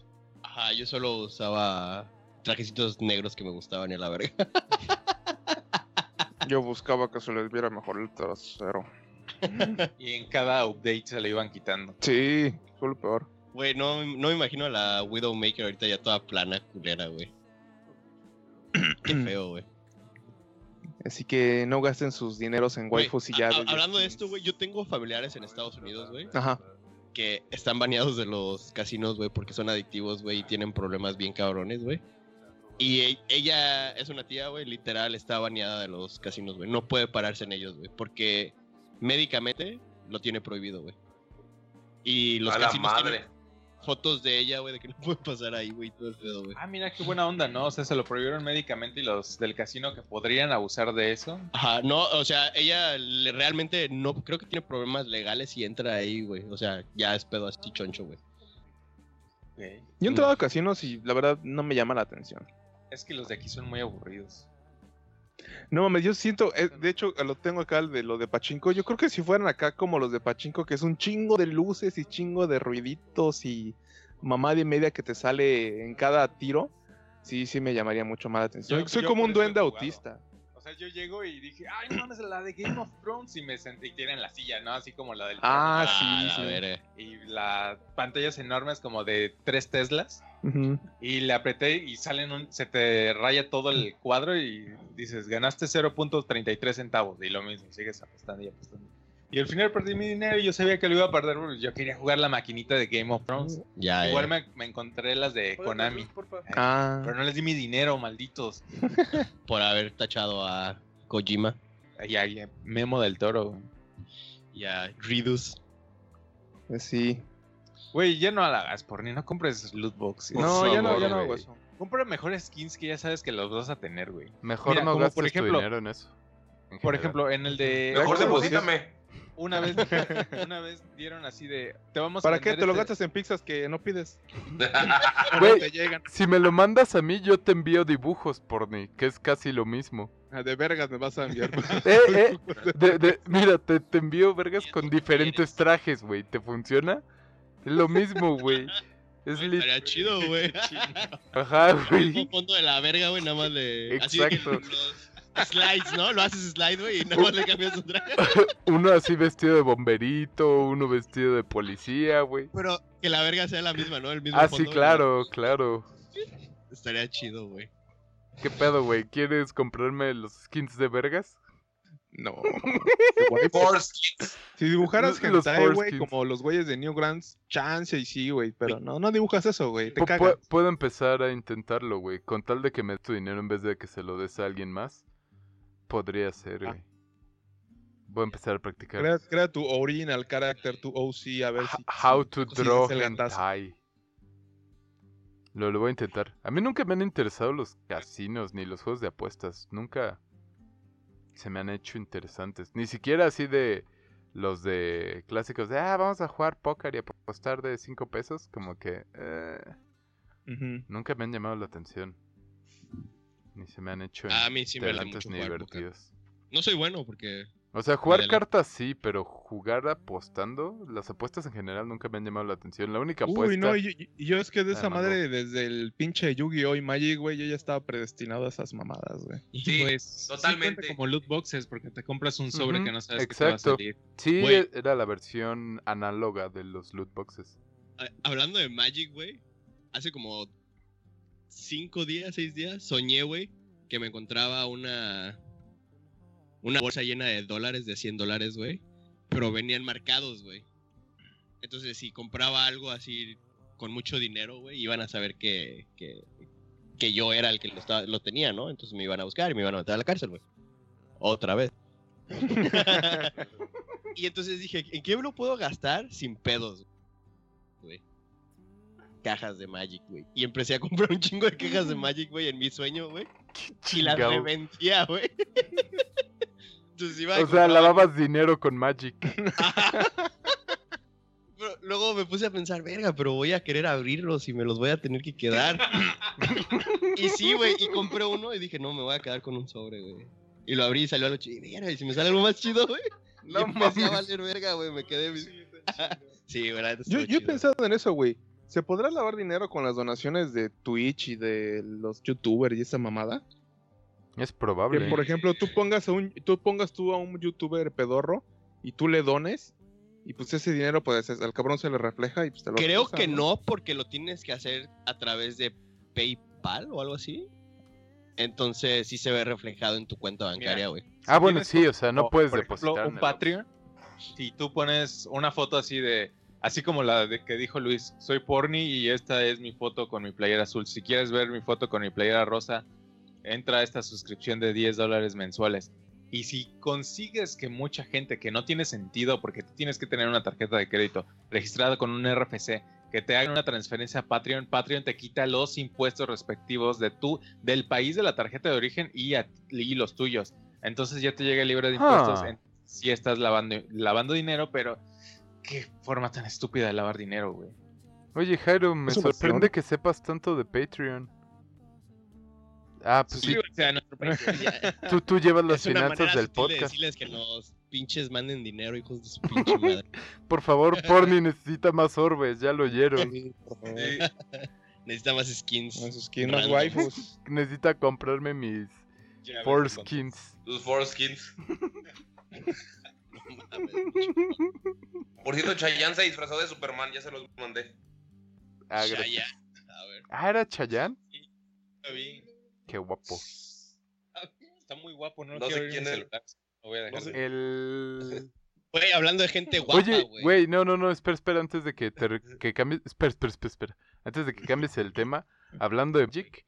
Ajá, yo solo usaba trajecitos negros que me gustaban y a la verga. Yo buscaba que se les viera mejor el trasero. Y en cada update se lo iban quitando. Sí, fue lo peor. Güey, no, no me imagino a la Widowmaker ahorita ya toda plana, culera, güey. Qué feo, güey. Así que no gasten sus dineros en waifus y ya. a- Hablando de esto, güey, yo tengo familiares en Estados Unidos, güey, Ajá. que están baneados de los casinos, güey, porque son adictivos, güey, y tienen problemas bien cabrones, güey. Y e- ella es una tía, güey, literal, está baneada de los casinos, güey. No puede pararse en ellos, güey, porque médicamente lo tiene prohibido, güey. Y los a la madre. tienen fotos de ella, güey, de que no puede pasar ahí, güey, todo el pedo, güey. Ah, mira qué buena onda, ¿no? O sea, se lo prohibieron médicamente y los del casino que podrían abusar de eso. Ajá, no, o sea, ella le- realmente no, creo que tiene problemas legales y entra ahí, güey. O sea, ya es pedo así choncho, güey. Yo he entrado a casinos y la verdad no me llama la atención. Es que los de aquí son muy aburridos. No mames, yo siento, eh, de hecho lo tengo acá el de lo de Pachinko. Yo creo que si fueran acá como los de Pachinko, que es un chingo de luces y chingo de ruiditos y mamá de media que te sale en cada tiro, sí, sí me llamaría mucho más la atención. Yo- Soy yo como un duende autista. Sea, yo llego y dije, ay, no mames, la de Game of Thrones. Y me senté y tienen la silla, ¿no? Así como la del. Ah, Ah, sí, sí. verga. Y la pantalla es enorme, es como de tres Teslas. Y le apreté y salen un, se te raya todo el cuadro y dices, ganaste 0.33 centavos. Y lo mismo, sigues apostando y apostando. Y al final perdí mi dinero y yo sabía que lo iba a perder porque yo quería jugar la maquinita de Game of Thrones. Ya, Igual ya. me, me encontré las de Konami. Ah. Pero no les di mi dinero, malditos. Por haber tachado a Kojima Y a, y a Memo del Toro. y a Ridus. Pues sí. Güey, ya no la hagas, por ni no compres loot box. No, ya no, ya no hago eso. Compra mejores skins que ya sabes que los vas a tener, güey. Mejor Mira, no gastes por ejemplo- tu dinero en eso. en Por general. ejemplo, en el de. Mejor deposítame. Una vez, una vez dieron así de. Te vamos a ¿Para qué te lo este- gastas en pizzas que no pides? Te llegan. Si me lo mandas a mí, yo te envío dibujos, porni, que es casi lo mismo. Ah, De vergas me vas a enviar. Eh, eh, de- de- mira, te, te envío vergas con diferentes trajes, güey. ¿Te funciona? Es lo mismo, güey. Es Estaría chido, güey. Ajá, güey. fondo de la verga, güey, nada más de. Así de que Exacto. los slides, ¿no? Lo haces slide, güey, y nada más le cambias su traje. Uno así vestido de bomberito, uno vestido de policía, güey. Pero que la verga sea la misma, ¿no? El mismo Ah, fondo, sí, claro, claro. Estaría chido, güey. ¿Qué pedo, güey? ¿Quieres comprarme los skins de vergas? No. Si dibujaras Los hentai, güey, como los güeyes de Newgrounds, chance y sí, güey. Pero no, no dibujas eso, güey. Te cagas. pu- puedo empezar a intentarlo, güey. Con tal de que me des tu dinero en vez de que se lo des a alguien más. Podría ser, Ah. güey. Voy a empezar a practicar. Crea, crea tu original character, tu OC, a ver H- si. How to si draw hentai. Lo, lo voy a intentar. A mí nunca me han interesado los casinos ni los juegos de apuestas. Nunca se me han hecho interesantes. Ni siquiera así de los de clásicos de, ah, vamos a jugar póker y apostar de 5 pesos. Como que eh, nunca me han llamado la atención. Ni se me han hecho A mí sí me mucho ni jugar divertidos. No soy bueno porque. O sea, jugar cartas sí, pero jugar apostando, las apuestas en general nunca me han llamado la atención. La única apuesta... Uy, no, yo es que de esa Además, madre, desde el pinche Yu-Gi-Oh! y Magic, güey, yo ya estaba predestinado a esas mamadas, güey. Sí, pues, totalmente. como loot boxes porque te compras un sobre que no sabes que te va a exacto. salir. Sí, Güey. era la versión análoga de los loot boxes. a- Hablando de Magic, güey. Hace como. Cinco días, seis días, soñé, güey, que me encontraba una. Una bolsa llena de dólares, de 100 dólares, güey. Pero venían marcados, güey. Entonces, si compraba algo así con mucho dinero, güey, iban a saber que, que, que yo era el que lo, estaba- lo tenía, ¿no? Entonces me iban a buscar y me iban a meter a la cárcel, güey. Otra vez. y entonces dije, ¿en qué lo puedo gastar sin pedos, güey? Cajas de Magic, güey. Y empecé a comprar un chingo de cajas de Magic, güey, en mi sueño, güey. Y las reventía, güey. Entonces iba a O sea, comprar- lavabas dinero con Magic. Pero luego me puse a pensar, verga, pero voy a querer abrirlos y me los voy a tener que quedar. y sí, güey, y compré uno y dije, no, me voy a quedar con un sobre, güey. Y lo abrí y salió a lo chido. Y verga, y si me sale algo más chido, güey. No y empecé a valer verga, güey, me quedé... sí, güey, Yo, he pensado en eso, güey. ¿Se podrá lavar dinero con las donaciones de Twitch y de los youtubers y esa mamada? Es Que probable. por ejemplo tú pongas a un, tú pongas tú a un youtuber pedorro y tú le dones y pues ese dinero pues al cabrón se le refleja y pues te lo Creo que no, porque lo tienes que hacer a través de PayPal o algo así. Entonces sí se ve reflejado en tu cuenta bancaria, güey. Ah, bueno, sí, o sea, no o, puedes por ejemplo, depositar. un Patreon. Si tú pones una foto así de. Así como la de que dijo Luis, soy porni y esta es mi foto con mi playera azul. Si quieres ver mi foto con mi playera rosa, entra a esta suscripción de 10 dólares mensuales. Y si consigues que mucha gente que no tiene sentido, porque tú tienes que tener una tarjeta de crédito registrada con un RFC, que te hagan una transferencia a Patreon, Patreon te quita los impuestos respectivos de tu, del país de la tarjeta de origen y, a- y los tuyos. Entonces ya te llega libre de impuestos. Ah. en- si estás lavando, lavando dinero, pero qué forma tan estúpida de lavar dinero, güey. Oye, Jairo, me sorprende que sepas tanto de Patreon. Ah, pues sí, o sea, nuestro ya- tú, tú llevas las es finanzas del sutil de podcast. decirles que nos pinches manden dinero, hijos de su pinche madre. Por favor, Porni necesita más orbes, ya lo oyeron. Sí, por favor. Necesita más skins. Sus skins, más waifus. Necesita comprarme mis Ya four ves, con- skins. Tus mames, Por cierto, Chayanne se disfrazó de Superman, ya se los mandé. Ah, ya. A ver, Ah, ¿era Chayanne? está bien. Qué guapo. Está muy guapo, no, No sé quién es. celular. Lo voy a dejar No sé. de- El... Güey, hablando de gente guapa, Oye, güey. güey, no, no, no, espera, espera, antes de que, te que cambies, espera, espera, espera, espera, antes de que cambies el tema, hablando de Magic,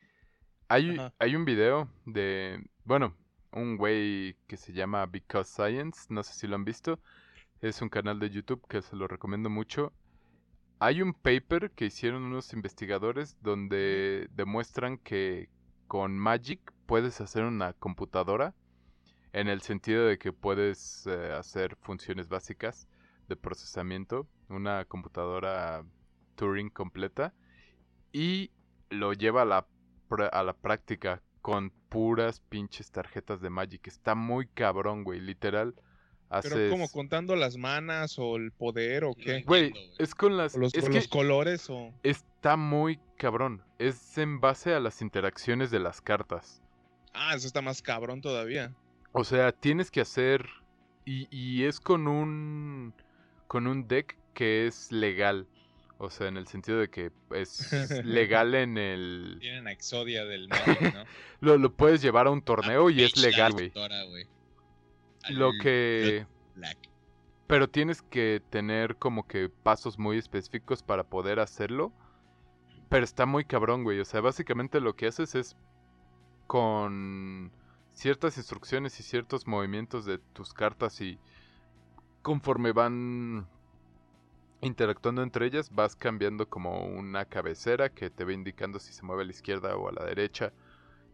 hay, Ajá. hay un video de, bueno, un güey que se llama Because Science, no sé si lo han visto, es un canal de YouTube que se lo recomiendo mucho. Hay un paper que hicieron unos investigadores donde demuestran que con Magic puedes hacer una computadora en el sentido de que puedes eh, hacer funciones básicas de procesamiento, una computadora Turing completa y lo lleva a la, a la práctica con puras pinches tarjetas de Magic. Está muy cabrón, güey, literal. Pero como contando las manas o el poder o qué. Güey, es con las... O los, es que los colores o... está muy cabrón. Es en base a las interacciones de las cartas. Ah, eso está más cabrón todavía. O sea, tienes que hacer. Y, y es con un. Con un deck que es legal. O sea, en el sentido de que es legal en el. Tienen a Exodia del Magic, ¿no? Lo, lo puedes llevar a un torneo y es legal, güey. Lo que. Black. Pero tienes que tener como que pasos muy específicos para poder hacerlo. Pero está muy cabrón, güey. O sea, básicamente lo que haces es con ciertas instrucciones y ciertos movimientos de tus cartas y conforme van interactuando entre ellas vas cambiando como una cabecera que te va indicando si se mueve a la izquierda o a la derecha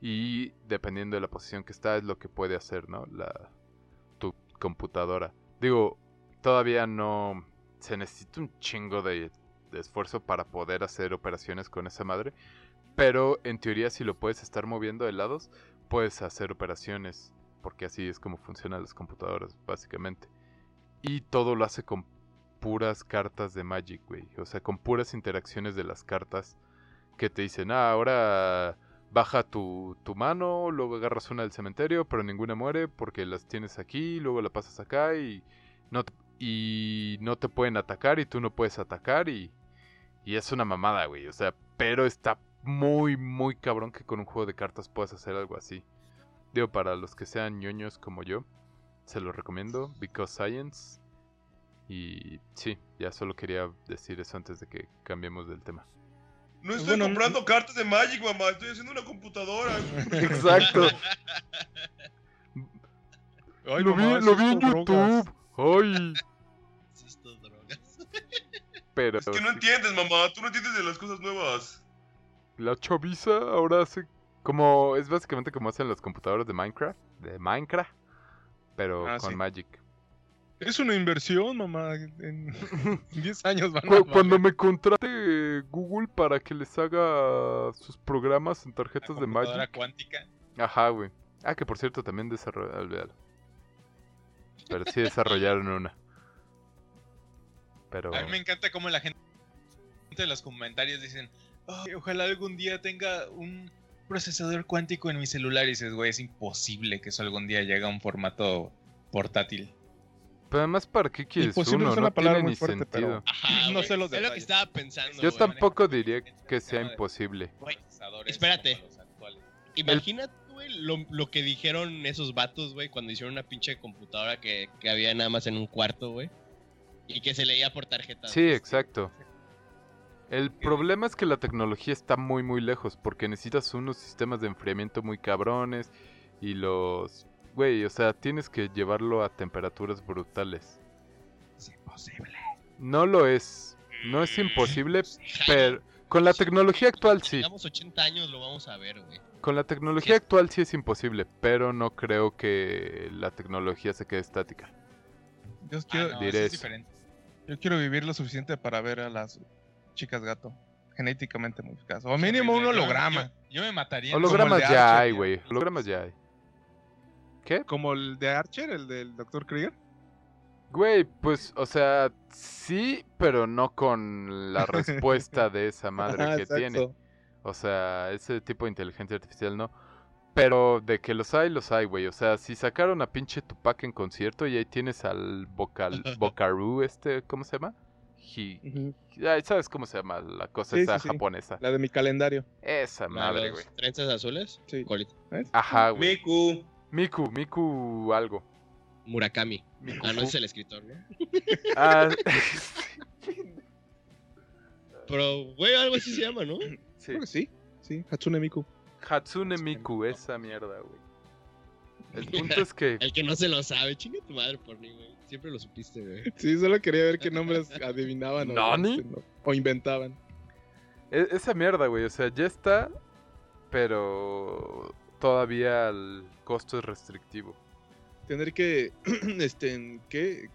y dependiendo de la posición que está es lo que puede hacer, ¿no? La tu computadora. Digo, todavía no se necesita un chingo de, de esfuerzo para poder hacer operaciones con esa madre, pero en teoría si lo puedes estar moviendo de lados, puedes hacer operaciones, porque así es como funcionan las computadoras, básicamente. Y todo lo hace con puras cartas de Magic, güey. O sea, con puras interacciones de las cartas que te dicen, ah, ahora baja tu, tu mano, luego agarras una del cementerio, pero ninguna muere porque las tienes aquí, luego la pasas acá y no, te- y no te pueden atacar y tú no puedes atacar y, y es una mamada, güey. O sea, pero está muy, muy cabrón que con un juego de cartas puedas hacer algo así. Digo, para los que sean ñoños como yo, se lo recomiendo, Because Science. Y sí, ya solo quería decir eso antes de que cambiemos del tema. No estoy Bueno, comprando cartas de Magic, mamá. Estoy haciendo una computadora. Exacto. Ay, lo vi, lo vi en. YouTube. Ay. Drogas. Pero Es que no entiendes, mamá. Tú no entiendes de las cosas nuevas. la chaviza ahora hace como es básicamente como hacen las computadoras de Minecraft, de Minecraft, pero Ah, con sí. Magic. Es una inversión, mamá. En 10 años van a Cuando me contrate Google para que les haga sus programas en tarjetas de Magic. cuántica. Ajá, güey. Ah, que por cierto también desarrollaron. Pero sí desarrollaron una. Pero. A mí me encanta cómo la gente en los comentarios dicen, "Ay, ojalá algún día tenga un procesador cuántico en mi celular. Y dices, güey, es imposible que eso algún día llegue a un formato portátil. Pero además, ¿para qué quieres Imposible uno? es no una palabra tiene muy ni fuerte, pero- sentido. Ajá, No sé los Es lo que detalles. estaba pensando, Yo tampoco diría que sea imposible. Procesadores espérate. Imagínate, güey, lo, lo que dijeron esos vatos, güey, cuando hicieron una pinche computadora que, que había nada más en un cuarto, güey. Y que se leía por tarjeta. Sí, exacto. El problema es que la tecnología está muy muy lejos porque necesitas unos sistemas de enfriamiento muy cabrones y los... Güey, o sea, tienes que llevarlo a temperaturas brutales. Es imposible. No lo es. No es imposible, pero... Con la tecnología actual sí. Tengamos 80 años, lo vamos a ver, güey. Con la tecnología actual sí es imposible, pero no creo que la tecnología se quede estática. Yo Ah, quiero, no, diré es yo quiero vivir lo suficiente para ver a las chicas gato. Genéticamente modificadas. O mínimo un holograma. Yo, yo me mataría. en- Hologramas ya hay, güey. Hologramas ya hay. ¿Qué? Como el de Archer, el del Dr. Krieger. Güey, pues, o sea, sí, pero no con la respuesta de esa madre Ajá, que exacto. tiene. O sea, ese tipo de inteligencia artificial no. Pero de que los hay, los hay, güey. O sea, si sacaron a pinche Tupac en concierto y ahí tienes al vocal, Bocaru, este, ¿cómo se llama? Hi- Ay, ¿Sabes cómo se llama la cosa Sí, esa sí, sí. japonesa? La de mi calendario. Esa ¿La de madre, güey. ¿Trenzas azules? Sí. Ajá, güey. Miku. Miku, Miku algo. Murakami. Ah, no es el escritor, ¿no? Ah, Pero, güey, algo así se llama, ¿no? sí. Creo que sí. Sí, Hatsune Miku. Hatsune Miku, esa mierda, güey. El punto es que El que no se lo sabe, chinga tu madre por mí, güey. Siempre lo supiste, güey. Sí, solo quería ver qué nombres adivinaban o, ¿Nani? este, no, o inventaban. e- esa mierda, güey, o sea, ya está, pero todavía el costo es restrictivo. Tener que, este, ¿en ¿qué?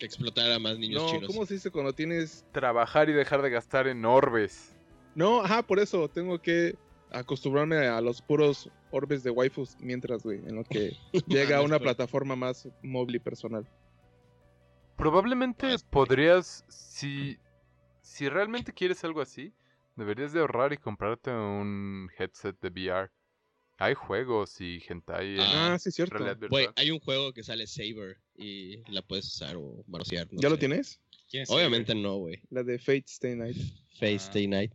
Explotar a más niños No, chinos. ¿cómo se dice cuando tienes Trabajar y dejar de gastar en orbes. No, ajá, por eso tengo que acostumbrarme a los puros orbes de waifus mientras, güey, en lo que llega a una Después. plataforma más móvil y personal. Probablemente Ah, podrías, si, si realmente quieres algo así, deberías de ahorrar y comprarte un headset de VR. Hay juegos y hentai en Ah, sí, cierto. Güey, hay un juego que sale Saber y la puedes usar o marosear. no ¿Ya lo tienes? ¿Quién es Obviamente no, güey. La de Fate Stay Night. Face Ah. Day Night.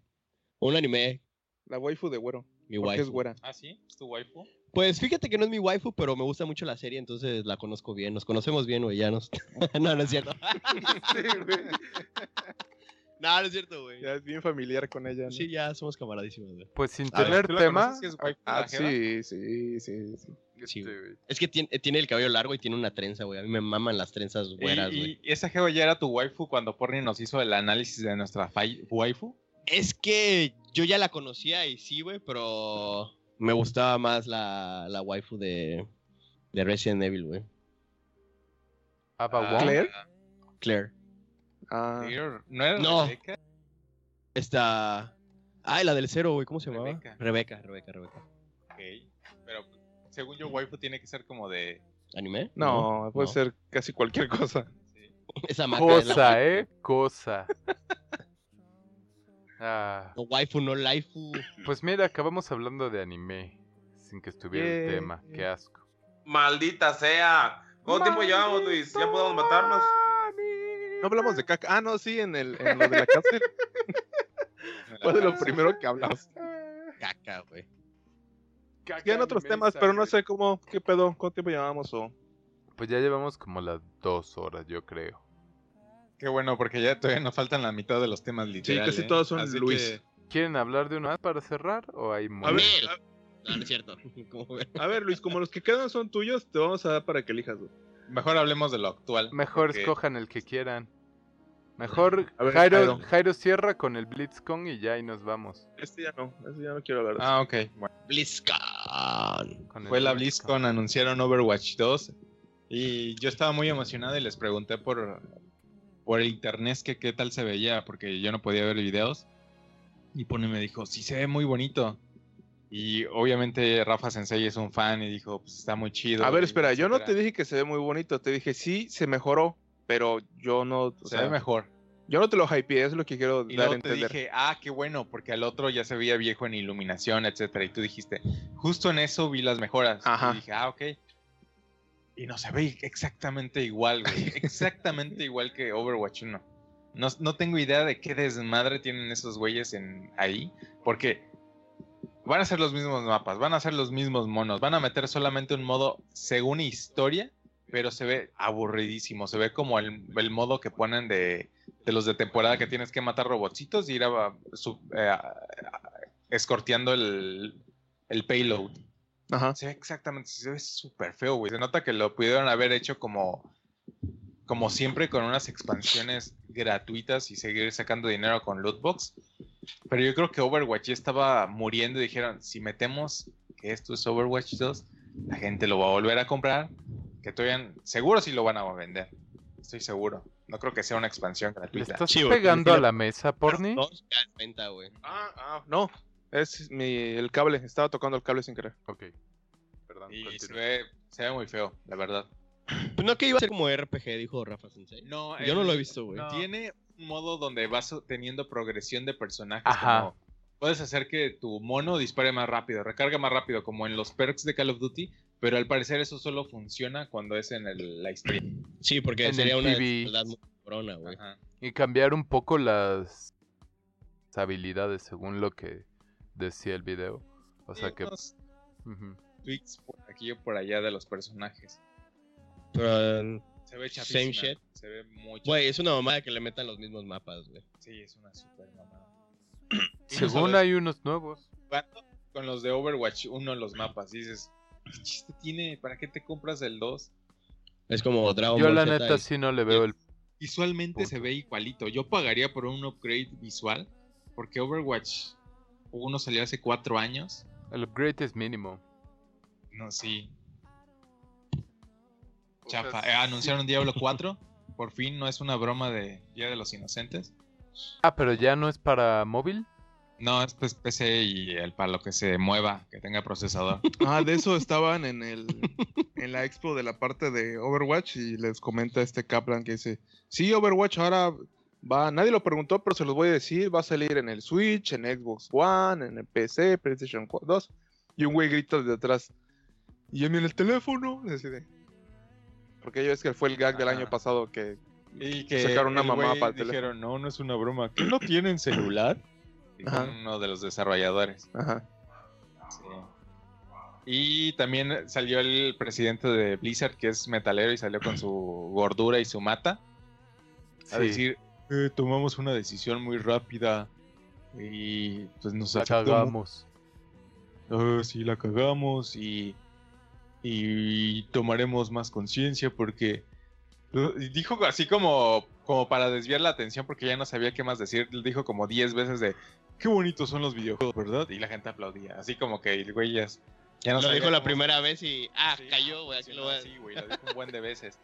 Un anime, La waifu de güero. mi Porque es waifu. güera. Ah, sí, es tu waifu. Pues fíjate que no es mi waifu, pero me gusta mucho la serie, entonces la conozco bien. Nos conocemos bien, güey, ya nos... no, no es cierto. no, no es cierto, güey. Ya es bien familiar con ella, ¿no? Sí, ya somos camaradísimos, güey. Pues sin A ver, tener ¿tú la tema, si es Ah, sí, sí, sí, sí. Sí, este, güey. Es que tiene, tiene el cabello largo y tiene una trenza, güey. A mí me maman las trenzas güeras, ¿Y, güey. y esa jeva ya era tu waifu cuando Porni nos hizo el análisis de nuestra waifu? Es que yo ya la conocía y sí, güey, pero me gustaba más la, la waifu de, de Resident Evil, güey. Ava Ah. ¿Claire? Claire. Ah, ¿No era No. Rebeca? Esta... Ay, la del cero, güey. ¿Cómo se llamaba? Rebeca. Rebeca, Rebeca, Rebeca. Ok. Pero según yo, waifu tiene que ser como de... ¿Anime? no, puede no. ser casi cualquier cosa. sí. Esa la Cosa, eh, cosa. Ah, No waifu, no laifu. pues mira, acabamos hablando de anime sin que estuviera el tema. Qué asco. Maldita sea. ¿Cuánto tiempo llevamos, Luis? ¿Ya podemos matarnos? No hablamos de caca. Ah, no, sí, en, el, en lo de la cárcel. Fue de lo primero que hablamos. Caca, güey. Quedan otros temas, pero no sé cómo, qué pedo, cuánto tiempo llevamos o... Pues ya llevamos como las dos horas, yo creo. Qué bueno, porque ya todavía nos faltan la mitad de los temas literales. casi todos son Así Luis. que- ¿Quieren hablar de uno más para cerrar o hay A mucho? ver, No, no es cierto. A ver, Luis, como los que quedan son tuyos, te vamos a dar para que elijas. güey. Mejor hablemos de lo actual. Mejor porque- escojan el que quieran. Mejor ver, Jairo, Jairo. Jairo cierra con el BlitzCon y ya y nos vamos. Este ya no, este ya no quiero hablar de Ah, ok. Bueno, BlizzCon. Con el fue la BlizzCon. BlizzCon, anunciaron Overwatch 2. Y yo estaba muy emocionado y les pregunté por, por el internet que qué tal se veía, porque yo no podía ver videos. Y Pone me dijo, sí se ve muy bonito. Y obviamente Rafa Sensei es un fan y dijo, pues está muy chido. A ver, espera, yo no te dije que se ve muy bonito, te dije sí, se mejoró, pero yo no, Se sea, ve mejor. yo no te lo hypeé, es lo que quiero Y dar a luego te entender. dije, ah, qué bueno, porque al otro ya se veía viejo en iluminación, etcétera. Y tú dijiste, justo en eso vi las mejoras. Ajá. Y dije, ah, ok. Y no se ve exactamente igual, güey. Exactamente igual que Overwatch 1. No, no tengo idea de qué desmadre tienen esos güeyes en ahí. Porque van a ser los mismos mapas, van a ser los mismos monos. Van a meter solamente un modo según historia, pero se ve aburridísimo. Se ve como el, el modo que ponen de, de los de temporada que tienes que matar robotcitos y ir a, su- eh, escorteando el, el payload. Ajá. Se ve exactamente, se ve súper feo, güey. Se nota que lo pudieron haber hecho como, como siempre con unas expansiones gratuitas y seguir sacando dinero con lootbox. Pero yo creo que Overwatch ya estaba muriendo y dijeron, si metemos que esto es Overwatch 2, la gente lo va a volver a comprar, que todavía, seguro sí lo van a vender. Estoy seguro. No creo que sea una expansión ¿Le gratuita. estás pegando a la mesa, Porni? Venta, güey. Ah, ah, no, es mi, el cable, estaba tocando el cable sin querer. Ok. Perdón. Y se ve, se ve muy feo, la verdad. Pues no que iba a ser como RPG, dijo Rafa Sensei. No, Yo no lo he visto, güey. Tiene modo donde vas teniendo progresión de personajes. Ajá. Como puedes hacer que tu mono dispare más rápido, recarga más rápido, como en los perks de Call of Duty. Pero al parecer eso solo funciona cuando es en el- la historia. Sí, porque En sería el una dificultad muy cabrona, güey. Y cambiar un poco las habilidades según lo que decía el video. O sea que... unos ujú. tweaks por aquí o por allá de los personajes. Pero Se ve Same chafísima. shit. Se ve muy Güey, es una mamada que le metan los mismos mapas, güey. Sí, es una super mamada. Según hay unos nuevos. Jugando Con los de Overwatch 1 los mapas, dices, ¿qué chiste tiene? ¿Para qué te compras el 2? Es como Dragon Yo Ball la Z neta y- sí no le veo el... Visualmente se ve igualito. Yo pagaría por un upgrade visual, porque Overwatch 1 salió hace 4 años. El upgrade es mínimo. No, sí. Chafa. Eh, anunciaron Diablo 4. Por fin, no es una broma de Día de los Inocentes. Ah, pero ya no es para móvil. No, es pues, PC y el para lo que se mueva, que tenga procesador. Ah, de eso estaban en el en la expo de la parte de Overwatch y les comenta este Kaplan que dice, sí, Overwatch ahora va, nadie lo preguntó, pero se los voy a decir, va a salir en el Switch, en Xbox One, en el PC, PlayStation 2, y un güey grita de atrás, y en el teléfono, y así de- porque ya ves que fue el gag del año pasado que, Y que sacaron una mamá para el teléfono. dijeron, no, no es una broma. ¿Que no tienen celular? Ajá. uno de los desarrolladores. Ajá. Sí. Y también salió el presidente de Blizzard, que es metalero, y salió con su gordura y su mata. A Sí. decir, "Eh, tomamos una decisión muy rápida. Y pues nos La cagamos. Ah, sí, la cagamos y, y tomaremos más conciencia porque y dijo así como, como para desviar la atención porque ya no sabía qué más decir. Dijo como 10 veces de qué bonitos son los videojuegos, ¿verdad? Y la gente aplaudía. Así como que el güey ya, ya no lo dijo la primera vez y. Ah, Sí, cayó, güey. Sí, aquí lo no, voy a- sí, güey, lo dijo un buen de veces.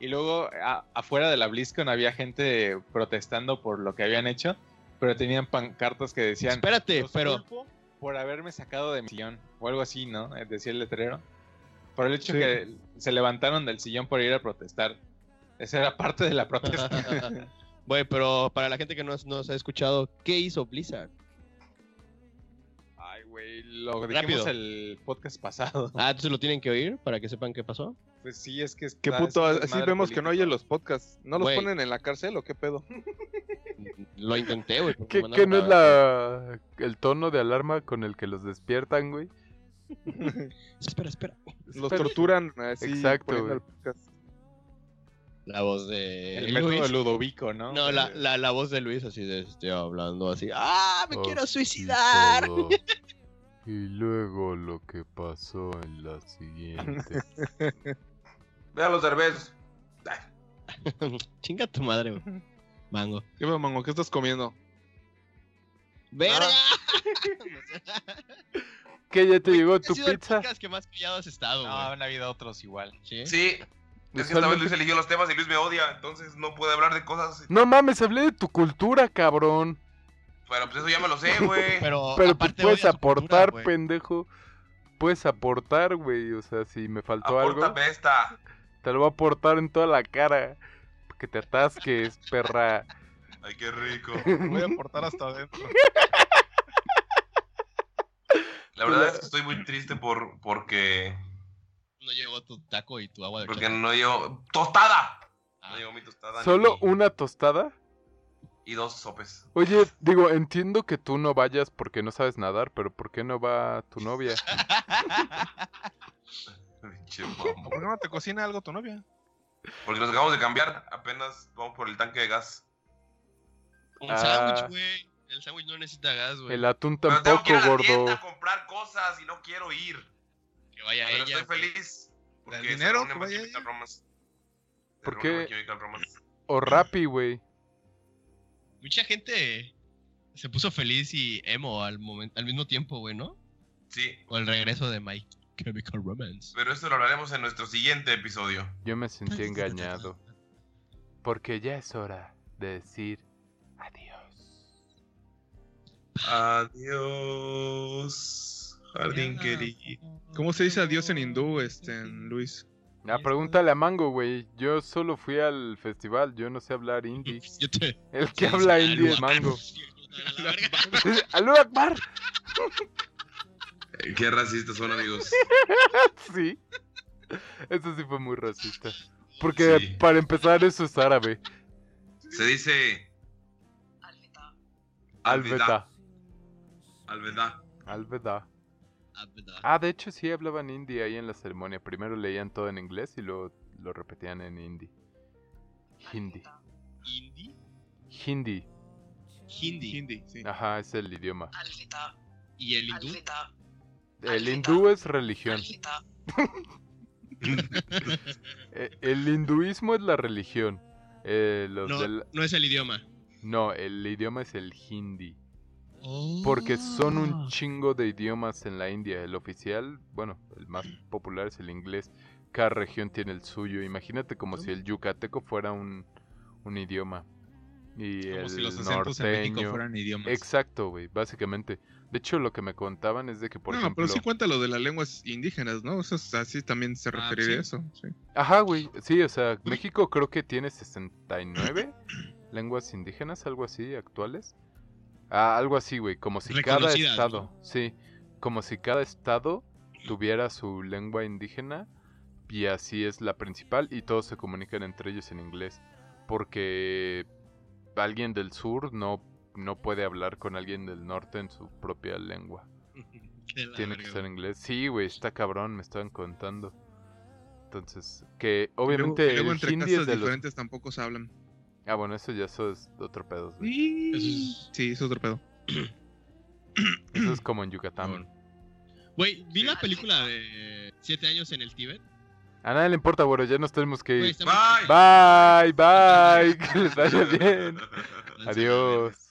Y luego a- afuera de la BlizzCon había gente protestando por lo que habían hecho, pero tenían pancartas que decían Espérate, "Los pero. por haberme sacado de mi sillón o algo así, ¿no? Decía el letrero. Por el hecho Sí. que se levantaron del sillón por ir a protestar. Esa era parte de la protesta. Güey, pero para la gente que no nos, nos ha escuchado, ¿qué hizo Blizzard? Ay, güey, lo Rápido. dijimos el podcast pasado. Ah, entonces lo tienen que oír para que sepan qué pasó. Pues sí, es que Qué está- puto, es un así vemos que no oye los podcasts, ¿no los ponen en la cárcel o qué pedo? Lo intenté, güey. porque ¿Qué, qué no es la el tono de alarma con el que los despiertan, güey? A- Espera, espera. Los Espera. torturan así Exacto, el podcast. La voz de. El método Luis. Ludovico, ¿no? No, la, la, la voz de Luis así de estoy hablando así. ¡Ah! ¡Me Oh, quiero suicidar! Y luego lo que pasó en la siguiente. Vean los derbez. Chinga tu madre, güey. Mango. ¿Qué mango? ¿Qué estás comiendo? ¡Verga! ¿Qué ya te llegó tu el pizza? que más callado has estado, No, han habido otros igual. ¿Sí? Sí. Es que esta vez Luis eligió los temas y Luis me odia, entonces no puede hablar de cosas. No mames, hablé de tu cultura, cabrón. Pero pues eso ya me lo sé, güey. Pero, Pero pues aparte puedes cultura, aportar, pendejo. Puedes aportar, güey. O sea, si me faltó algo, Apórtame esta. te lo voy a aportar en toda la cara. Que te atasques, perra. Ay, qué rico. Voy a aportar hasta adentro. La verdad es que estoy muy triste por porque No llegó tu taco y tu agua de porque no llegó tostada. Ah. No llegó mi tostada. ¿Solo una tostada? y dos sopes. Oye, digo, entiendo que tú no vayas porque no sabes nadar, pero ¿por qué no va tu novia? ¿Por qué no te cocina algo tu novia? Porque nos acabamos de cambiar, apenas vamos por el tanque de gas. Un Ah. sándwich, güey. El sándwich no necesita gas, güey. El atún Pero tengo que tampoco, ir a la gordo. tienda a comprar cosas y no quiero ir. Que vaya Pero ella. estoy feliz. Porque ¿El se dinero? Que vaya ella. ¿Por qué? O Rappi, güey. Mucha gente se puso feliz y emo al, momento, al mismo tiempo, güey, ¿no? Sí, O el regreso de My Chemical Romance. pero esto lo hablaremos en nuestro siguiente episodio. Yo me sentí engañado. Porque ya es hora de decir adiós. Adiós, jardín querido. ¿Cómo se dice adiós en hindú, este, en Luis? Ah, pregúntale a Mango, güey. Yo solo fui al festival, yo no sé hablar hindi. Te... El que habla hindi es. Mango. ¡Alú Akbar! Eh, Qué racistas son, amigos. Sí. Eso sí fue muy racista. Porque Sí. para empezar eso es árabe. Se dice Alveda. Alveda. Alveda. Ah, verdad. Ah, de hecho sí hablaban hindi ahí en la ceremonia. Primero leían todo en inglés y luego lo repetían en hindi. Hindi. ¿Hindi? Hindi. Hindi. Hindi, sí. Ajá, es el idioma. ¿Y el hindú? El hindú es religión. Eh, el hinduismo es la religión. Eh, los No, del- no es el idioma. No, el idioma es el hindi. Porque son un chingo de idiomas en la India. El oficial, bueno, el más popular es el inglés. Cada región tiene el suyo. Imagínate como si el yucateco fuera un, un idioma. Y Como el si los acentos en México norteño- fueran idiomas. Exacto, güey, básicamente. De hecho, lo que me contaban es de que, por no, ejemplo... pero sí cuenta lo de las lenguas indígenas, ¿no? Eso es- así también se referiría a eso. Sí. Ajá, güey. Sí, o sea, México creo que tiene 69 lenguas indígenas, algo así, actuales. Ah, algo así, güey. Como si cada estado, sí, como si cada estado tuviera su lengua indígena y así es la principal y todos se comunican entre ellos en inglés. Porque alguien del sur no, no puede hablar con alguien del norte en su propia lengua. Tiene que ser inglés. Sí, güey, está cabrón, me estaban contando. Entonces, que Y luego- obviamente y luego el entre castas los... diferentes tampoco se hablan. Ah, bueno, eso ya eso es otro pedo. Sí, sí, es otro pedo. Eso es como en Yucatán. Güey, vi la película de Siete años en el Tíbet. A nadie le importa, güey, ya nos tenemos que ir. Bye, bye, que les vaya bien. Adiós.